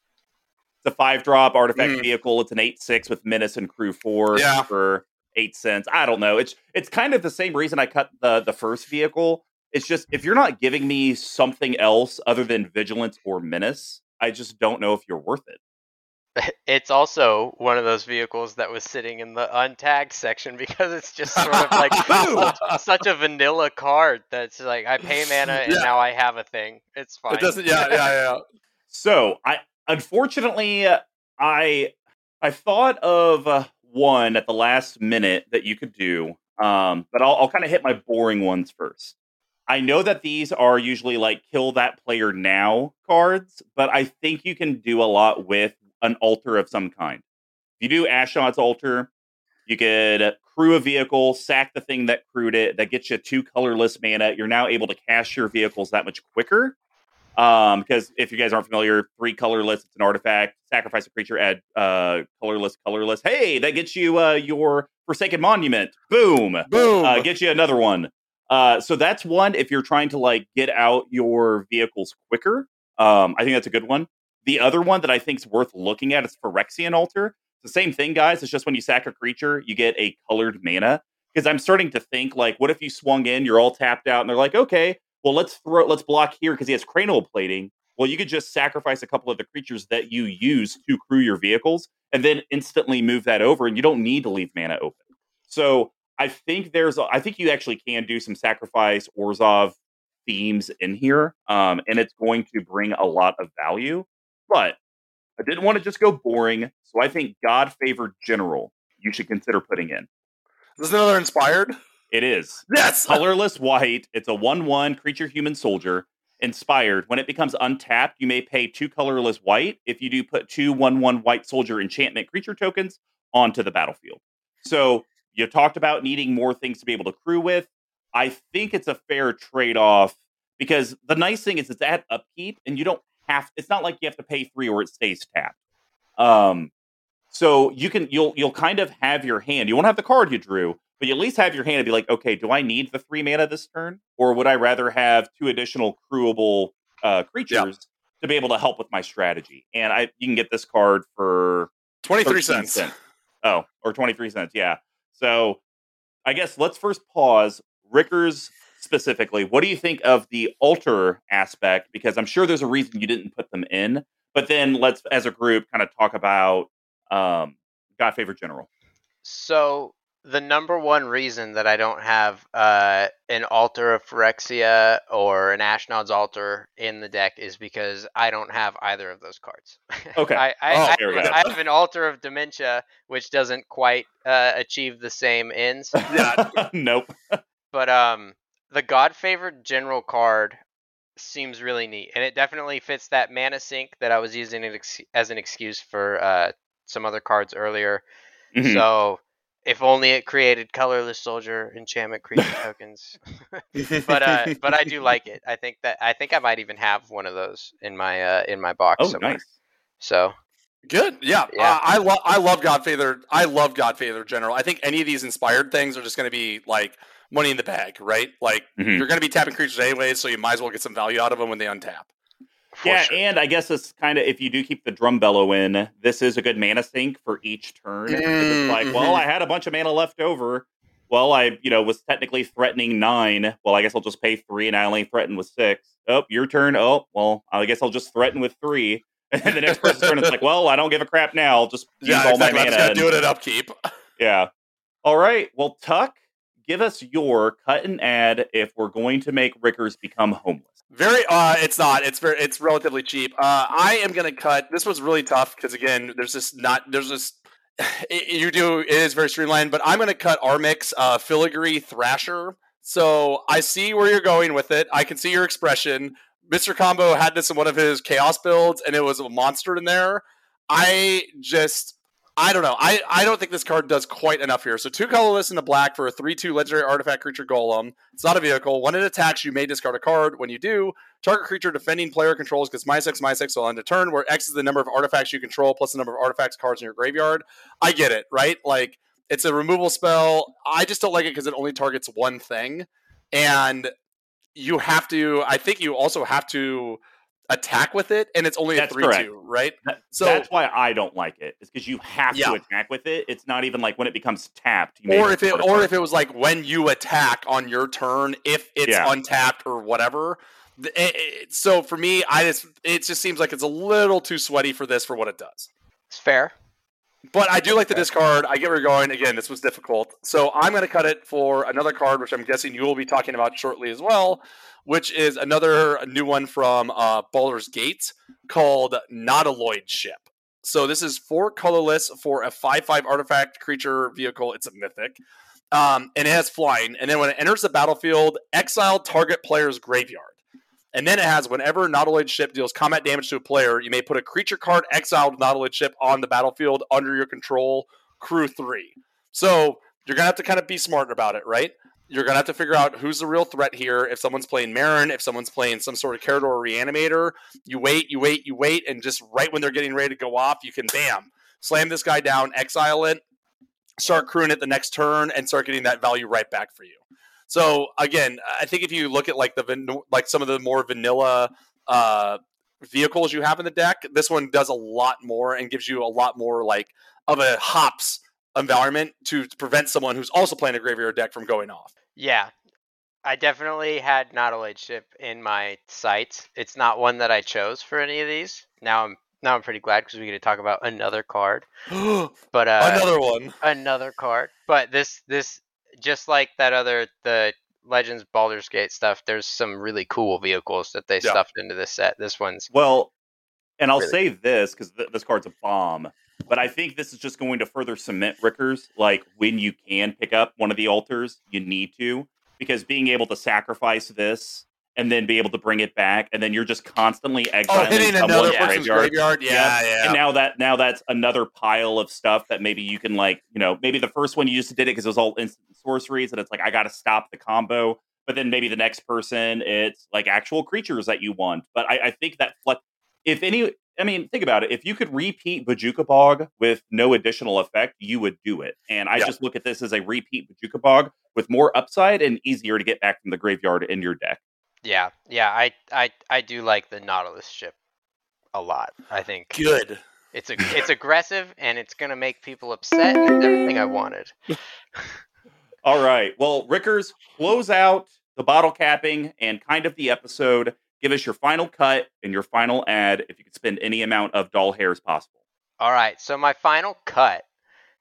It's a five drop artifact
Mm.
vehicle. It's an eight six with Menace and Crew four
Yeah.
for eight cents. I don't know. It's it's kind of the same reason I cut the the first vehicle. It's just if you're not giving me something else other than Vigilance or Menace, I just don't know if you're worth it.
It's also one of those vehicles that was sitting in the untagged section because it's just sort of like such, a vanilla card that's like I pay mana and
Yeah.
now I have a thing. It's fine.
It doesn't. Yeah, yeah, yeah.
So I unfortunately I I thought of uh, one at the last minute that you could do, um, but I'll, I'll kind of hit my boring ones first. I know that these are usually like kill that player now cards, but I think you can do a lot with an altar of some kind. If you do Ashnod's altar, you could crew a vehicle, sack the thing that crewed it, that gets you two colorless mana. You're now able to cast your vehicles that much quicker. Um, because if you guys aren't familiar, three colorless, it's an artifact. Sacrifice a creature, add uh colorless, colorless. Hey, that gets you uh your Forsaken Monument. Boom.
Boom.
Uh, get you another one. Uh, so that's one if you're trying to like get out your vehicles quicker. Um, I think that's a good one. The other one that I think is worth looking at is Phyrexian Altar. It's the same thing, guys. It's just when you sack a creature, you get a colored mana. Because I'm starting to think like, what if you swung in, you're all tapped out, and they're like, okay, well let's throw, let's block here because he has cranial plating. Well, you could just sacrifice a couple of the creatures that you use to crew your vehicles, and then instantly move that over, and you don't need to leave mana open. So I think there's, a, I think you actually can do some sacrifice Orzhov themes in here, um, and it's going to bring a lot of value. But I didn't want to just go boring, so I think God favored general you should consider putting in.
This is another inspired.
It is
Yes.
colorless white. It's a one-one creature human soldier. Inspired. When it becomes untapped, you may pay two colorless white. If you do put two one-one white soldier enchantment creature tokens onto the battlefield. So you talked about needing more things to be able to crew with. I think it's a fair trade-off because the nice thing is it's at upkeep and you don't have it's not like you have to pay three or it stays tapped. Um so you can you'll you'll kind of have your hand. You won't have the card you drew, but you at least have your hand and be like, okay, do I need the three mana this turn, or would I rather have two additional crewable uh, creatures to be able to help with my strategy? And I you can get this card for
23
13
cents.
Oh, or twenty three cents. Yeah. So I guess let's first pause. Rickers specifically, what do you think of the altar aspect? Because I'm sure there's a reason you didn't put them in. But then let's, as a group, kind of talk about um, Godfavored General.
So the number one reason that I don't have uh, an altar of Phyrexia or an Ashnod's altar in the deck is because I don't have either of those cards.
Okay.
I, I,
Oh,
I. I have an altar of dementia, which doesn't quite uh, achieve the same ends.
Nope.
But um, the Godfavored General card seems really neat, and it definitely fits that mana sink that I was using it ex- as an excuse for uh, some other cards earlier.
Mhm.
So if only it created colorless soldier enchantment creature tokens. but uh, but I do like it. I think that I think I might even have one of those in my uh, in my box
oh,
somewhere.
nice.
So
Good. Yeah.
Yeah.
Uh, I love I love Godfather. I love Godfather General. I think any of these inspired things are just going to be like money in the bag, right? Like
Mhm.
you're going to be tapping creatures anyways, so you might as well get some value out of them when they untap.
for
yeah,
sure.
and I guess it's kind of if you do keep the drum bellow in, this is a good mana sink for each turn. 'Cause It's like, well,
Mhm.
I had a bunch of mana left over. Well, I you know was technically threatening nine. Well, I guess I'll just pay three, and I only threatened with six. Oh, your turn. Oh, well, I guess I'll just threaten with three. And the next person's turn, it's like, well, I don't give a crap now. I'll just use
Yeah,
all
exactly.
my
I'm just going to
and-
do it at upkeep.
yeah. All right. Well, Tuck, give us your cut and add if we're going to make Rickers become homeless.
Very. Uh, it's not. It's very. It's relatively cheap. Uh, I am going to cut. This was really tough because again, there's just not. There's just. It, you do. It is very streamlined, but I'm going to cut Armix uh, Filigree Thrasher. So I see where you're going with it. I can see your expression. Mr. Combo had this in one of his chaos builds, and it was a monster in there. I just. I don't know. I, I don't think this card does quite enough here. So two colorless and a black for a three two legendary artifact creature golem. It's not a vehicle. When it attacks, you may discard a card. When you do, target creature defending player controls gets minus six minus six on end of turn, where X is the number of artifacts you control plus the number of artifacts cards in your graveyard. I get it, right? Like it's a removal spell. I just don't like it because it only targets one thing, and you have to. I think you also have to attack with it, and it's only
That's
a three
correct.
two, right?
That-
So-
that's why I don't like it. it. Is because you have
Yeah.
to attack with it. It's not even like when it becomes tapped. You
or if it or
card.
if it was like when you attack on your turn if it's
Yeah.
untapped or whatever it- it- eh, eh, eh, so for me i just it just seems like it's a little too sweaty for this for what it does
It's fair.
But i do like the discard i get where you're going again this was difficult so i'm going to cut it for another card which i'm guessing you will be talking about shortly as well which is another new one from uh, Baldur's Gate called Nautiloid Ship. So this is four colorless for a five-five artifact creature vehicle. It's a mythic, um, and it has flying. And then when it enters the battlefield, exile target player's graveyard. And then it has whenever Nautiloid Ship deals combat damage to a player, you may put a creature card exiled Nautiloid Ship on the battlefield under your control. Crew three. So you're gonna have to kind of be smart about it, right? You're gonna have to figure out who's the real threat here. If someone's playing Meren, if someone's playing some sort of Karador or Reanimator, you wait, you wait, you wait, and just right when they're getting ready to go off, you can bam, slam this guy down, exile it, start crewing it the next turn, and start getting that value right back for you. So again, I think if you look at like the van- like some of the more vanilla uh, vehicles you have in the deck, this one does a lot more and gives you a lot more like of a hops environment to prevent someone who's also playing a graveyard deck from going off.
Yeah. I definitely had Nautiloid ship in my sights. It's not one that I chose for any of these. Now I'm now I'm pretty glad because we get to talk about another card. But uh,
Another one.
another card. But this this just like that other the Legends Baldur's Gate stuff. There's some really cool vehicles that they
Yeah.
stuffed into this set. This one's
Well, and I'll
Really?
say this because th- this card's a bomb, but I think this is just going to further cement Rickers. Like when you can pick up one of the altars, you need to because being able to sacrifice this and then be able to bring it back, and then you're just constantly
Oh,
exiling
hitting
someone's
another
yeah.
person's
graveyard.
graveyard. Yeah, yeah.
And now that now that's another pile of stuff that maybe you can like you know maybe the first one you just did it because it was all instant sorceries and it's like I got to stop the combo. But then maybe the next person it's like actual creatures that you want. But I, I think that flex. If any, I mean, think about it. If you could repeat Bojuka Bog with no additional effect, you would do it. And I
Yeah.
just look at this as a repeat Bojuka Bog with more upside and easier to get back from the graveyard in your deck.
Yeah yeah. I I I do like the Nautilus ship a lot. I think
good.
it's a it's aggressive and it's gonna make people upset. And it's everything I wanted.
All right. Well, Rickers, close out the bottle capping and kind of the episode. Give us your final cut and your final ad if you could spend any amount of doll hairs possible.
All right, so my final cut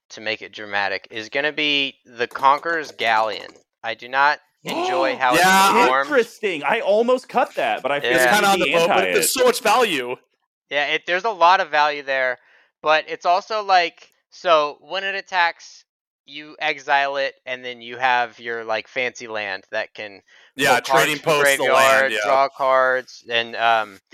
to make it dramatic is going to be the Conqueror's Galleon. I do not enjoy how
Yeah,
it's formed.
Interesting. I almost cut that, but I feel
Yeah.
It's kind of on the boat, but there's so much value.
Yeah, it, there's a lot of value there, but it's also like so when it attacks, you exile it, and then you have your like fancy land that can
Yeah,
pull cards
trading
from the
the land. Yeah.
draw cards, and um,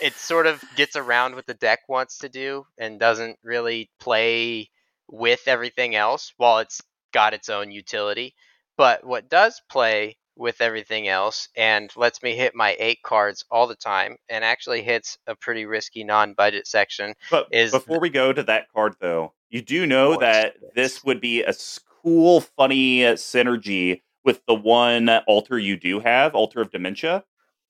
it sort of gets around what the deck wants to do and doesn't really play with everything else while it's got its own utility. But what does play with everything else and lets me hit my eight cards all the time and actually hits a pretty risky non-budget section
But
is-
before we go to that card, though, you do know that this would be a cool, funny synergy with the one altar you do have, Altar of Dementia.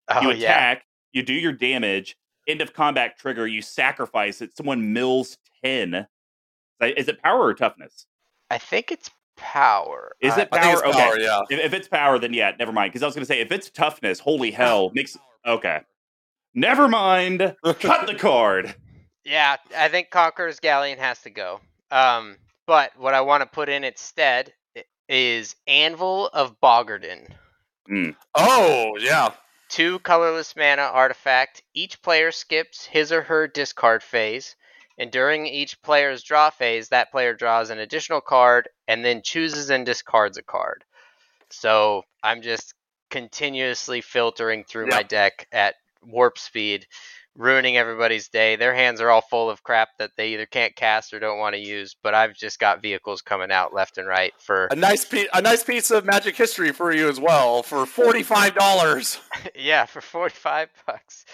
oh
you
yeah
attack, you do your damage, end of combat trigger, you sacrifice it, someone mills 10. Is it power or toughness?
I think it's power.
Is
I-
it
I think it's
Power, okay.
power, yeah.
If, if it's power, then yeah, never mind. Because I was going to say, if it's toughness, holy hell, makes. Okay. Never mind. Cut the card.
Yeah, I think Conqueror's Galleon has to go. Um, but what I want to put in instead is Anvil of Bogardan.
Oh, yeah.
Two colorless mana artifact. Each player skips his or her discard phase, and during each player's draw phase, that player draws an additional card and then chooses and discards a card. So I'm just continuously filtering through my deck at warp speed ruining everybody's day. Their hands are all full of crap that they either can't cast or don't want to use. But I've just got vehicles coming out left and right for
A nice piece, a nice piece of Magic history for you as well for forty five dollars.
yeah for forty five bucks.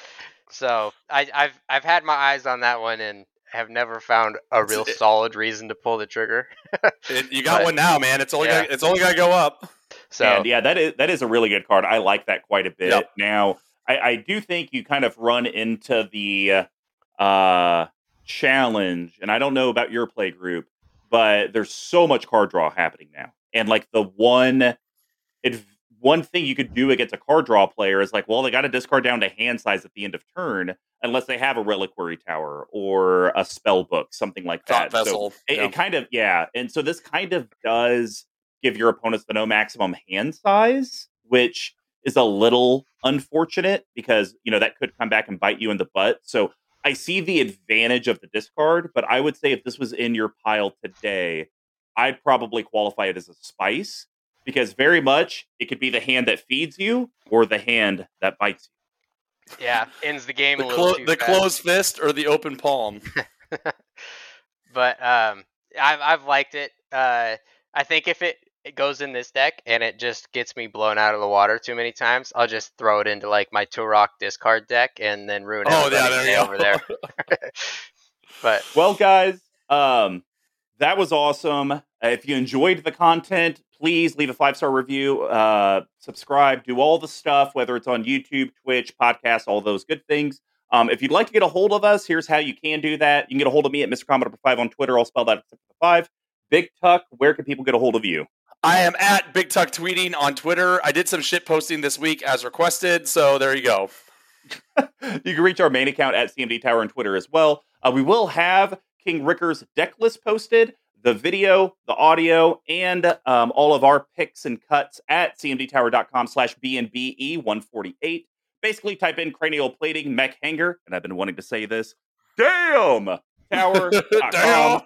So I, I've I've had my eyes on that one and have never found a real
It's-
solid reason to pull the trigger.
You got
But-
one now, man. It's only
Yeah.
gonna, it's only got to go up.
So
and yeah, that is that is a really good card. I like that quite a bit.
Yep.
Now, I, I do think you kind of run into the uh, challenge, and I don't know about your play group, but there's so much card draw happening now, and like the one, it, one thing you could do against a card draw player is like, well, they got to discard down to hand size at the end of turn, unless they have a reliquary tower or a spell book, something like
Thought
that. So
vessel.
it,
Yeah.
it kind of yeah and so this kind of does give your opponents the no maximum hand size which is a little unfortunate because you know that could come back and bite you in the butt so i see the advantage of the discard but i would say if this was in your pile today i'd probably qualify it as a spice because very much it could be the hand that feeds you or the hand that bites you
yeah, ends the game
the
a little
clo-
too
the
fast.
closed fist or the open palm.
but um, I've I've liked it. Uh, I think if it, it goes in this deck and it just gets me blown out of the water too many times, I'll just throw it into like my Turok discard deck and then ruin
Oh yeah, there
day
you go.
over there. but
Well, guys, um, that was awesome. If you enjoyed the content, please leave a five star review, uh, subscribe, do all the stuff, whether it's on YouTube, Twitch, podcast, all those good things. Um, if you'd like to get a hold of us, here's how you can do that. You can get a hold of me at Mr. Commodore 5 on Twitter. I'll spell that at five. Big Tuck, where can people get a hold of you?
I am at Big Tuck tweeting on Twitter. I did some shit posting this week as requested, so there you go.
you can reach our main account at CMD Tower on Twitter as well. Uh, we will have King Ricker's deck list posted, the video, the audio, and um, all of our picks and cuts at cmdtower.com slash BNBE148. Basically, type in cranial plating Mech Hangar, and I've been wanting to say this. Damn! Tower.com.
Damn.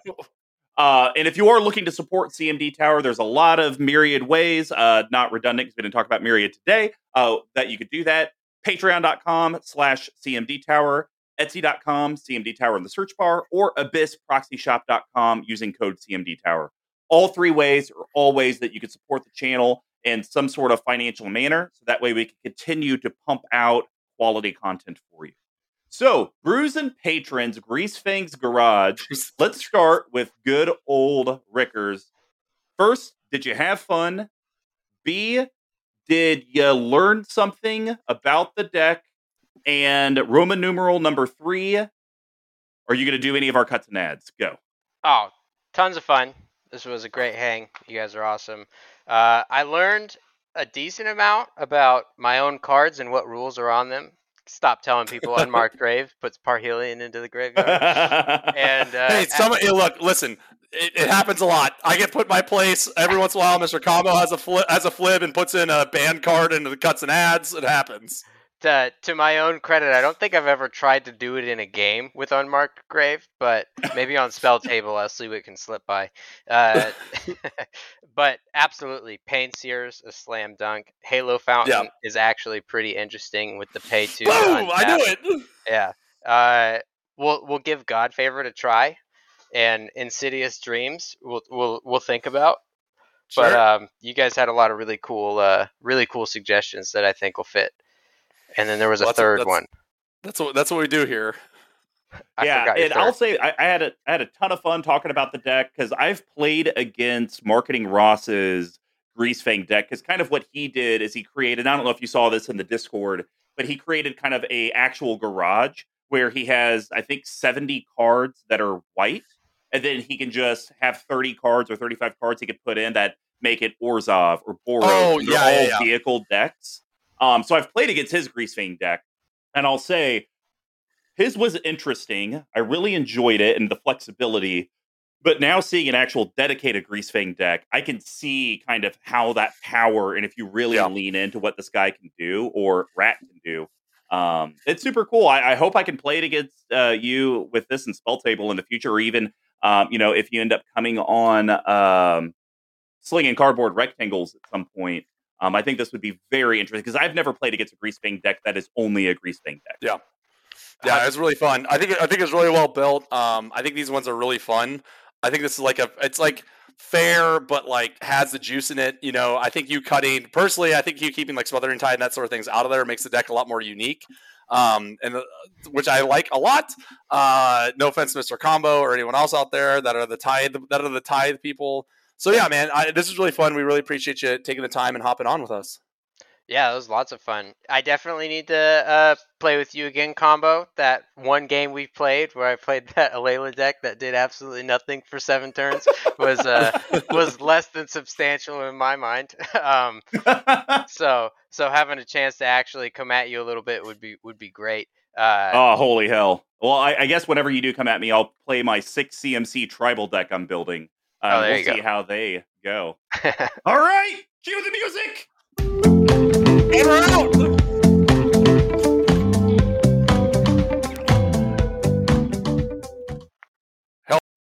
Uh, and if you are looking to support CMD Tower, there's a lot of myriad ways, uh, not redundant because we didn't talk about myriad today, uh, that you could do that. Patreon.com slash CMD Tower, Etsy.com, CMD Tower in the search bar, or AbyssProxyShop.com using code CMD Tower. All three ways are all ways that you can support the channel in some sort of financial manner. So that way we can continue to pump out quality content for you. So, brews and patrons, Greasefang's Garage. Let's start with good old Rickers. First, did you have fun? B, did you learn something about the deck? And Roman numeral number three, are you going to do any of our cuts and ads? Go.
oh, tons of fun. This was a great hang. You guys are awesome. Uh, I learned a decent amount about my own cards and what rules are on them. Stop telling people unmarked grave puts Parhelion into the graveyard. And uh,
hey, some hey, look, listen. It, it happens a lot. I get put in my place every once in a while. Mr. Combo has a flip, has a flip and puts in a band card into the cuts and ads. It happens.
To, to my own credit, I don't think I've ever tried to do it in a game with unmarked grave, but maybe on spell table I'll see what can slip by. Uh, but absolutely, Pain Seer's a slam dunk. Halo Fountain is actually pretty interesting with the pay two.
Boom! I knew it.
Yeah. Uh, we'll we'll give Godfavored a try, and Insidious Dreams we'll we'll we'll think about. But um, you guys had a lot of really cool, uh, really cool suggestions that I think will fit. And then there was a
Well, that's-
third
that's-
one.
that's what that's what we do here.
I
yeah,
forgot your
and I'll say I, I had a I had a ton of fun talking about the deck because I've played against Marketing Ross's Greasefang deck because kind of what he did is he created. I don't know if you saw this in the Discord, but he created kind of a actual garage where he has I think seventy cards that are white, and then he can just have thirty cards or thirty five cards he could put in that make it Orzhov or Boros.
Oh,
They're
yeah,
all
yeah, yeah.
vehicle decks. Um, so I've played against his Greasefang deck, and I'll say his was interesting. I really enjoyed it and the flexibility. But now seeing an actual dedicated Greasefang deck, I can see kind of how that power and if you really
Yeah.
lean into what this guy can do or Rat can do, um, it's super cool. I, I hope I can play it against uh, you with this and Spell Table in the future, or even um, you know if you end up coming on um, slinging cardboard rectangles at some point. Um, I think this would be very interesting because I've never played against a Greasefang deck that is only a Greasefang deck.
Yeah. Yeah, it was really fun. I think I think it's really well built. Um, I think these ones are really fun. I think this is like a it's like fair, but like has the juice in it. You know, I think you cutting personally. I think you keeping like Smothering Tithe and that sort of things out of there makes the deck a lot more unique. Um, and uh, which I like a lot. Uh, no offense, Mr. Combo or anyone else out there that are the tithe that are the tithe people. So yeah, man, I, this is really fun. We really appreciate you taking the time and hopping on with us.
Yeah, it was lots of fun. I definitely need to uh, play with you again, combo. That one game we played where I played that Alela deck that did absolutely nothing for seven turns was uh, was less than substantial in my mind. um, so so having a chance to actually come at you a little bit would be would be great. Uh,
oh, holy hell! Well, I, I, guess whenever you do come at me, I'll play my six CMC tribal deck I'm building. Uh, oh, we'll see go. how they go. All right, cue the music.
And we're out.